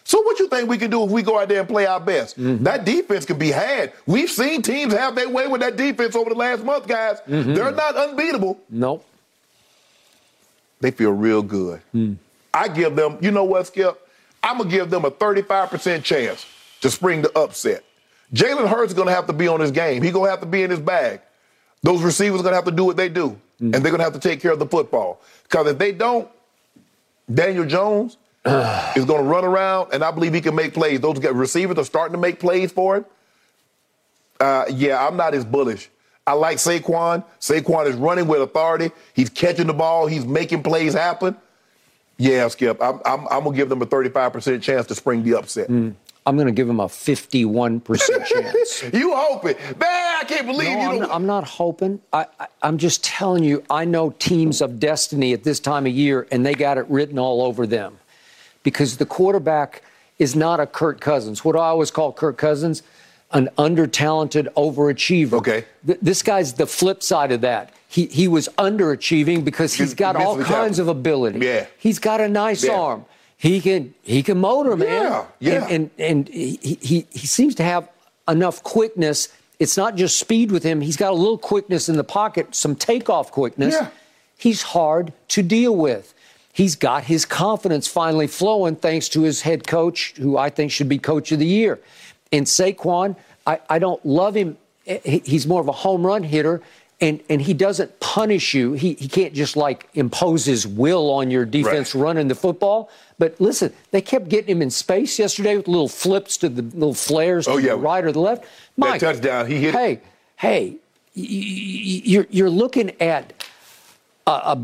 So what you think we can do if we go out there and play our best? Mm-hmm. That defense can be had. We've seen teams have their way with that defense over the last month, guys. Mm-hmm. They're not unbeatable. Nope. They feel real good. Hmm. I give them, you know what, Skip? I'm gonna give them a 35% chance to spring the upset. Jalen Hurts is gonna have to be on his game. He's gonna have to be in his bag. Those receivers are gonna have to do what they do, and they're gonna have to take care of the football. Because if they don't, Daniel Jones is gonna run around, and I believe he can make plays. Those receivers are starting to make plays for him. Uh, yeah, I'm not as bullish. I like Saquon. Saquon is running with authority. He's catching the ball. He's making plays happen. Yeah, Skip. I'm, I'm, I'm gonna give them a 35% chance to spring the upset. I'm going to give him a 51% chance. you hoping? Man, I can't believe No, you I'm, don't. I'm not hoping. I, I, I'm just telling you, I know teams of destiny at this time of year, and they got it written all over them. Because the quarterback is not a Kirk Cousins. What do I always call Kirk Cousins? An under talented overachiever. Okay. this guy's the flip side of that. He, he was underachieving because he's got all kinds of ability. Yeah. He's got a nice Yeah. arm. He can he can motor, man. Yeah, yeah. And and, and he, he he seems to have enough quickness. It's not just speed with him. He's got a little quickness in the pocket, some takeoff quickness. Yeah. He's hard to deal with. He's got his confidence finally flowing thanks to his head coach, who I think should be coach of the year. And Saquon, I, I don't love him. He's more of a home run hitter, and, and he doesn't punish you. He, he can't just like impose his will on your defense running the football. But listen, they kept getting him in space yesterday with little flips to the little flares oh, to Oh, yeah. the right or the left. Mike, touchdown, he hit it. Hey, hey, y- y- you're you're looking at a, a,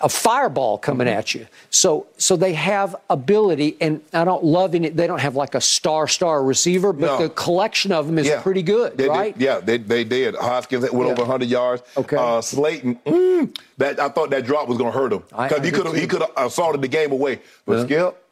a fireball coming Mm-hmm. at you. So so they have ability, and I don't love any. They don't have like a star star receiver, but No. the collection of them is Yeah. pretty good, They right? Did, yeah, they, they did. Hodgins went Yeah. over 100 yards. Okay. Uh, Slayton, mm, that I thought that drop was going to hurt him because he could have he could have assaulted the game away. But Yeah. Skip,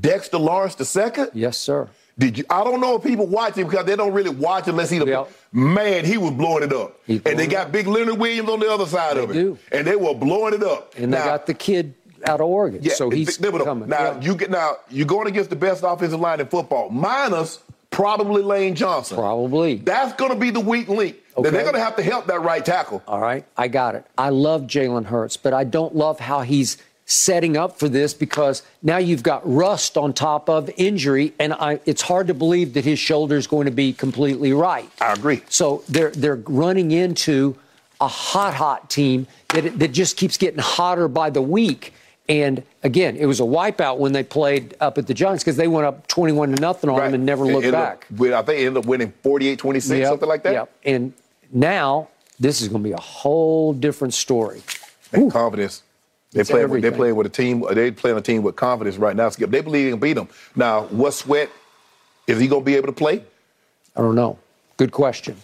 Dexter Lawrence the second. Yes, sir. Did you? I don't know if people watch him because they don't really watch unless he the man. He was blowing it up, and they got big Leonard Williams on the other side of it, do. and they were blowing it up. And they got the kid out of Oregon, yeah, so he's th- th- coming. Now Yeah. you get now you're going against the best offensive line in football, minus probably Lane Johnson. Probably. That's going to be the weak link. Then Okay. They're going to have to help that right tackle. All right, I got it. I love Jalen Hurts, but I don't love how he's setting up for this because now you've got rust on top of injury, and I, it's hard to believe that his shoulder is going to be completely right. I agree. So they're they're running into a hot, hot team that that just keeps getting hotter by the week. And again, it was a wipeout when they played up at the Giants because they went up 21 to nothing on them and never looked Ended up back. win- I think they ended up winning 48 26, Yep, something like that. yep. And now this is going to be a whole different story. That confidence. They It's play. They play with a team. They playing a team with confidence right now. Skip. They believe they can beat them. Now, what Sweat? Is he going to be able to play? I don't know. Good question.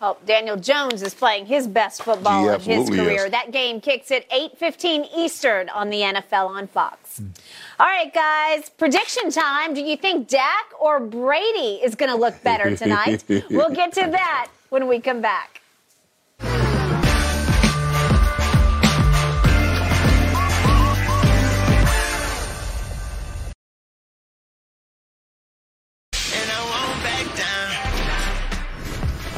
Well, Daniel Jones is playing his best football He of his career. is. That game kicks at 8:15 Eastern on the NFL on Fox. Hmm. All right, guys, prediction time. Do you think Dak or Brady is going to look better tonight? we'll get to that when we come back.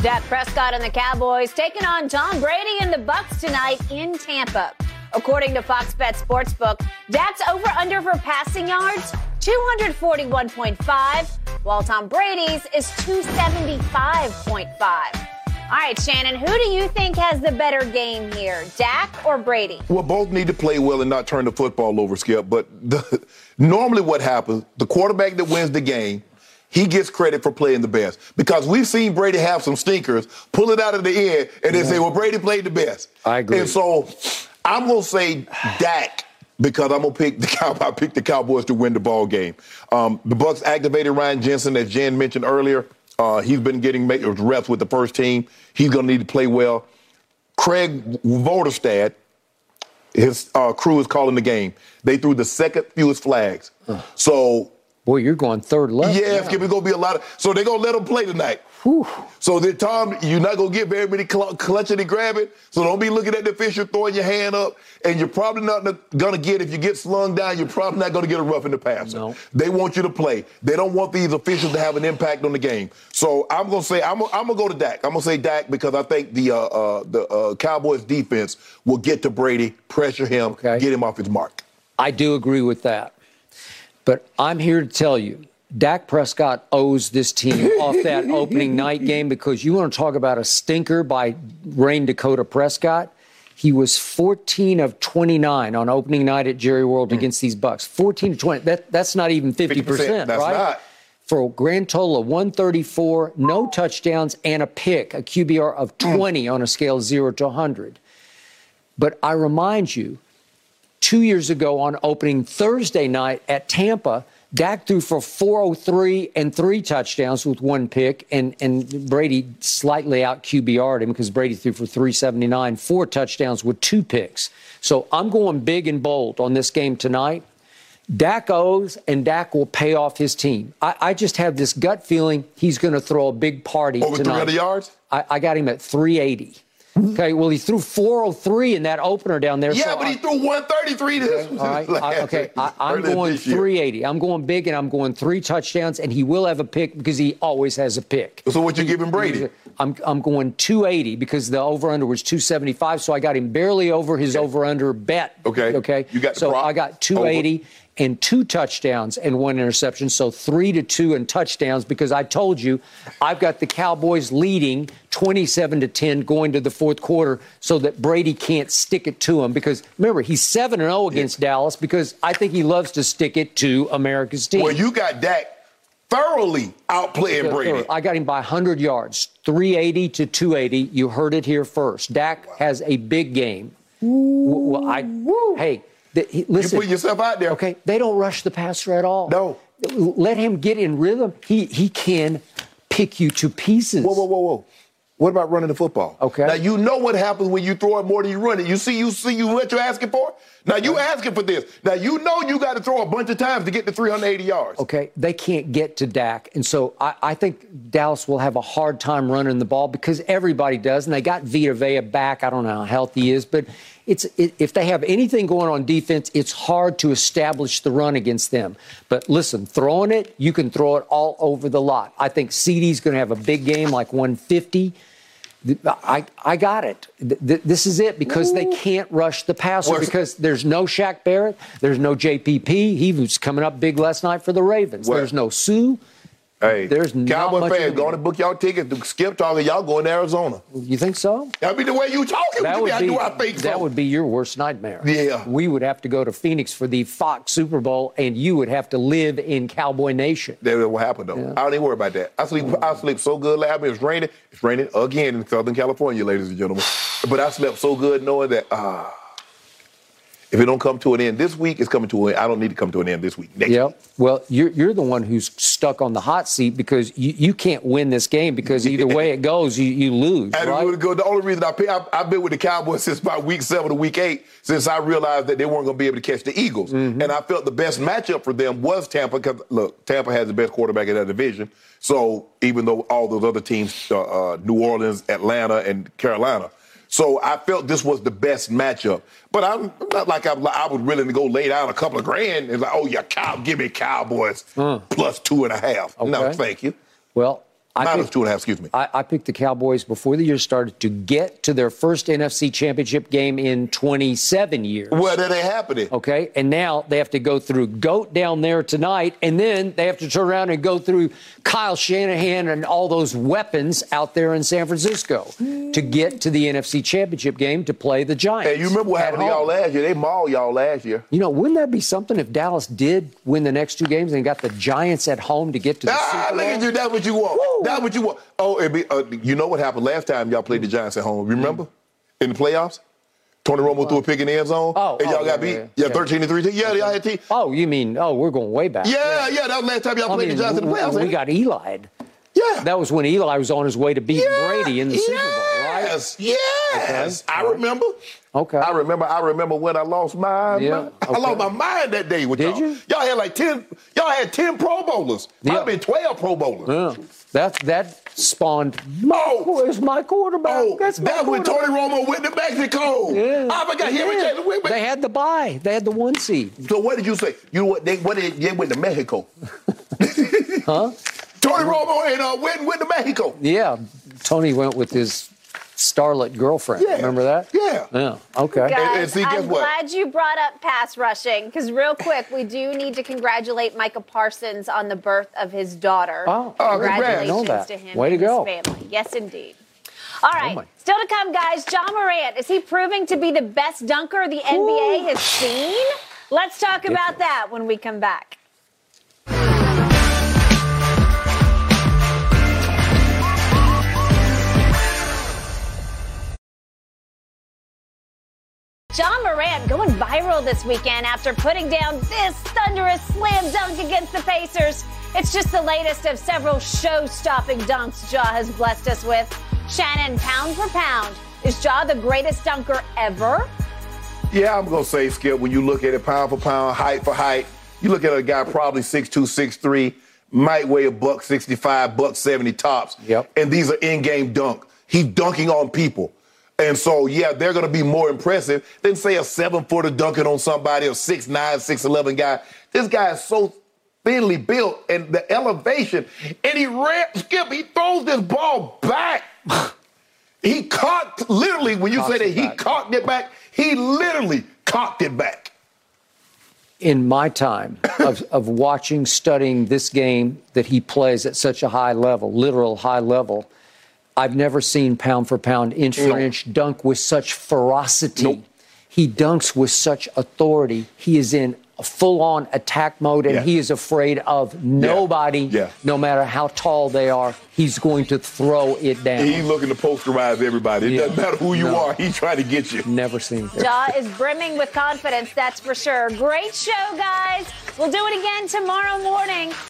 Dak Prescott and the Cowboys taking on Tom Brady and the Bucks tonight in Tampa. According to Fox Bet Sportsbook, Dak's over under for passing yards 241.5, while Tom Brady's is 275.5. All right, Shannon, who do you think has the better game here, Dak or Brady? Well, both need to play well and not turn the football over, Skip. But the, normally, what happens, the quarterback that wins the game, he gets credit for playing the best. Because we've seen Brady have some stinkers, pull it out of the end, and then say, well, Brady played the best. I agree. And so I'm going to say Dak because I'm going to pick the Cow- I pick the Cowboys to win the ball game. Um, the Bucks activated Ryan Jensen, as Jen mentioned earlier. Uh, he's been getting reps with the first team. He's going to need to play well. Craig Wrolstad, his uh, crew is calling the game. They threw the second fewest flags. So, boy, you're going third left. Yeah, it's gonna be a lot of. So they're gonna let them play tonight. So then, Tom, you're not gonna get very many cl- clutching and grabbing. So don't be looking at the official throwing your hand up, and you're probably not gonna get if you get slung down. You're probably not gonna get a rough in the passer. They want you to play. They don't want these officials to have an impact on the game. So I'm gonna say I'm I'm gonna go to Dak. I'm gonna say Dak because I think the uh, uh, the uh, Cowboys defense will get to Brady, pressure him, get him off his mark. I do agree with that. But I'm here to tell you, Dak Prescott owes this team off that opening night game because you want to talk about a stinker by Rayne Dakota Prescott. He was 14 of 29 on opening night at Jerry World hmm. against these Bucks. 14 to 20. That, that's not even 50%, 50%, that's right? not. For a grand total of 134, no touchdowns, and a pick, a QBR of hmm. 20 on a scale of 0 to 100. But I remind you, two years ago on opening Thursday night at Tampa, Dak threw for 403 and three touchdowns with one pick, and, and Brady slightly out QBR'd him because Brady threw for 379, four touchdowns with two picks. So I'm going big and bold on this game tonight. Dak owes, and Dak will pay off his team. I, I just have this gut feeling he's going to throw a big party Over tonight. 300 yards? I, I got him at 380. Mm-hmm. Okay, well, he threw 403 in that opener down there. Yeah, so but I- he threw 133 this. all right. I, okay. I, I'm going 380. I'm going big, and I'm going three touchdowns, and he will have a pick because he always has a pick. So what you giving Brady? I'm I'm going 280 because the over under was 275, so I got him barely over his over under bet. Okay. Okay. You got so? I got 280 and two touchdowns and one interception, so three to two and touchdowns because I told you I've got the Cowboys leading 27 to 10 going to the fourth quarter so that Brady can't stick it to him because remember he's 7 and 0 against Dallas because I think he loves to stick it to America's team. Well, you got Dak thoroughly outplaying Brady. I got him by 100 yards, 380 to 280. You heard it here first. Dak has a big game. Well, I, hey, the, he, listen. You put yourself out there. Okay, they don't rush the passer at all. No. Let him get in rhythm. He he can pick you to pieces. Whoa, whoa, whoa, whoa. What about running the football? Okay. Now you know what happens when you throw it more than you run it. You see, you see, you what you're asking for. Now you asking for this. Now you know you got to throw a bunch of times to get to 380 yards. Okay, they can't get to Dak. And so I, I think Dallas will have a hard time running the ball because everybody does. And they got Vita Vea back. I don't know how healthy he is, but it's it, if they have anything going on defense, it's hard to establish the run against them. But listen, throwing it, you can throw it all over the lot. I think CD's going to have a big game, like 150. I, I got it. Th- th- This is it because they can't rush the passer because there's no Shaq Barrett, there's no JPP. He was coming up big last night for the Ravens. Well- there's no Suh. Hey, There's Cowboy fans, of- go on and book y'all tickets to Skip talking. Y'all going to Arizona. You think so? I be the way you talking That to me, would I be do. I think so. that would be your worst nightmare. Yeah. we would have to go to Phoenix for the Fox Super Bowl, and you would have to live in Cowboy Nation. That will happen though. I don't even worry about that. I sleep. I sleep so good. last night. It's raining. It's raining again in Southern California, ladies and gentlemen. But I slept so good knowing that. Ah, If it don't come to an end this week, it's coming to an end. I don't need to come to an end this week. Next Yep. week. Well, you're, you're the one who's stuck on the hot seat because you, you can't win this game because either way it goes, you, you lose, And right? go, the only reason I pick, I, I've been with the Cowboys since about week seven or week eight, since I realized that they weren't going to be able to catch the Eagles. Mm-hmm. And I felt the best matchup for them was Tampa because, look, Tampa has the best quarterback in that division. So even though all those other teams, uh, uh, New Orleans, Atlanta, and Carolina. So I felt this was the best matchup. But I'm not like I'm, I was willing to go lay down a couple of grand and like, oh, yeah, cow, give me Cowboys hmm. plus two and a half. No, thank you. Well, I Minus picked- two and a half, excuse me. I, I picked the Cowboys before the year started to get to their first NFC championship game in 27 years. Well, that ain't happening. Okay, and now they have to go through Goat down there tonight, and then they have to turn around and go through Kyle Shanahan and all those weapons out there in San Francisco to get to the NFC championship game to play the Giants. Hey, you remember what happened to y'all last year? They mauled y'all last year. You know, wouldn't that be something if Dallas did win the next two games and got the Giants at home to get to the Ah, Super look at you. That's what you want. That's what you want. Oh, it be, uh, you know what happened last time y'all played the Giants at home? Remember? In the playoffs? Tony Romo threw a pick in the end zone. Oh, and y'all oh, got yeah, beat. yeah, Yeah, yeah. 13 to 3. Yeah, y'all had team. Oh, you mean, oh, we're going way back. Yeah, yeah, that was last time y'all I played mean, the Giants in the we- playoffs. we got Eli'd. Yeah. That was when Eli was on his way to beating Brady in the Super Bowl, right? Yes, yes. I Okay. remember. Okay. I remember. I remember when I lost my. Yeah, I okay. lost my mind that day with Did y'all. you? Y'all had like ten. Y'all had ten Pro Bowlers. Yeah. have been twelve Pro Bowlers. Yeah. That that spawned. Oh, where's my quarterback? Oh, That's my that when Tony. Romo went to Mexico. Yeah. I forgot him and Yeah. Jason Witten. They had the bye. They had the one seed. So what did you say? You know what? They what did they went to Mexico? Huh? Tony Romo and uh, went went to Mexico. Yeah. Tony went with his starlet girlfriend. Yeah. Remember that? Yeah. Yeah. Okay. Guys, and see, guess I'm what? glad you brought up pass rushing because, real quick, we do need to congratulate Micah Parsons on the birth of his daughter. Oh, oh, congratulations Know that. to him Way to and his go. family. Yes, indeed. Oh, All right, my. still to come, guys. Ja Morant is he proving to be the best dunker the NBA has seen? Let's talk about that when we come back. Ja Morant going viral this weekend after putting down this thunderous slam dunk against the Pacers. It's just the latest of several show stopping dunks Ja has blessed us with. Shannon, pound for pound, is Ja the greatest dunker ever? Yeah, I'm gonna say, Skip, when you look at it pound for pound, height for height, you look at a guy probably 6'2, 6'3, might weigh a buck 65, buck 70 tops. Yep. And these are in-game dunk. He's dunking on people. And so, yeah, they're gonna be more impressive than say a seven-footer dunking on somebody, a 6'9, 6'11 guy. This guy is so thinly built and the elevation, and he ran, Skip, he throws this ball back. He cocked, literally, when you say that he back. cocked it back, he literally cocked it back. in my time of, of watching, studying this game that he plays at such a high level, literal high level, I've never seen pound for pound, inch for No. inch dunk with such ferocity. Nope. He dunks with such authority. He is in a full on attack mode and Yeah. he is afraid of nobody, Yeah. no matter how tall they are. He's going to throw it down. He's looking to posterize everybody. It Yeah. doesn't matter who you No. are, he's trying to get you. Never seen it. Ja is brimming with confidence, that's for sure. Great show, guys. We'll do it again tomorrow morning.